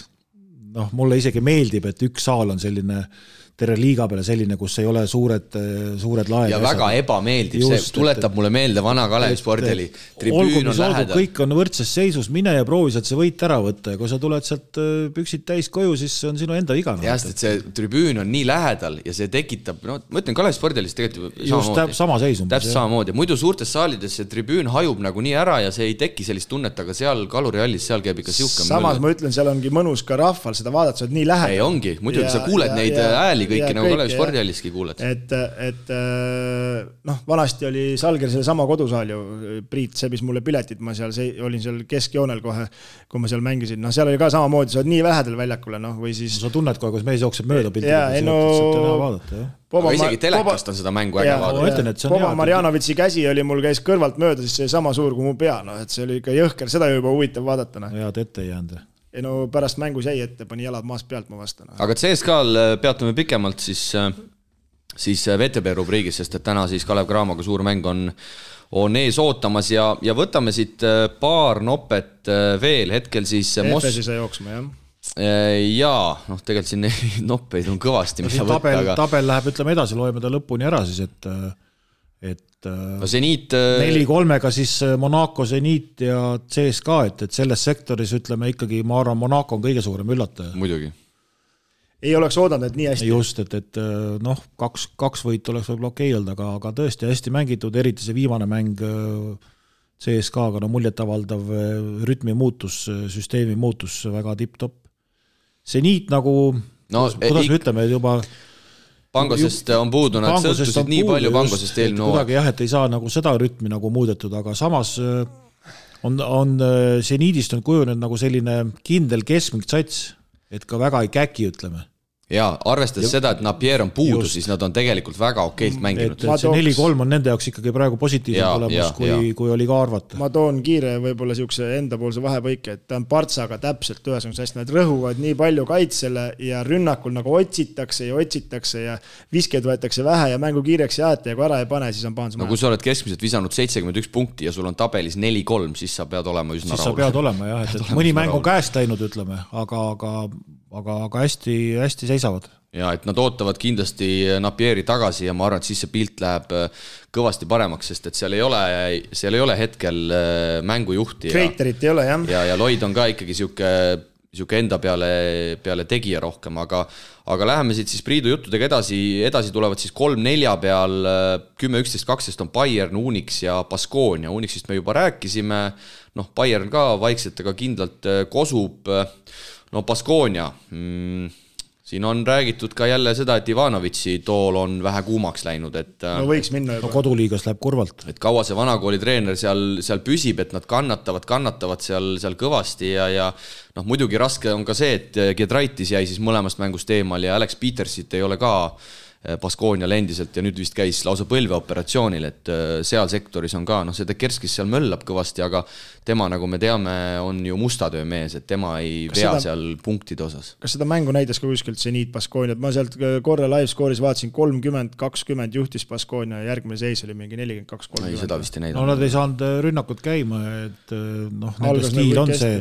noh, mulle isegi meeldib, et üks saal on selline äh, terve liiga peale selline, kus ei ole suured, suured laed. ja väga asjad. ebameeldiv, see tuletab et, mulle meelde vana Kalevi spordihalli. tribüün on lähedal. kõik on võrdses seisus, mine ja proovi sealt see võit ära võtta ja kui sa tuled sealt äh, püksid täis koju, siis see on sinu enda viga. jah, sest et see tribüün on nii lähedal ja see tekitab, no ma ütlen, Kalevi spordihallis tegelikult ju just samamoodi. sama seis umbes. täpselt samamoodi, muidu suurtes saalides see tribüün hajub nagunii ära ja see ei teki sellist tunnet, aga seal kalurihallis, seal käib ikka sihuke. samas ma ütlen, seal ongi mõnus ka rahval seda vaadata, sa oled nii lähedal. ei ongi, muidugi sa kuuled ja, neid ja, hääli kõiki nagu Kalevi spordihalliski kuuled. et, et äh, noh, vanasti oli Salger sellesama kodusaal ju, Priit sebis mulle piletid, ma seal see, olin seal keskjoonel kohe, kui ma seal mängisin, noh, seal oli ka samamoodi, sa oled nii lähedal väljakule, noh, või siis no,. sa tunned kohe, kuidas mees jookseb mööda piltidega, no... sealt näha vaadata, jah. Boba aga isegi telekast on seda mängu äge vaadata. Boba Marjanovitši käsi oli mul, käis kõrvalt mööda, siis see sama suur kui mu pea, noh, et see oli ikka jõhker, seda juba huvitav vaadata, noh. head ette ei jäänud ei no pärast mängus jäi ette, pani jalad maast pealt mu vastu no.. aga CSKA-l äh, peatume pikemalt siis, äh, siis äh, VTB rubriigis, sest et täna siis Kalev Cramoga suur mäng on, on ees ootamas ja, ja võtame siit paar nopet veel, hetkel siis Mos-. EFS-i sai jooksma, jah? Jaa, noh, tegelikult siin noppeid on kõvasti, mida võtta, aga tabel läheb, ütleme edasi, loeme ta lõpuni ära siis, et et et no seniit äh, neli kolmega siis äh, Monaco, seniit ja CSKA, et, et selles sektoris ütleme ikkagi, ma arvan, Monaco on kõige suurem üllataja. muidugi. ei oleks oodanud, et nii hästi. just, et, et äh, noh, kaks, kaks võitu oleks võib-olla okei okay olnud, aga, aga tõesti hästi mängitud, eriti see viimane mäng CSKA-ga, no muljetavaldav rütmi muutus, süsteemi muutus väga tipp-topp. seniit nagu no, kuidas me ütleme, juba pangosest on puudu, nad sõltusid nii palju pangosest eelmine hooaeg. kuidagi jah, et ei saa nagu seda rütmi nagu muudetud, aga samas äh, on, on seniidist äh, on kujunenud nagu selline kindel keskmik sats, et ka väga ei käki, ütleme jaa, arvestades ja, seda, et Napier on puudu, siis nad on tegelikult väga okeilt mänginud. et see neli-kolm on nende jaoks ikkagi praegu positiivsem tulemus, kui, kui oli ka arvata. ma toon kiire võib-olla niisuguse endapoolse vahepõike, et ta on Partsaga täpselt ühesuguse hästi, nad rõhuvad nii palju kaitsele ja rünnakul nagu otsitakse ja otsitakse ja viskeid võetakse vähe ja mängu kiireks ei aeta ja kui ära ei pane, siis on pahandus no kui sa oled keskmiselt visanud seitsekümmend üks punkti ja sul on tabelis neli-kolm, siis sa pead olema üsna rahul. siis sa pead olema jah, et, et mõni mäng on käest läinud, ütleme, aga, aga aga, aga hästi-hästi seisavad. ja et nad ootavad kindlasti Napieri tagasi ja ma arvan, et siis see pilt läheb äh, kõvasti paremaks, sest et seal ei ole, seal ei ole hetkel äh, mängujuhti. Kreiterit ei ole jah. ja, ja Lloyd on ka ikkagi sihuke, sihuke enda peale, peale tegija rohkem, aga aga läheme siit siis Priidu juttudega edasi, edasi tulevad siis kolm-nelja peal, äh, kümme, üksteist, kaksteist on Bayern, Unix ja Baskonia, Unixist me juba rääkisime, noh, Bayern ka vaikselt, aga kindlalt kosub no Baskonia mm, siin on räägitud ka jälle seda, et Ivanovitši tool on vähe kuumaks läinud, et. no võiks minna juba no,. koduliigas läheb kurvalt. et kaua see vanakooli treener seal, seal püsib, et nad kannatavad, kannatavad seal, seal kõvasti ja, ja noh, muidugi raske on ka see, et Gedraitis jäi siis mõlemast mängust eemal ja Alex Petersit ei ole ka Baskooniale endiselt ja nüüd vist käis lausa põlveoperatsioonil, et seal sektoris on ka, noh, see Dekerskis seal möllab kõvasti, aga tema, nagu me teame, on ju musta töö mees, et tema ei kas vea seda, seal punktide osas. kas seda mängu näitas ka kuskilt seniit Baskooniat, ma sealt korra live score'is vaatasin, kolmkümmend, kakskümmend juhtis Baskoonia ja järgmine seis oli mingi nelikümmend kaks, kolmkümmend. seda vist ei näidanud. no nad ei saanud rünnakut käima, et noh, nende stiil on see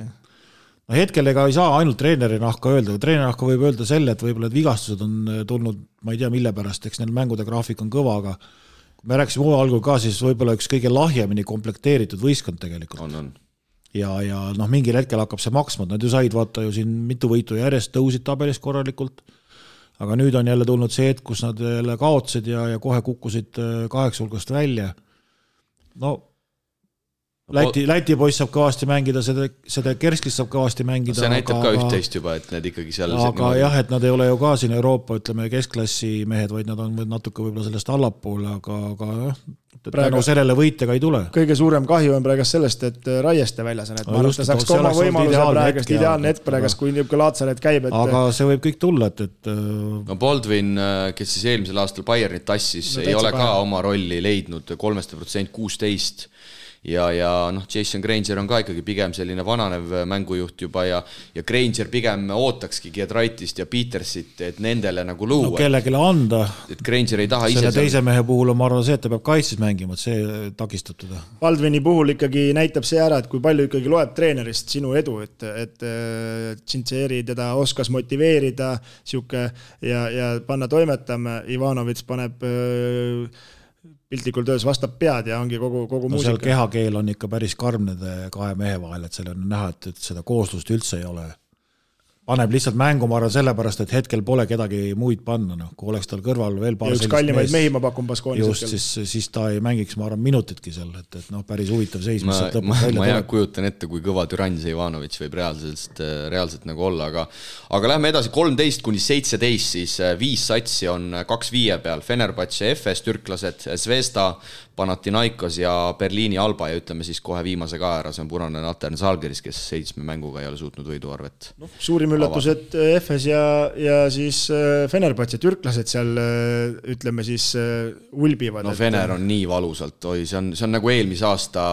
no hetkel ega ei saa ainult treeneri nahka öelda, treeneri nahka võib öelda selle, et võib-olla need vigastused on äh, tulnud, ma ei tea, mille pärast, eks neil mängude graafik on kõva, aga me rääkisime hooaja algul ka, siis võib-olla üks kõige lahjemini komplekteeritud võistkond tegelikult. on, on. ja, ja noh, mingil hetkel hakkab see maksma, et nad ju said vaata ju siin mitu võitu järjest, tõusid tabelis korralikult, aga nüüd on jälle tulnud see hetk, kus nad jälle kaotasid ja, ja kohe kukkusid äh, kaheksa hulgast välja. no Läti, Läti poiss saab kõvasti mängida, seda, seda Kerskis saab kõvasti mängida. see näitab aga, ka üht-teist juba, et need ikkagi seal. aga niimoodi... jah, et nad ei ole ju ka siin Euroopa, ütleme, keskklassi mehed, vaid nad on natuke võib-olla sellest allapoole, aga, aga jah, tänu sellele võite ka ei tule. kõige suurem kahju on praegu sellest, et Raieste väljas on, et no, ma arvan, et ta saaks ka oma võimaluse praegu, ideaalne hetk praegu, kui niisugune Laatsaret käib, et. aga see võib kõik tulla, et, et. no Baldwin, kes siis eelmisel aastal Bayernit tassis no,, ei ole ka oma rolli leidnud, kolmest protsent kuusteist ja, ja noh, Jason Granger on ka ikkagi pigem selline vananev mängujuht juba ja ja Granger pigem ootakski Giedraitist ja Petersit, et nendele nagu luua no,. kellelegi anda. et Granger ei taha ise selle teise seal... mehe puhul on, ma arvan, see, et ta peab kaitses mängima, et see takistab teda. Baldwini puhul ikkagi näitab see ära, et kui palju ikkagi loeb treenerist sinu edu, et, et Tšintseeri teda oskas motiveerida, sihuke ja, ja panna toimetama, Ivanovitš paneb öö, piltlikult öeldes vastab pead ja ongi kogu, kogu no, muusika. kehakeel on ikka päris karm nende kahe mehe vahel, et seal on näha, et, et seda kooslust üldse ei ole paneb lihtsalt mängu, ma arvan, sellepärast, et hetkel pole kedagi muid panna, noh, kui oleks tal kõrval veel paar üks kallimaid mehi, ma pakun Baskoonis just, siis, siis ta ei mängiks, ma arvan, minutitki seal, et, et noh, päris huvitav seis, mis sealt lõpuks välja tuleb. ma kujutan ette, kui kõva türann see Ivanovitš võib reaalselt, reaalselt nagu olla, aga aga lähme edasi, kolmteist kuni seitseteist, siis äh, viis satsi on kaks viie peal, Fenerbahce, FS, türklased, Zvezda, Panathinaikos ja Berliini Alba ja ütleme siis kohe viimase ka ära, see on punane Natern Zalgiris, kes seitsme mänguga ei ole suutnud võiduarvet no,. suurim üllatus, et äh, FS ja, ja siis äh, Fenerbahce, türklased seal äh, ütleme siis ulbivad. no. Fener on nii valusalt, oi, see on, see on nagu eelmise aasta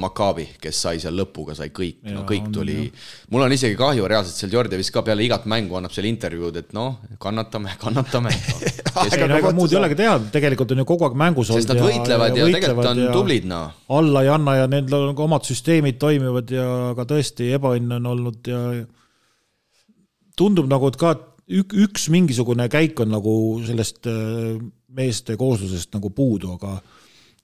Maccabi, kes sai seal lõpuga, sai kõik, no kõik tuli. mul on isegi kahju reaalselt seal Georgievis ka peale igat mängu annab seal intervjuud, et noh, kannatame, kannatame no.. ega muud ei olegi teha, tegelikult on ju kogu aeg mängus olnud. sest nad võitlevad ja, ja tegelikult on ja tublid, noh. alla ei anna ja nendel on ka omad süsteemid toimivad ja ka tõesti ebaõnne on olnud ja tundub nagu, et ka ük, üks mingisugune käik on nagu sellest äh, meeste kooslusest nagu puudu, aga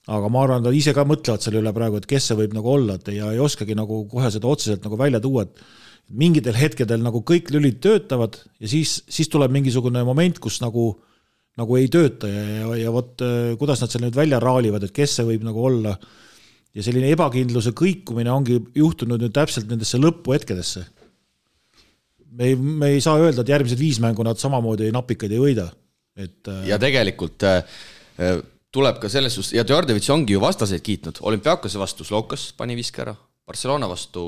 aga ma arvan, nad ise ka mõtlevad selle üle praegu, et kes see võib nagu olla, et ja ei oskagi nagu kohe seda otseselt nagu välja tuua, et mingitel hetkedel nagu kõik lülid töötavad ja siis, siis tuleb mingisugune moment, kus nagu nagu ei tööta ja, ja, ja vot äh, kuidas nad seal nüüd välja raalivad, et kes see võib nagu olla. ja selline ebakindluse kõikumine ongi juhtunud nüüd täpselt nendesse lõpuhetkedesse. Me ei, me ei saa öelda, et järgmised viis mängu nad samamoodi napikaid ei võida, et. Äh, ja tegelikult äh, tuleb ka selles suhtes ja Djordjevic ongi ju vastaseid kiitnud, olümpiaakose vastu Slokas pani viske ära, Barcelona vastu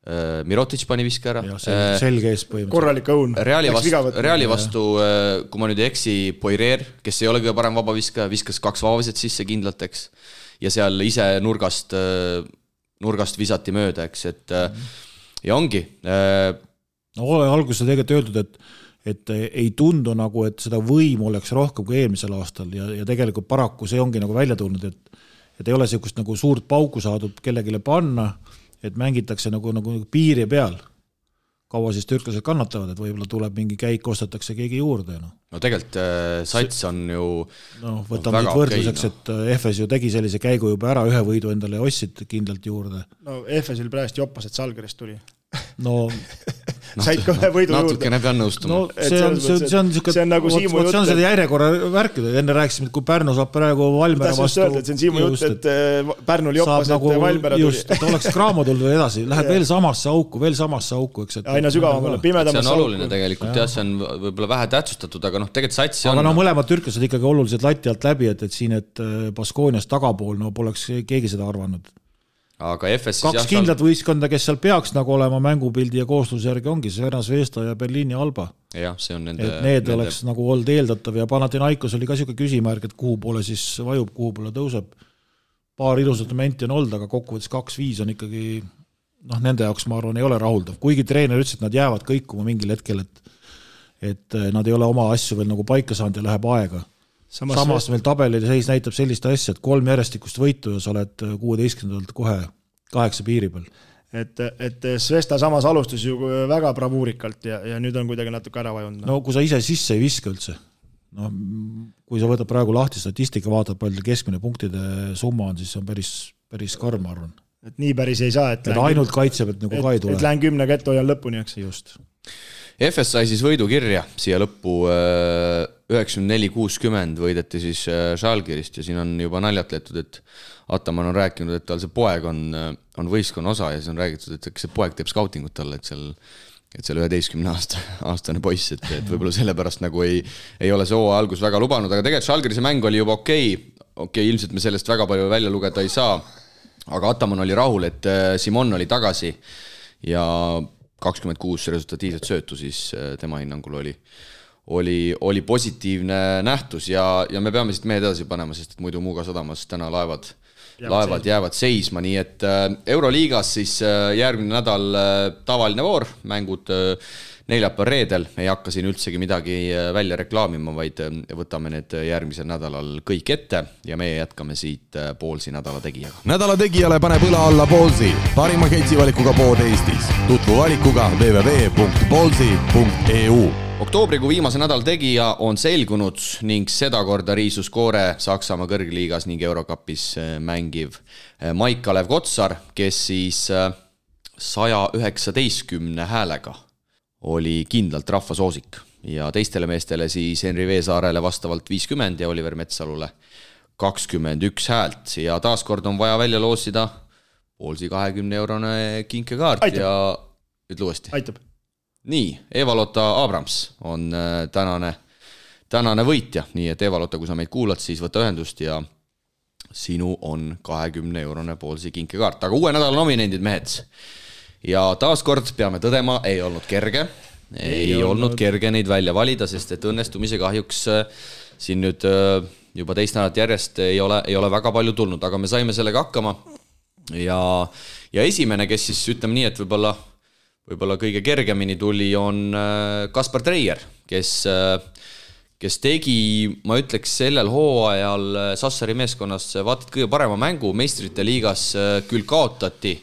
Äh, Mirotic pani viske ära. selge, ees põhimõtteliselt. korralik õun. Reali vastu, Reali vastu, äh, kui ma nüüd ei eksi, Poirier, kes ei ole kõige parem vabaviskaja, viskas kaks vabaviset sisse kindlalt, eks. ja seal ise nurgast, äh, nurgast visati mööda, eks, et ja ongi. No alguses tegelikult öeldud, et et ei tundu nagu, et seda võimu oleks rohkem kui eelmisel aastal ja, ja tegelikult paraku see ongi nagu välja tulnud, et et ei ole niisugust nagu suurt pauku saadud kellelegi panna et mängitakse nagu, nagu piiri peal. kaua siis türklased kannatavad, et võib-olla tuleb mingi käik, ostetakse keegi juurde, noh. no tegelikult äh, sats on ju noh, võtame nüüd võrdluseks okay,, no. et Efes ju tegi sellise käigu juba ära, ühe võidu endale ostsid kindlalt juurde. no Efesil praegu joppas, et Salgerist tuli no said ka ühe võidu juurde. natukene pean nõustuma no,. see on, see, see on niisugune, see on nagu Siimu jutt. see on selle järjekorra värk, enne rääkisime, et kui Pärnu saab praegu Valmiera vastu. see on Siimu jutt, et äh, Pärnul joppas, et nagu, Valmiera tuli. just, et oleks Cramo tulnud edasi, läheb veel samasse auku, veel samasse auku, eks. aina sügavamale, pimedamasse auku. see on oluline tegelikult jah, see on võib-olla vähe tähtsustatud, aga noh, tegelikult sats on. aga no mõlemad türklased ikkagi oluliselt lati alt läbi, et, et siin, et äh, Baskoonias tagapool, no poleks keegi seda arvanud aga FS kaks kindlat võistkonda, kes seal peaks nagu olema mängupildi ja koosluse järgi, ongi Svenas Vesta ja Berliini Alba. jah, see on nende et need nende... oleks nagu olnud eeldatav ja Panathinaikos oli ka niisugune küsimärk, et kuhu poole siis vajub, kuhu poole tõuseb. paar ilusat momenti on olnud, aga kokkuvõttes kaks-viis on ikkagi noh, nende jaoks ma arvan, ei ole rahuldav, kuigi treener ütles, et nad jäävad kõikuma mingil hetkel, et et nad ei ole oma asju veel nagu paika saanud ja läheb aega samas, samas meil tabeli seis näitab sellist asja, et kolm järjestikust võitu ja sa oled kuueteistkümnendalt kohe kaheksa piiri peal. et, et Svesta samas alustas ju väga bravuurikalt ja, ja nüüd on kuidagi natuke ära vajunud. no kui sa ise sisse ei viska üldse, noh, kui sa võtad praegu lahti statistika, vaatad, palju keskmine punktide summa on, siis see on päris, päris karm, ma arvan. et nii päris ei saa, et et ainult kaitse pealt nagu ka ei tule. et lähen kümnega ette, hoian lõpuni, eks. just. FS sai siis võidu kirja siia lõppu äh, üheksakümmend neli, kuuskümmend võideti siis Žalgirist ja siin on juba naljatletud, et Ataman on rääkinud, et tal see poeg on, on võistkonna osa ja siis on räägitud, et kas see poeg teeb skautingut talle, et seal et seal üheteistkümne aasta, aastane poiss, et, et võib-olla sellepärast nagu ei, ei ole see hooaja algus väga lubanud, aga tegelikult Žalgirise mäng oli juba okei okay., okei okay,, ilmselt me sellest väga palju välja lugeda ei saa, aga Ataman oli rahul, et äh, Simon oli tagasi ja kakskümmend kuus resultatiivset söötu siis äh, tema hinnangul oli oli, oli positiivne nähtus ja, ja me peame siit mehed edasi panema, sest et muidu Muuga sadamas täna laevad laevad jäävad seisma, nii et äh, Euroliigas siis äh, järgmine nädal äh, tavaline voor, mängud neljapäeval-reedel, ei hakka siin üldsegi midagi välja reklaamima, vaid võtame need järgmisel nädalal kõik ette ja meie jätkame siit Poolsi nädala tegijaga. nädala tegijale paneb õla alla Poolsi, parima ketsivalikuga pood Eestis. tutvu valikuga www.poolsi.eu oktoobrikuu viimase nädala tegija on selgunud ning sedakorda riisus koore Saksamaa kõrgliigas ning Eurokapis äh, mängiv äh, Maik-Kalev Kotsar, kes siis äh, saja üheksateistkümne häälega oli kindlalt rahvasoosik. Ja teistele meestele siis Henri Veesaarele vastavalt viiskümmend ja Oliver Metsalule kakskümmend üks häält. Ja taaskord on vaja välja loosida Poolsi kahekümne eurone kinkekaart ja ütle uuesti. aitab nii, Eva-Lotta Abrams on äh, tänane, tänane võitja, nii et Eva-Lotta, kui sa meid kuulad, siis võta ühendust ja sinu on kahekümne eurone Poolsi kinkekaart, aga uue nädala nominendid, mehed. ja taaskord peame tõdema, ei olnud kerge, ei, ei olnud kerge neid välja valida, sest et õnnestumisi kahjuks äh, siin nüüd äh, juba teist nädalat järjest ei ole, ei ole väga palju tulnud, aga me saime sellega hakkama. ja, ja esimene, kes siis ütleme nii, et võib-olla võib-olla kõige kergemini tuli, on äh, Kaspar Treier, kes, äh, kes tegi, ma ütleks, sellel hooajal äh, Sassari meeskonnas vaata et kõige parema mängu, meistrite liigas küll kaotati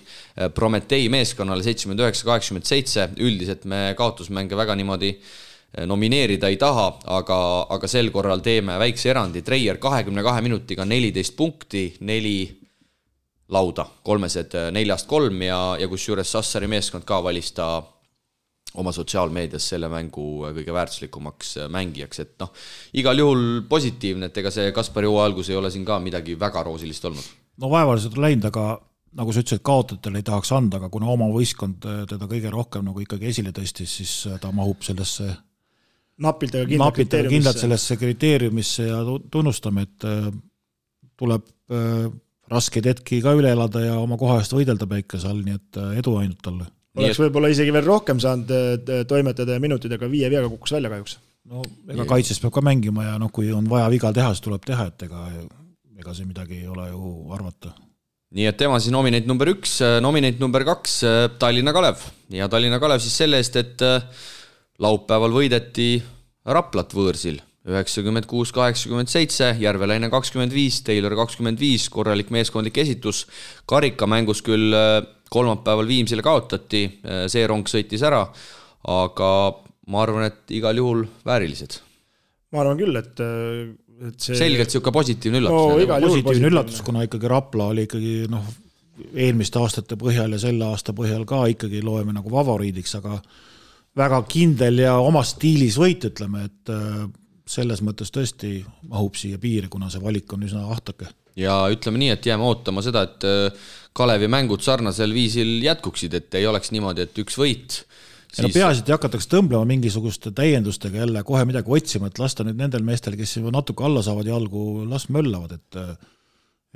Prometee meeskonnale seitsekümmend üheksa, kaheksakümmend seitse, üldiselt me kaotusmänge väga niimoodi nomineerida ei taha, aga, aga sel korral teeme väikse erandi, Treier kahekümne kahe minutiga neliteist punkti, neli lauda, kolmesed äh, neljast kolm ja, ja kusjuures Sassari meeskond ka valis ta oma sotsiaalmeedias selle mängu äh, kõige väärtuslikumaks äh, mängijaks, et noh, igal juhul positiivne, et ega see Kaspari hooaja algus ei ole siin ka midagi väga roosilist olnud. no vaevaliselt on läinud, aga nagu sa ütlesid, kaotajatele ei tahaks anda, aga kuna oma võistkond teda kõige rohkem nagu ikkagi esile tõstis, siis ta mahub sellesse napilt, aga kindlalt napilt, aga kindlalt sellesse kriteeriumisse ja tunnustame, et tuleb raskeid hetki ka üle elada ja oma koha eest võidelda päikese all, nii et äh, edu ainult talle. oleks võib-olla isegi veel rohkem saanud äh, toimetada ja minutid, aga viie veaga kukkus välja kahjuks. no ega kaitses peab ka mängima ja noh, kui on vaja viga teha, siis tuleb teha, et ega, ega see midagi ei ole ju arvata nii et tema siis nominent number üks, äh, nominent number kaks Tallinna Kalev ja Tallinna Kalev siis selle eest, et laupäeval võideti Raplat võõrsil üheksakümmend kuus, kaheksakümmend seitse, Järvelaine kakskümmend viis, Taylor kakskümmend viis, korralik meeskondlik esitus. karikamängus küll äh, kolmapäeval Viimsile kaotati, äh, see rong sõitis ära, aga ma arvan, et igal juhul väärilised. ma arvan küll, et, äh, et see selgelt niisugune positiivne üllatus no,. positiivne, positiivne üllatus, kuna ikkagi Rapla oli ikkagi noh, eelmiste aastate põhjal ja selle aasta põhjal ka ikkagi loeme nagu favoriidiks, aga väga kindel ja omas stiilis võit, ütleme, et selles mõttes tõesti mahub siia piiri, kuna see valik on üsna ahtake. ja ütleme nii, et jääme ootama seda, et äh, Kalevi mängud sarnasel viisil jätkuksid, et ei oleks niimoodi, et üks võit siis... no peaasi, et ei hakataks tõmblema mingisuguste täiendustega jälle kohe midagi otsima, et lasta nüüd nendel meestel, kes juba natuke alla saavad jalgu, las möllavad, et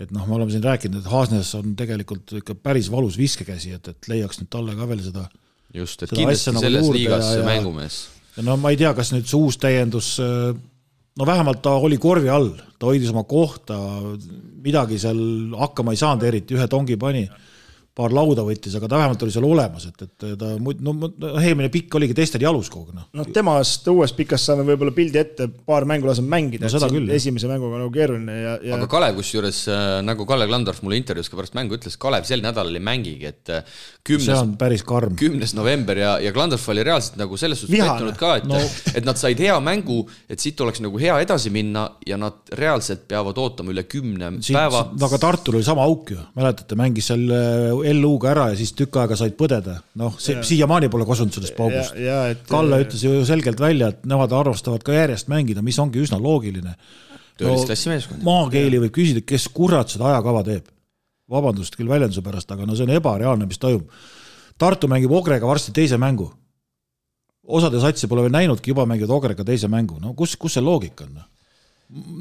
et noh, me oleme siin rääkinud, et Haasnes on tegelikult ikka päris valus viskekäsi, et, et leiaks nüüd talle ka veel seda just, et kindlasti nagu selles liigas ja- mängumees no ma ei tea, kas nüüd see uus täiendus, no vähemalt ta oli korvi all, ta hoidis oma kohta, midagi seal hakkama ei saanud eriti, ühe tongi pani, paar lauda võttis, aga ta vähemalt oli seal olemas, et, et ta muid- no eelmine pikk oligi teistel jalus kogu aeg, noh. noh, temast uuest pikast saame võib-olla pildi ette, paar mängu laseme mängida No et siin küll, esimese mänguga nagu keeruline ja, ja aga Kalev kusjuures äh, nagu Kalle Klandorf mulle intervjuus ka pärast mängu ütles, Kalev sel nädalal ei mängigi, et äh, see kümnes on päris karm. kümnes november ja, ja Klandorf oli reaalselt nagu selles suhtes pettunud ka, et No. et nad said hea mängu, et siit oleks nagu hea edasi minna ja nad reaalselt peavad ootama üle kümne siit, päeva. no aga Tartul oli sama auk ju, mäletate, mängis seal äh, LU-ga ära ja siis tükk aega said põdeda, noh, see siiamaani pole kosunud sellest paugust. Kalle ütles ju selgelt välja, et nemad arvestavad ka järjest mängida, mis ongi üsna loogiline. töölisklassi meeskond. maakeeli võib küsida, kes kurat seda ajakava teeb. vabandust küll väljenduse pärast, aga no see on ebareaalne, mis toimub. Tartu mängib Ogrega varsti teise mängu. osade satsi pole veel näinudki, juba mängivad Ogrega teise mängu, no kus, kus see loogika on?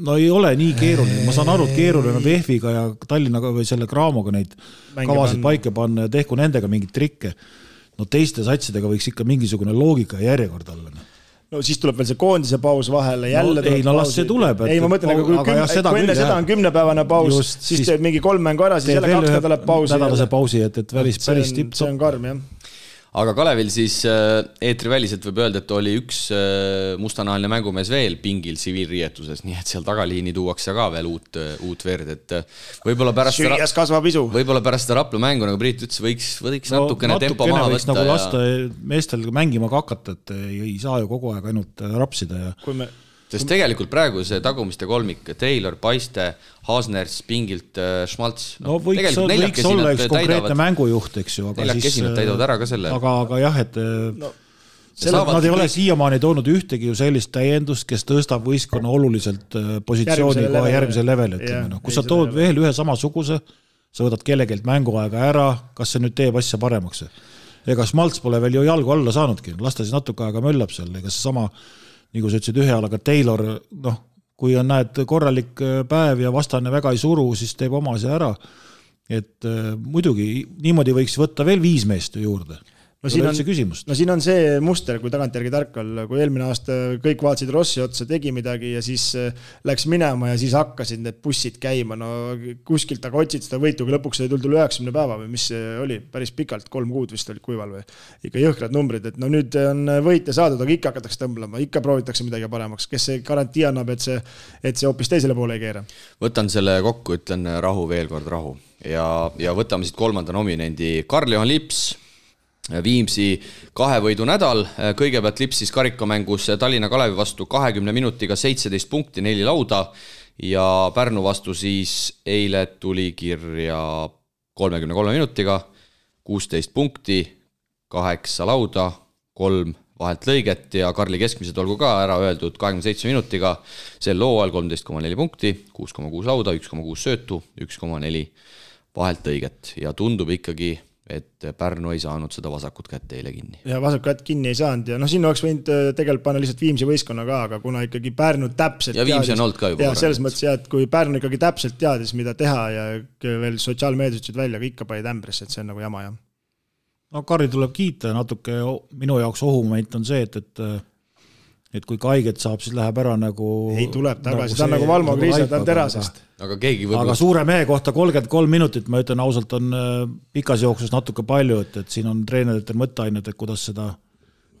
No ei ole nii keeruline, ma saan aru, et keeruline on VEF-iga ja Tallinnaga või selle Craamoga neid Mänge kavasid panna. paika panna ja tehku nendega mingeid trikke. no teiste satsidega võiks ikka mingisugune loogika ja järjekord olla noh. no siis tuleb veel see koondise paus vahele, jälle No ei, no las see tuleb, et- ei, ma mõtlen, aga kui, aga jah, küm, seda kui enne küll, seda jah. on kümnepäevane paus, siis, siis teeb mingi kolm mängu ära, siis jälle kaks nädalat pausi. nädalase pausi, et, et päris, päris see on tipp-topp. karm jah. Aga Kalevil siis äh, eetriväliselt võib öelda, et oli üks äh, mustanahaline mängumees veel pingil tsiviilriietuses, nii et seal tagaliini tuuakse ka veel uut, uut verd, et äh, võib-olla pärast süües kasvab isu. võib-olla pärast seda Rapla mängu, nagu Priit ütles, võiks, võiks natukene tempo maha võiks võtta nagu ja lasta meestel mängima ka hakata, et ei, saa ju kogu aeg ainult äh, rapsida ja kui me, sest tegelikult praegu see tagumiste kolmik, Taylor, Paiste, Haasners, pingilt äh, Schmaltz. no võiks, võiks olla üks konkreetne mängujuht, eks ju, aga Neljakesi siis nad täidavad ära ka selle. aga, aga jah, et no, Selle- nad ei ole siiamaani toonud ühtegi ju sellist täiendust, kes tõstab võistkonna oluliselt äh, positsiooni kohe järgmisele levelile, ütleme noh, kui ei, sa tood veel ühe samasuguse, sa võtad kellelgi mänguaega ära, kas see nüüd teeb asja paremaks? ega Schmaltz pole veel ju jalgu alla saanudki, las ta siis natuke aega möllab seal, ega seesama nagu sa ütlesid, ühe jalaga Taylor, noh, kui on, näed, korralik äh, päev ja vastane väga ei suru, siis teeb oma asja ära. et äh, muidugi niimoodi võiks võtta veel viis meest ju juurde. No siin on no siin on see muster, kui tagantjärgi tark olla, kui eelmine aasta kõik vaatasid Rossi otsa, tegi midagi ja siis äh, läks minema ja siis hakkasid need bussid käima, no kuskilt aga otsid seda võitu, aga lõpuks sai tuldud üle üheksakümne päeva või mis see oli, päris pikalt, kolm kuud vist olid kuival või. ikka jõhkrad numbrid, et no nüüd on võite saadud, aga ikka hakatakse tõmblema, ikka proovitakse midagi paremaks, kes see garantii annab, et see, et see hoopis teisele poole ei keera. võtan selle kokku, ütlen rahu veel kord rahu ja, ja võtame siit kolmanda nominendi, Karl-Juhan Lips. Viimsi kahe võidu nädal, kõigepealt Lips siis karikamängus Tallinna Kalevi vastu kahekümne minutiga seitseteist punkti, neli lauda ja Pärnu vastu siis eile tuli kirja kolmekümne kolme minutiga kuusteist punkti, kaheksa lauda, kolm vahelt lõiget ja Karli keskmised olgu ka ära öeldud kahekümne seitsme minutiga sel hooajal kolmteist koma neli punkti, kuus koma kuus lauda, üks koma kuus söötu, üks koma neli vahelt lõiget. Ja tundub ikkagi, et Pärnu ei saanud seda vasakut kätt eile kinni. ja vasak kätt kinni ei saanud ja noh, sinna oleks võinud äh, tegelikult panna lihtsalt Viimsi võistkonna ka, aga kuna ikkagi Pärnu täpselt Ja Viimsi on olnud ka juba selles mõttes jah, et kui Pärnu ikkagi täpselt teadis, mida teha ja veel sotsiaalmeedias ütlesid välja, aga ikka panid ämbrisse, et see on nagu jama jah. no Karri tuleb kiita, natuke minu jaoks ohumoment on see, et, et et kui Kaiget saab, siis läheb ära nagu ei, tuleb tagasi, ta on nagu Valmo Kriisa, ta on terasest. aga keegi aga võib-olla, suure mehe kohta kolmkümmend kolm minutit, ma ütlen ausalt, on äh, pikas jooksus natuke palju, et, et siin on treeneritel mõtteainet, et kuidas seda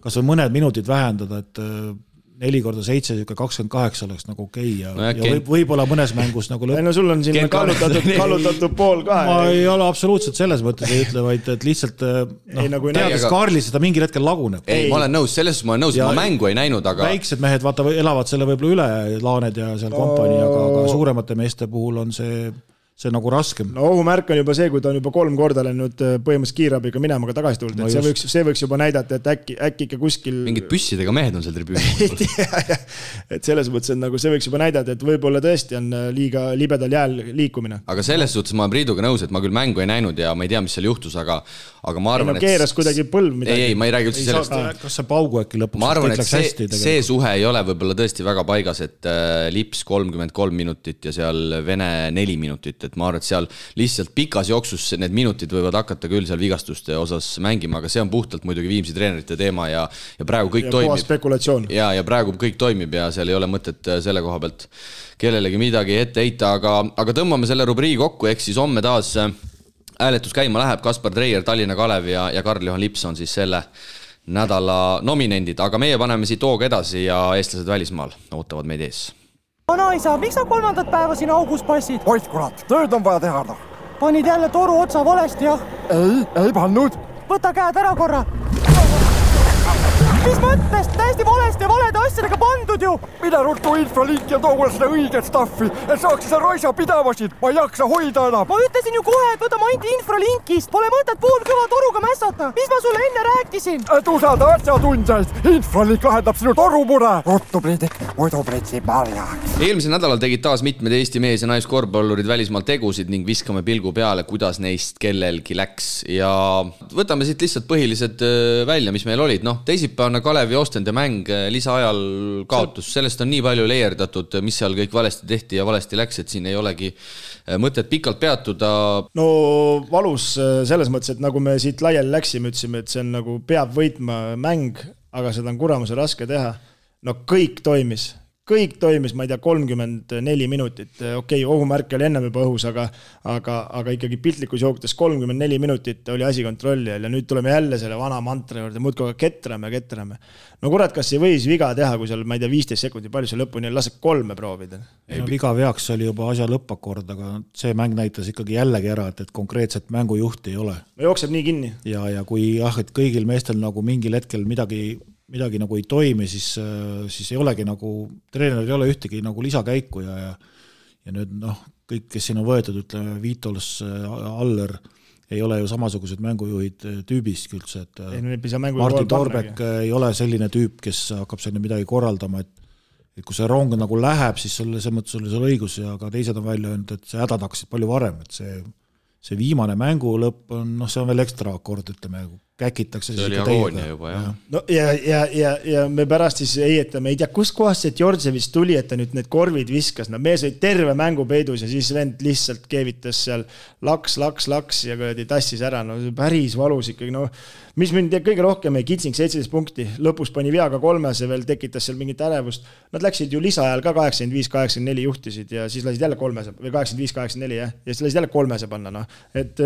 kas või mõned minutid vähendada, et äh, neli korda seitse, niisugune kakskümmend kaheksa oleks nagu okei okay ja No ja võib, võib-olla mõnes mängus nagu ei lõpp. no sul on siin Ken kallutatud, kallutatud pool ka. ma ei ole absoluutselt selles mõttes ei ütle, vaid et lihtsalt äh, noh Ei,, nagu ei teades aga- Karli seda mingil hetkel laguneb. ei, ma olen nõus, selles suhtes ma olen nõus, ma mängu ei näinud, aga väiksed mehed vaata elavad selle võib-olla üle, Laaned ja seal kompanii, aga, aga suuremate meeste puhul on see, see nagu raskem. no ohumärk on juba see, kui ta on juba kolm korda läinud äh, põhimõtteliselt kiirabiga minema ka tagasi tulnud, No et see just. võiks, see võiks juba näidata, et äkki, äkki ikka kuskil mingid püssidega mehed on seal tribüünil. et selles mõttes, et nagu see võiks juba näidata, et võib-olla tõesti on äh, liiga libedal jääl liikumine. aga selles suhtes ma olen Priiduga nõus, et ma küll mängu ei näinud ja ma ei tea, mis seal juhtus, aga, aga ma arvan, no keeras kuidagi põlv midagi. ei, ei, ma ei räägi üldse sellest. kas see paugu äkki lõpuks ma arvan, et see see suhe ei ole võib-olla tõesti väga paigas, et äh, Lips kolmkümmend kolm minutit ja seal Vene neli minutit et ma arvan, et seal lihtsalt pikas jooksus need minutid võivad hakata küll seal vigastuste osas mängima, aga see on puhtalt muidugi Viimsi treenerite teema ja, ja praegu kõik ja toimib. spekulatsioon. ja, ja praegu kõik toimib ja seal ei ole mõtet äh, selle koha pealt kellelegi midagi ette heita, aga, aga tõmbame selle rubriigi kokku, ehk siis homme taas äh, hääletus käima läheb, Kaspar Treier, Tallinna Kalev ja, ja Karl-Juhan Lips on siis selle nädala nominendid, aga meie paneme siit hooga edasi ja eestlased välismaal ootavad meid ees. Vanaisa, miks sa kolmandat päeva siin augus passid? oih kurat, tööd on vaja teha noh. panid jälle toru otsa valesti, jah? ei, ei pannud. võta käed ära korra mis mõttes, täiesti valesti ja valede asjadega pandud ju. mine ruttu infolinki ja too mulle seda õiget stuff'i, et saaks seda raisa pidama siin, ma ei jaksa hoida enam. ma ütlesin ju kohe, et võtame ainult infralinkist, pole mõtet poolkõva toruga mässata, mis ma sulle enne rääkisin? et usalda asjatundjaid, infralink lahendab sinu torumure. ruttu, Priidik, muidu pritsib marjaks. eelmisel nädalal tegid taas mitmed Eesti mees- ja naiskorvpallurid välismaal tegusid ning viskame pilgu peale, kuidas neist kellelgi läks ja võtame siit lihtsalt põhilised äh, välja, mis meil olid, noh, teisipäevane Kalevi Ostende mäng äh, lisaajal kaotus, sellest on nii palju leierdatud, mis seal kõik valesti tehti ja valesti läks, et siin ei olegi äh, mõtet pikalt peatuda. no valus selles mõttes, et nagu me siit laiali läksime, ütlesime, et see on nagu peab võitma mäng, aga seda on kuramuse raske teha. no kõik toimis kõik toimis, ma ei tea, kolmkümmend neli minutit, okei okay,, ohumärk oli ennem juba õhus, aga aga, aga ikkagi piltlikus jookutes kolmkümmend neli minutit oli asi kontrolli all ja nüüd tuleme jälle selle vana mantra juurde, muudkui ketrame, ketrame. no kurat, kas ei võis viga teha, kui seal, ma ei tea, viisteist sekundit, palju see lõpuni, laseb kolme proovida? no viga veaks oli juba asja lõppakord, aga see mäng näitas ikkagi jällegi ära, et, et konkreetset mängujuhti ei ole. no jookseb nii kinni. ja, ja kui jah, et kõigil meestel nagu mingil hetkel midagi midagi nagu ei toimi, siis, siis ei olegi nagu, treeneril ei ole ühtegi nagu lisakäiku ja, ja ja nüüd noh, kõik, kes siin on võetud, ütleme, Vitols, Aller, ei ole ju samasugused mängujuhid tüübist üldse, et ei, Martin Torbek ei ole selline tüüp, kes hakkab sinna midagi korraldama, et et kui see rong nagu läheb, siis sul selles mõttes oli seal õigus ja ka teised on välja öelnud, et see hädad hakkasid palju varem, et see see viimane mängu lõpp on, noh, see on veel ekstra akord, ütleme, käkitakse. see oli agoonia juba, jah. no ja, ja, ja, ja me pärast siis heietame, ei tea, kustkohast see Djordževitš tuli, et ta nüüd need korvid viskas, no mees oli terve mängu peidus ja siis vend lihtsalt keevitas seal laks, laks, laks ja kuradi tassis ära, no päris valus ikkagi, no mis mind kõige rohkem kitsing, seitseteist punkti, lõpus pani veaga kolmese veel, tekitas seal mingit ärevust. Nad läksid ju lisaajal ka kaheksakümmend viis, kaheksakümmend neli juhtisid ja siis lasid jälle kolmese või kaheksakümmend viis, kaheksakümmend neli jah, ja siis lasid jälle kolmese panna, noh, et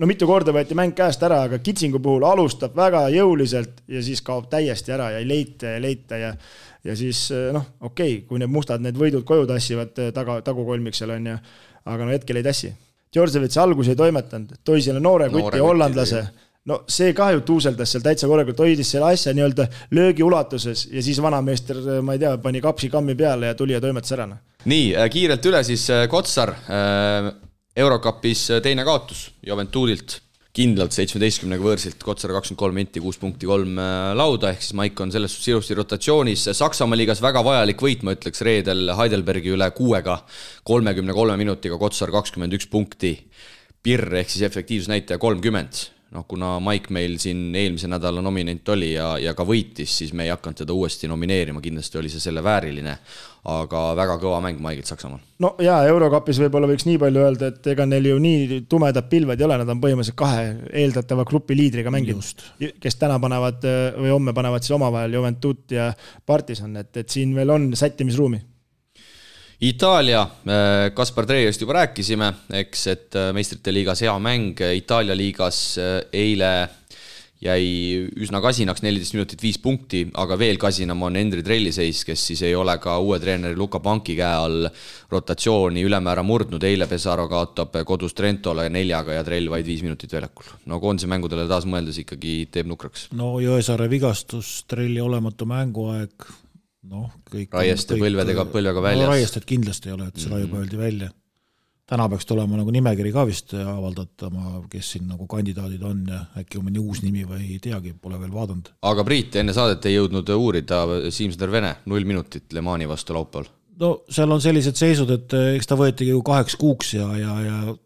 no mitu korda võeti mäng käest ära, aga Kitsingu puhul alustab väga jõuliselt ja siis kaob täiesti ära ja ei leita ja ei leita ja ja siis noh, okei okay,, kui need mustad need võidud koju tassivad taga, tagukolmik seal on ju, aga no hetkel ei tassi. Djordževitš algus ei toimetanud, tõi selle noore kuti hollandlase, no see ka ju tuuseldas seal täitsa korralikult, hoidis selle asja nii-öelda löögi ulatuses ja siis vanameister, ma ei tea, pani kapsi kammi peale ja tuli ja toimetas ära. Noh. nii, kiirelt üle siis Kotsar Eurokapis teine kaotus Juventuudilt, kindlalt seitsmeteistkümnega võõrsilt, Kotsar kakskümmend kolm inti, kuus punkti, kolm äh, lauda, ehk siis Maik on selles suhtes ilusti rotatsioonis, Saksamaa liigas väga vajalik võit, ma ütleks, reedel Heidelbergi üle kuuega, kolmekümne kolme minutiga Kotsar kakskümmend üks punkti, Pirr ehk siis efektiivsusnäitaja kolmkümmend noh, kuna Mike meil siin eelmise nädala nominent oli ja, ja ka võitis, siis me ei hakanud teda uuesti nomineerima, kindlasti oli see selle vääriline. aga väga kõva mäng Mike'ilt Saksamaal. no jaa, Eurokapis võib-olla võiks nii palju öelda, et ega neil ju nii tumedad pilved ei ole, nad on põhimõtteliselt kahe eeldatava grupi liidriga mänginud. kes täna panevad või homme panevad siis omavahel Juventud ja Partisan, et, et siin veel on sättimisruumi Itaalia, äh, Kaspar Treiust juba rääkisime, eks, et äh, meistrite liigas hea mäng, Itaalia liigas äh, eile jäi üsna kasinaks, neliteist minutit, viis punkti, aga veel kasinam on Hendri Trelliseis, kes siis ei ole ka uue treeneri Luka Panki käe all rotatsiooni ülemäära murdnud, eile Pesaro kaotab kodus Trentole neljaga ja Trell vaid viis minutit väljakul. no koondise mängudele taas mõeldes ikkagi teeb nukraks. no Jõesaare vigastus, Trelli olematu mänguaeg noh, kõik. Raieste kõik, põlvedega, põlvega väljas no,. Raiestet kindlasti ei ole, et seda mm -hmm. juba öeldi välja. täna peaks tulema nagu nimekiri ka vist avaldatama, kes siin nagu kandidaadid on ja äkki on mõni uus nimi või ei teagi, pole veel vaadanud. aga Priit, enne saadet ei jõudnud uurida Siim-Sõder Vene, null minutit Le Mani vastu laupäeval. no seal on sellised seisud, et eks ta võetigi ju kaheks kuuks ja, ja, ja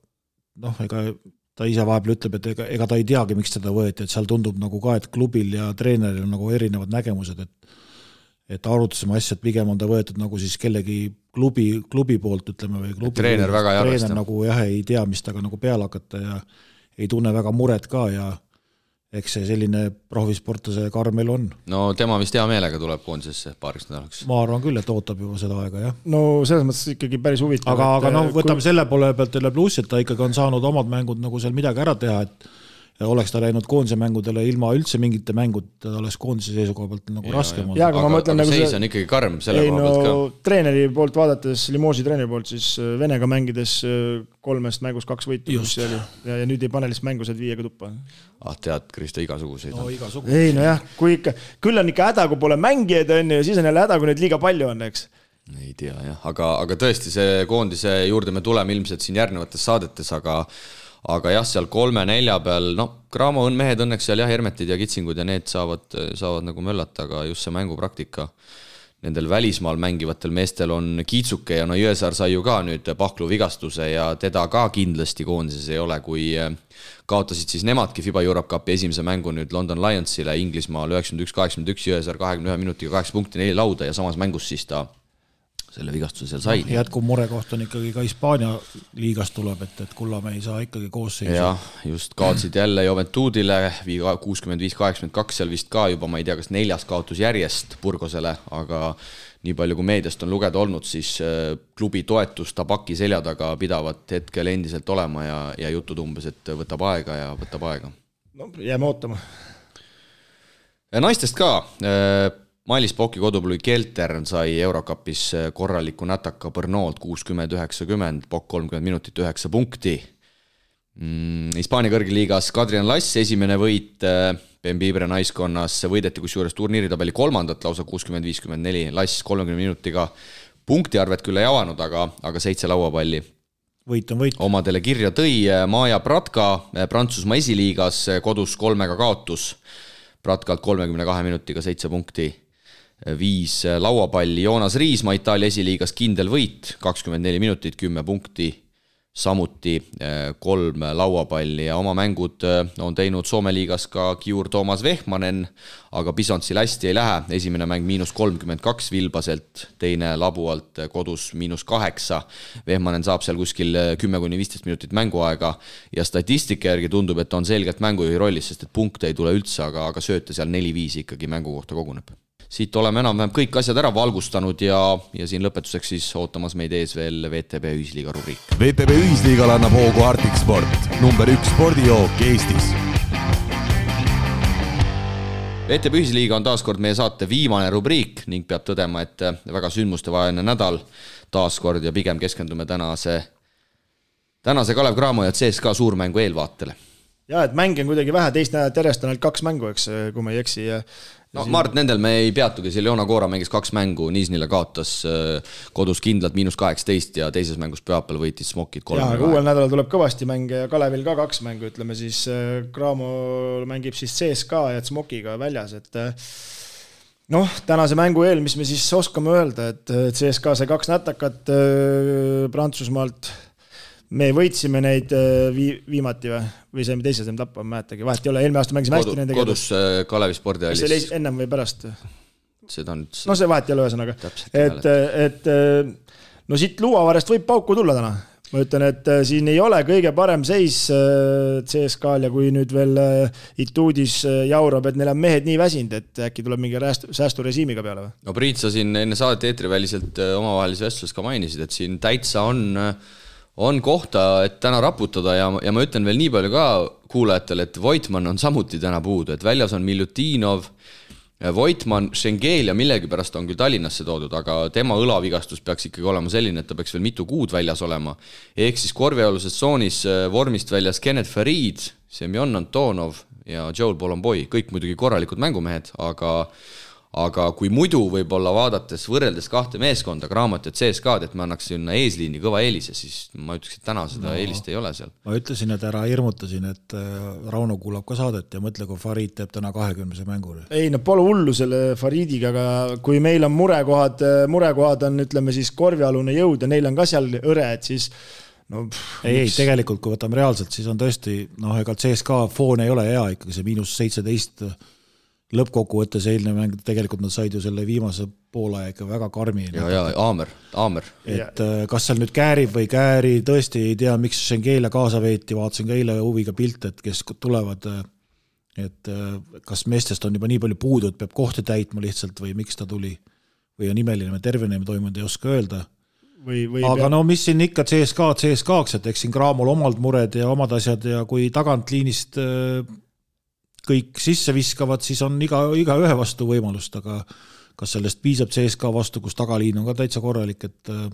noh, ega ta ise vahepeal ütleb, et ega, ega ta ei teagi, miks teda võeti, et seal tundub nagu ka, et klubil ja treeneril on nagu erinevad nägemused, et et arutasime asja, et pigem on ta võetud nagu siis kellegi klubi, klubi poolt, ütleme, või klubi treener väga ei arvesta. treener nagu jah, ei tea, mis temaga nagu peale hakata ja ei tunne väga muret ka ja eks see selline profisportlase karm elu on. no tema vist hea meelega tuleb koondisesse paariks nädalaks. ma arvan küll, et ootab juba seda aega, jah. no selles mõttes ikkagi päris huvitav. aga, aga noh, võtame kui... selle poole pealt jälle pluss, et ta ikkagi on saanud omad mängud nagu seal midagi ära teha, et oleks ta läinud koondise mängudele ilma üldse mingite mängudeta, ta oleks koondise seisukoha pealt nagu ja, raskem olnud. aga, aga, aga nagu seis see... on ikkagi karm selle ei, koha pealt no, ka. treeneri poolt vaadates, Limoži treeneri poolt, siis äh, Venega mängides äh, kolmest mängust kaks võitu, mis see oli. ja, ja nüüd ei pane lihtsalt mängu sealt viiega tuppa. ah tead, Kristo, igasuguseid no, igasuguseid. ei nojah, kui ikka, küll on ikka häda, kui pole mängijaid, on ju, ja siis on jälle häda, kui neid liiga palju on, eks ei tea jah, aga, aga tõesti, see koondise juurde me tuleme ilmselt siin järgnevates saadetes, aga aga jah, seal kolme-nelja peal, noh, Cramo on mehed õnneks seal jah, Hermetid ja Kitsingud ja need saavad, saavad nagu möllata, aga just see mängupraktika. Nendel välismaal mängivatel meestel on kiitsuke ja no Jõesaar sai ju ka nüüd pahklu vigastuse ja teda ka kindlasti koondises ei ole, kui eh, kaotasid siis nemadki Fiba Europe Cupi esimese mängu nüüd London Lionsile Inglismaal üheksakümmend üks, kaheksakümmend üks, Jõesaar kahekümne ühe minutiga kaheksa punkti, neli lauda ja samas mängus siis ta selle vigastuse seal sai no,. jätkuv murekoht on ikkagi ka Hispaania liigast tuleb, et, et Kullamäe ei saa ikkagi koosseisu. jah, just kaotsid jälle Juventudile, kuuskümmend viis, kaheksakümmend kaks seal vist ka juba, ma ei tea, kas neljas kaotus järjest Burgosele, aga nii palju, kui meediast on lugeda olnud, siis äh, klubi toetus Tabaki selja taga pidavat hetkel endiselt olema ja, ja jutud umbes, et võtab aega ja võtab aega. no jääme ootama. naistest ka äh, Mailis Poki koduplugi Keltern sai Eurocupis äh, korraliku nätaka Brnolt kuuskümmend, üheksakümmend, Pokk kolmkümmend minutit, üheksa punkti mm,. Hispaania kõrgliigas Kadrian Lass, esimene võit Bembibre äh, naiskonnas, võideti kusjuures turniiritabeli kolmandat lausa kuuskümmend, viiskümmend neli, Lass kolmekümne minutiga punktiarvet küll ei avanud, aga, aga seitse lauapalli võit on võit. omadele kirja tõi Maja Pratka Prantsusmaa esiliigas kodus kolmega kaotus. Pratkalt kolmekümne kahe minutiga seitse punkti viis lauapalli, Joonas Riismaa Itaalia esiliigas kindel võit, kakskümmend neli minutit, kümme punkti, samuti eh, kolm lauapalli ja oma mängud eh, on teinud Soome liigas ka Kiur Toomas Vehmanen, aga Bisontsil hästi ei lähe, esimene mäng miinus kolmkümmend kaks Vilbaselt, teine Labualt kodus miinus kaheksa. Vehmanen saab seal kuskil eh, kümme kuni viisteist minutit mänguaega ja statistika järgi tundub, et on selgelt mängujuhi rollis, sest et punkte ei tule üldse, aga, aga sööte seal neli-viis ikkagi mängu kohta koguneb siit oleme enam-vähem kõik asjad ära valgustanud ja, ja siin lõpetuseks siis ootamas meid ees veel VTB Ühisliiga rubriik. VTB Ühisliigale annab hoogu Arctic Sport, number üks spordijook Eestis. VTB Ühisliiga on taas kord meie saate viimane rubriik ning peab tõdema, et väga sündmustevaheline nädal taas kord ja pigem keskendume tänase, tänase Kalev Cramo ja CSKA suurmängu eelvaatele ja et mänge on kuidagi vähe, teist nädalat järjest on ainult kaks mängu, eks, kui ma ei eksi ja no siin... Mart, nendel me ei peatugi, Seljona Koora mängis kaks mängu, Niisnile kaotas äh, kodus kindlalt miinus kaheksateist ja teises mängus pühapäeval võitis Smokid kolm. jaa, aga uuel nädalal tuleb kõvasti mänge ja Kalevil ka kaks mängu, ütleme siis äh, Cramo mängib siis CSKA ja Smokiga väljas, et äh, noh, tänase mängu eel, mis me siis oskame öelda, et CSKA sai kaks nätakat Prantsusmaalt me võitsime neid äh, vii-, viimati või, või saime teise saime tappa, ma ei mäletagi, vahet ei ole, eelmine aasta mängisime Kodu, hästi nendega. kodus äh, Kalevi spordihallis. kas see oli ennem või pärast? seda nüüd. no see vahet ei ole, ühesõnaga. et, et äh, no siit luuavarest võib pauku tulla täna. ma ütlen, et siin ei ole kõige parem seis CSKA-l ja kui nüüd veel Ituudis jaurab, et neil on mehed nii väsinud, et äkki tuleb mingi rääst-, säästurežiimiga peale või? no Priit, sa siin enne saadet eetriväliselt omavahelises vestluses ka mainisid, et siin täitsa on äh, on kohta, et täna raputada ja, ja ma ütlen veel nii palju ka kuulajatele, et Voitmann on samuti täna puudu, et väljas on Miljutinov, Voitmann, Schengel ja millegipärast on küll Tallinnasse toodud, aga tema õlavigastus peaks ikkagi olema selline, et ta peaks veel mitu kuud väljas olema. ehk siis korvialuses tsoonis äh, vormist väljas Kenneth Farid, Semjon Antonov ja Joel Bolomboy, kõik muidugi korralikud mängumehed, aga aga kui muidu võib-olla vaadates, võrreldes kahte meeskonda, Graamot ja CSKA-d, et me annaks sinna eesliini kõva eelise, siis ma ütleks, et täna seda no, eelist ei ole seal. ma ütlesin, et ära hirmuta siin, et äh, Rauno kuulab ka saadet ja mõtle, kui Farid teeb täna kahekümnese mängu. ei no pole hullu selle Faridiga, aga kui meil on murekohad, murekohad on, ütleme siis korvialune jõud ja neil on ka seal hõre, et siis no pff, ei, ei tegelikult kui võtame reaalselt, siis on tõesti noh, ega CSKA foon ei ole hea ikkagi see miinus seitseteist lõppkokkuvõttes eilne mäng, tegelikult nad said ju selle viimase poole ikka väga karmi. ja, ja Aamer, Aamer. et äh, kas seal nüüd käärib või ei kääri, tõesti ei tea, miks Schengele kaasa veeti, vaatasin ka eile huviga pilte, et kes tulevad. äh, et äh, kas meestest on juba nii palju puudu, et peab kohti täitma lihtsalt või miks ta tuli või on imeline tervenemine toimunud, ei oska öelda või, või aga no mis siin ikka CSKA CSKA-ks, et eks siin Cramol omad mured ja omad asjad ja kui tagantliinist äh, kõik sisse viskavad, siis on iga, igaühe vastu võimalust, aga kas sellest piisab CSKA vastu, kus tagaliin on ka täitsa korralik, et äh,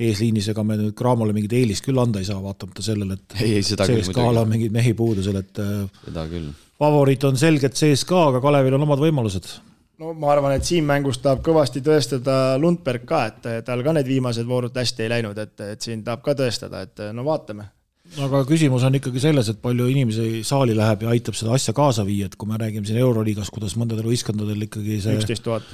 eesliinis, ega me nüüd Cramole mingit eelist küll anda ei saa, vaatamata sellele, et CSKA-l on mingeid mehi puudusel, et äh, seda küll. favoriit on selgelt CSKA, aga Kalevil on omad võimalused no ma arvan, et siin mängus tahab kõvasti tõestada Lundberg ka, et tal ka need viimased voorud hästi ei läinud, et, et siin tahab ka tõestada, et no vaatame. Aga küsimus on ikkagi selles, et palju inimesi saali läheb ja aitab seda asja kaasa viia, et kui me räägime siin Euroliigas, kuidas mõndadel võistkondadel ikkagi see üksteist tuhat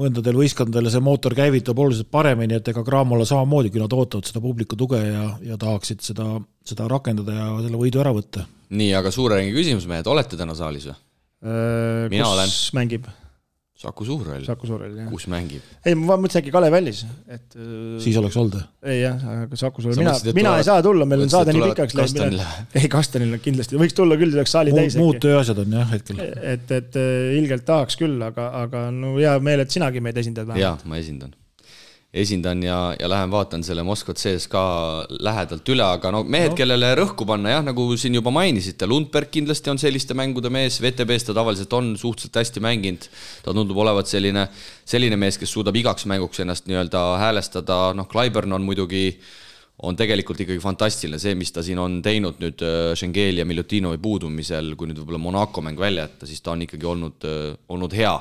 mõndadel võistkondadel see mootor käivitub oluliselt paremini, et ega Cramola samamoodi, kui nad ootavad seda publiku tuge ja, ja tahaksid seda, seda rakendada ja selle võidu ära võtta. nii, aga suure ringi küsimus, mehed, olete täna saalis või? Mina olen. mängib? Saku Suurhall. Saku Suurhall, jah. kus mängib? ei, ma mõtlesin äkki Kalev Vällis, et siis oleks olnud? ei jah, aga Saku Suurhall, mina, mina ei saa tulla, meil on saade nii pikaks läinud. ei, Kastanil kindlasti, võiks tulla küll, oleks saali täis. muud tööasjad on jah hetkel. et, et ilgelt tahaks küll, aga, aga no hea meel, et sinagi meid esindad vähemalt. jaa, ma esindan esindan ja, ja lähen vaatan selle Moskva CSKA lähedalt üle, aga no mehed no., kellele rõhku panna jah, nagu siin juba mainisite, Lundberg kindlasti on selliste mängude mees, VTB-s ta tavaliselt on suhteliselt hästi mänginud. ta tundub olevat selline, selline mees, kes suudab igaks mänguks ennast nii-öelda häälestada, noh, Clyburn on muidugi on tegelikult ikkagi fantastiline, see, mis ta siin on teinud nüüd äh, Schengeli ja Miljutinovi puudumisel, kui nüüd võib-olla Monaco mäng välja jätta, siis ta on ikkagi olnud, äh, olnud hea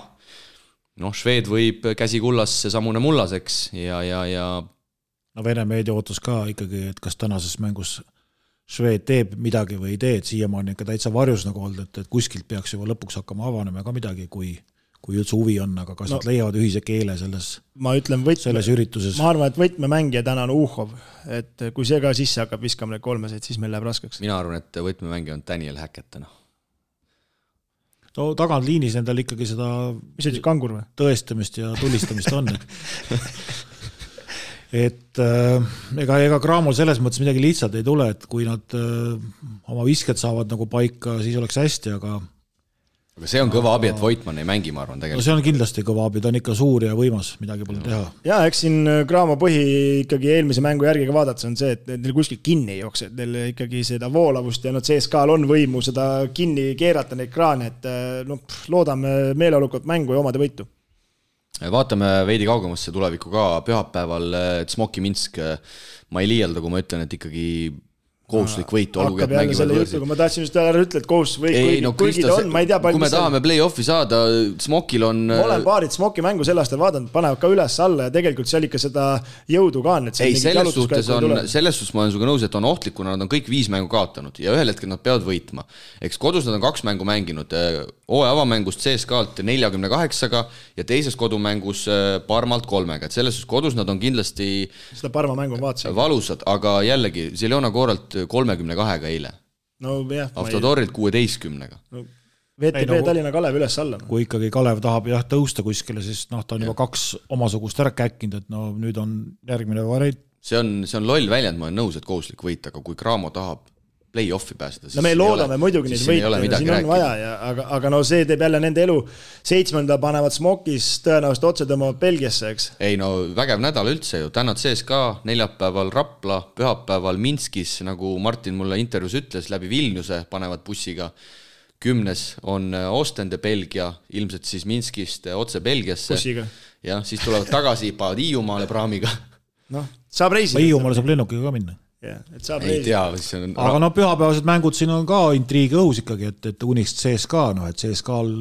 noh, Šved võib käsi kullas seesamune mullaseks ja, ja, ja no Vene meedia ootas ka ikkagi, et kas tänases mängus Šved teeb midagi või ei tee, et siiamaani ikka täitsa varjus nagu olnud, et, et kuskilt peaks juba lõpuks hakkama avanema ka midagi, kui kui üldse huvi on, aga kas no, nad leiavad ühise keele selles, selles ürituses? ma arvan, et võtmemängija täna on Uhhov, et kui see ka sisse hakkab viskama neid kolmeseid, siis meil läheb raskeks. mina arvan, et võtmemängija on Daniel Hackett täna no tagantliinis endal ikkagi seda mis see ütles, kangur või? tõestamist ja tulistamist on, et et äh, ega, ega Cramol selles mõttes midagi lihtsalt ei tule, et kui nad äh, oma visked saavad nagu paika, siis oleks hästi, aga see on kõva abi, et Voitmann ei mängi, ma arvan tegelikult. no see on kindlasti kõva abi, ta on ikka suur ja võimas, midagi pole teha. ja eks siin Cramo põhi ikkagi eelmise mängu järgi ka vaadates on see, et neil kuskil kinni ei jookse, et neil ikkagi seda voolavust ja noh, CSKA-l on võimu seda kinni keerata, neid kraane, et noh, loodame meeleolukat mängu ja omade võitu vaatame veidi kaugemasse tulevikku ka, pühapäeval Smoki Minsk, ma ei liialda, kui ma ütlen, et ikkagi kohustuslik võit, olgugi et mängivad võõrsil. ma tahtsin just ära ütelda, et kohustuslik võit, kuigi, no, kuigi ta on, ma ei tea, palju kui me tahame play-off'i saada, Smokil on ma olen paarid Smoki mängu sel aastal vaadanud, panevad ka üles-alla ja tegelikult seal ikka seda jõudu ka on, et ei, selles suhtes on, selles suhtes ma olen sinuga nõus, et on ohtlik, kuna nad on kõik viis mängu kaotanud ja ühel hetkel nad peavad võitma. eks kodus nad on kaks mängu mänginud, hooaja avamängust CSKA-lt neljakümne kaheksaga ja teises kodumängus eh, Parmalt kolmega, et selles suhtes kodus nad on kindlasti seda Parma mängu vaatasin. valusad, aga jällegi, Zeljona Koralt kolmekümne kahega eile. nojah. Avtodorilt kuueteistkümnega no VTB no, Tallinna Kalev üles-alla no.. kui ikkagi Kalev tahab jah tõusta kuskile, siis noh, ta on ja. juba kaks omasugust ära käkkinud, et no nüüd on järgmine variant. see on, see on loll väljend, ma olen nõus, et kohustuslik võit, aga kui Cramo tahab play-off'i pääseda. no me loodame ole, muidugi neid võite, siin on rääkida. vaja ja aga, aga no see teeb jälle nende elu, seitsmenda panevad Smokis, tõenäoliselt otse tõmbavad Belgiasse, eks. ei no vägev nädal üldse ju, täna CSKA, neljapäeval Rapla, pühapäeval Minskis, nagu Martin mulle intervjuus ütles, läbi Vilniuse panevad bussiga. kümnes on Ostende Belgia, ilmselt siis Minskist otse Belgiasse. jah, siis tulevad tagasi, panevad Hiiumaale praamiga. noh, saab reisida. Hiiumaale saab lennukiga ka minna jah, et saab ei tea, mis on. aga noh, pühapäevased mängud siin on ka intriig õhus ikkagi, et, et Unix CSKA, noh et CSKA-l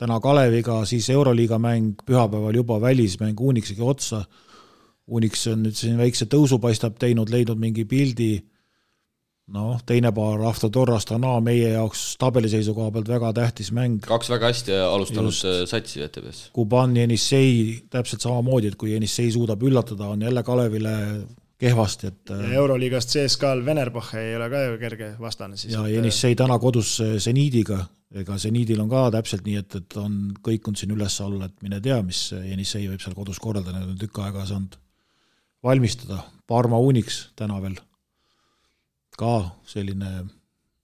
täna Kaleviga, siis Euroliiga mäng, pühapäeval juba välismäng Unixiga otsa. Unix on nüüd siin väikse tõusu paistab teinud, leidnud mingi pildi. noh, teine paar Avtodor Astana meie jaoks tabeliseisu koha pealt väga tähtis mäng. kaks väga hästi alustanud. Äh, satsi VTV-s. Kuban, Jenissei täpselt samamoodi, et kui Jenissei suudab üllatada, on jälle Kalevile kehvasti, et ja Euroliigast CSKA-l Venerbach ei ole ka ju kerge vastane siis. ja Jenissei täna kodus seniidiga, ega seniidil on ka täpselt nii, et, et on kõikunud siin üles-alla, et mine tea, mis Jenissei võib seal kodus korraldada, need on tükk aega saanud valmistada, Parma Unix täna veel ka selline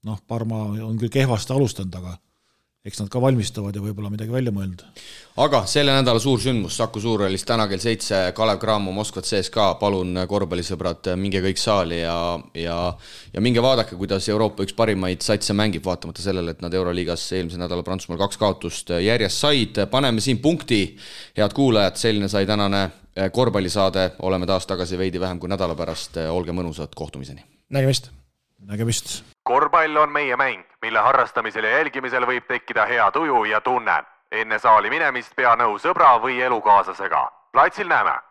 noh, Parma on küll kehvasti alustanud, aga eks nad ka valmistavad ja võib-olla midagi välja mõelnud. aga selle nädala suur sündmus Saku Suurhallis täna kell seitse, Kalev Cramo Moskva CSKA, palun korvpallisõbrad, minge kõik saali ja, ja ja minge vaadake, kuidas Euroopa üks parimaid satse mängib, vaatamata sellele, et nad Euroliigas eelmisel nädalal Prantsusmaal kaks kaotust järjest said, paneme siin punkti, head kuulajad, selline sai tänane korvpallisaade, oleme taas tagasi veidi vähem kui nädala pärast, olge mõnusad, kohtumiseni! nägemist! nägemist! korvpall on meie mäng, mille harrastamisel ja jälgimisel võib tekkida hea tuju ja tunne. enne saali minemist pea nõu sõbra või elukaaslasega. platsil näeme